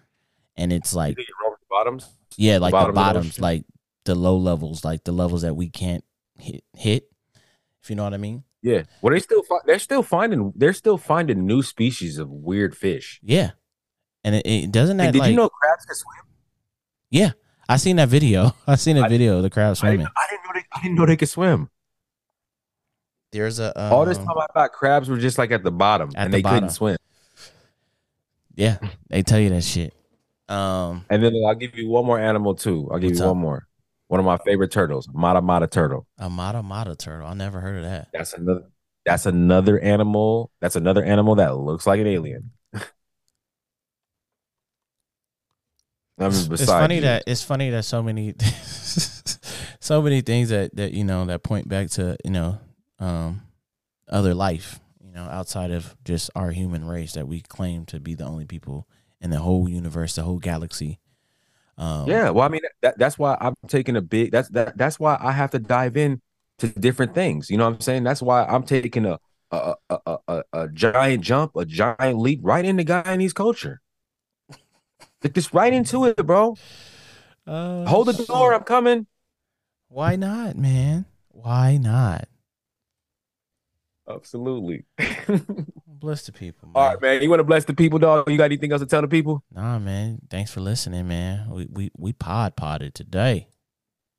and it's You like it the bottoms? yeah, like the, bottom the bottoms, ocean. like the low levels, like the levels that we can't hit. Hit, if you know what I mean. Yeah. Well, they still fi- they're still finding they're still finding new species of weird fish. Yeah, and it, it doesn't Hey, that did like you know crabs can swim? yeah. I seen that video. I seen a I- video of the crab swimming. I didn't know they I didn't know they could swim. There's a um, All this time I thought crabs were just like at the bottom At and the they bottom. couldn't swim. Yeah, they tell you that shit. Um, And then I'll give you one more animal too. I'll give you up? one more. One of my favorite turtles, Mata Mata turtle. a mata mata turtle. I never heard of that. That's another. That's another animal. That's another animal that looks like an alien. I mean, it's besides funny you. that it's funny that so many so many things that that you know that point back to you know um other life you know outside of just our human race that we claim to be the only people in the whole universe the whole galaxy um Yeah, well, I mean, that, that's why I'm taking a big. That's that. That's why I have to dive in to different things. You know what I'm saying? That's why I'm taking a a a a, a, a giant jump, a giant leap right into Guyanese culture. Like, Just right into it, bro. uh, Hold the door. I'm coming. why not man why not Absolutely. bless the people man. All right, man. You want to bless the people, dog? You got anything else to tell the people? nah man thanks for listening man we we, we pod potted today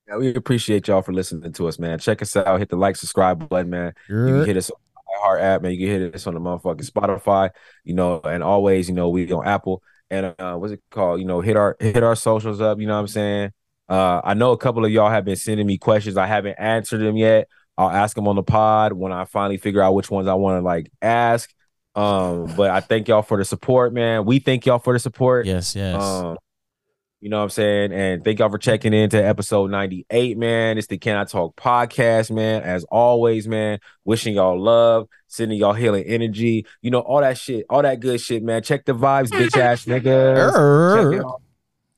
Yeah, we appreciate y'all for listening to us, man. Check us out. Hit the like, subscribe button, man. You can hit us on the Heart app, man. You can hit us on the motherfucking Spotify, you know, and always, you know, we on Apple and uh what's it called? You know, hit our hit our socials up, you know what I'm saying? Uh I know a couple of y'all have been sending me questions. I haven't answered them yet. I'll ask them on the pod when I finally figure out which ones I want to like ask. Um, but I thank y'all for the support, man. We thank y'all for the support. yes yes Um, you know what I'm saying? And thank y'all for checking in to episode 98, man. It's the Can I Talk podcast, man. As always, man, wishing y'all love, sending y'all healing energy, you know, all that shit, all that good shit, man. Check the vibes, bitch ass niggas. Check it out.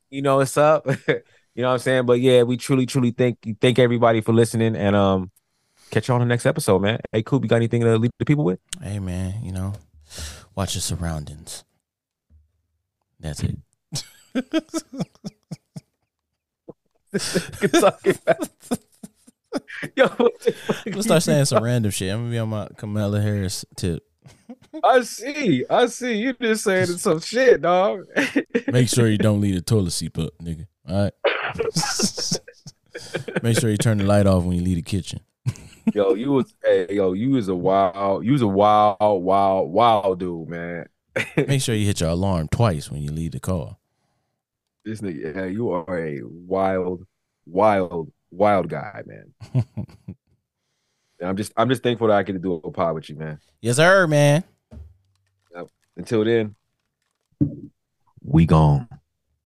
You know what's up? you know what I'm saying? But yeah, we truly, truly thank you, thank everybody for listening and um catch y'all on the next episode, man. Hey, Coop, you got anything to leave the people with? Hey man, you know, watch your surroundings. That's it. Yo, what the fuck I'm gonna start saying some random shit. I'm gonna be on my Kamala Harris tip. I see. I see. You just saying some shit, dog. Make sure you don't leave the toilet seat up, nigga. All right. Make sure you turn the light off when you leave the kitchen. yo, you was hey, yo, you was a wild, you was a wild, wild, wild dude, man. Make sure you hit your alarm twice when you leave the car. This nigga, yeah, you are a wild, wild, wild guy, man. And I'm just I'm just thankful that I get to do a pod with you, man. yes, sir, man. Until then, we gone.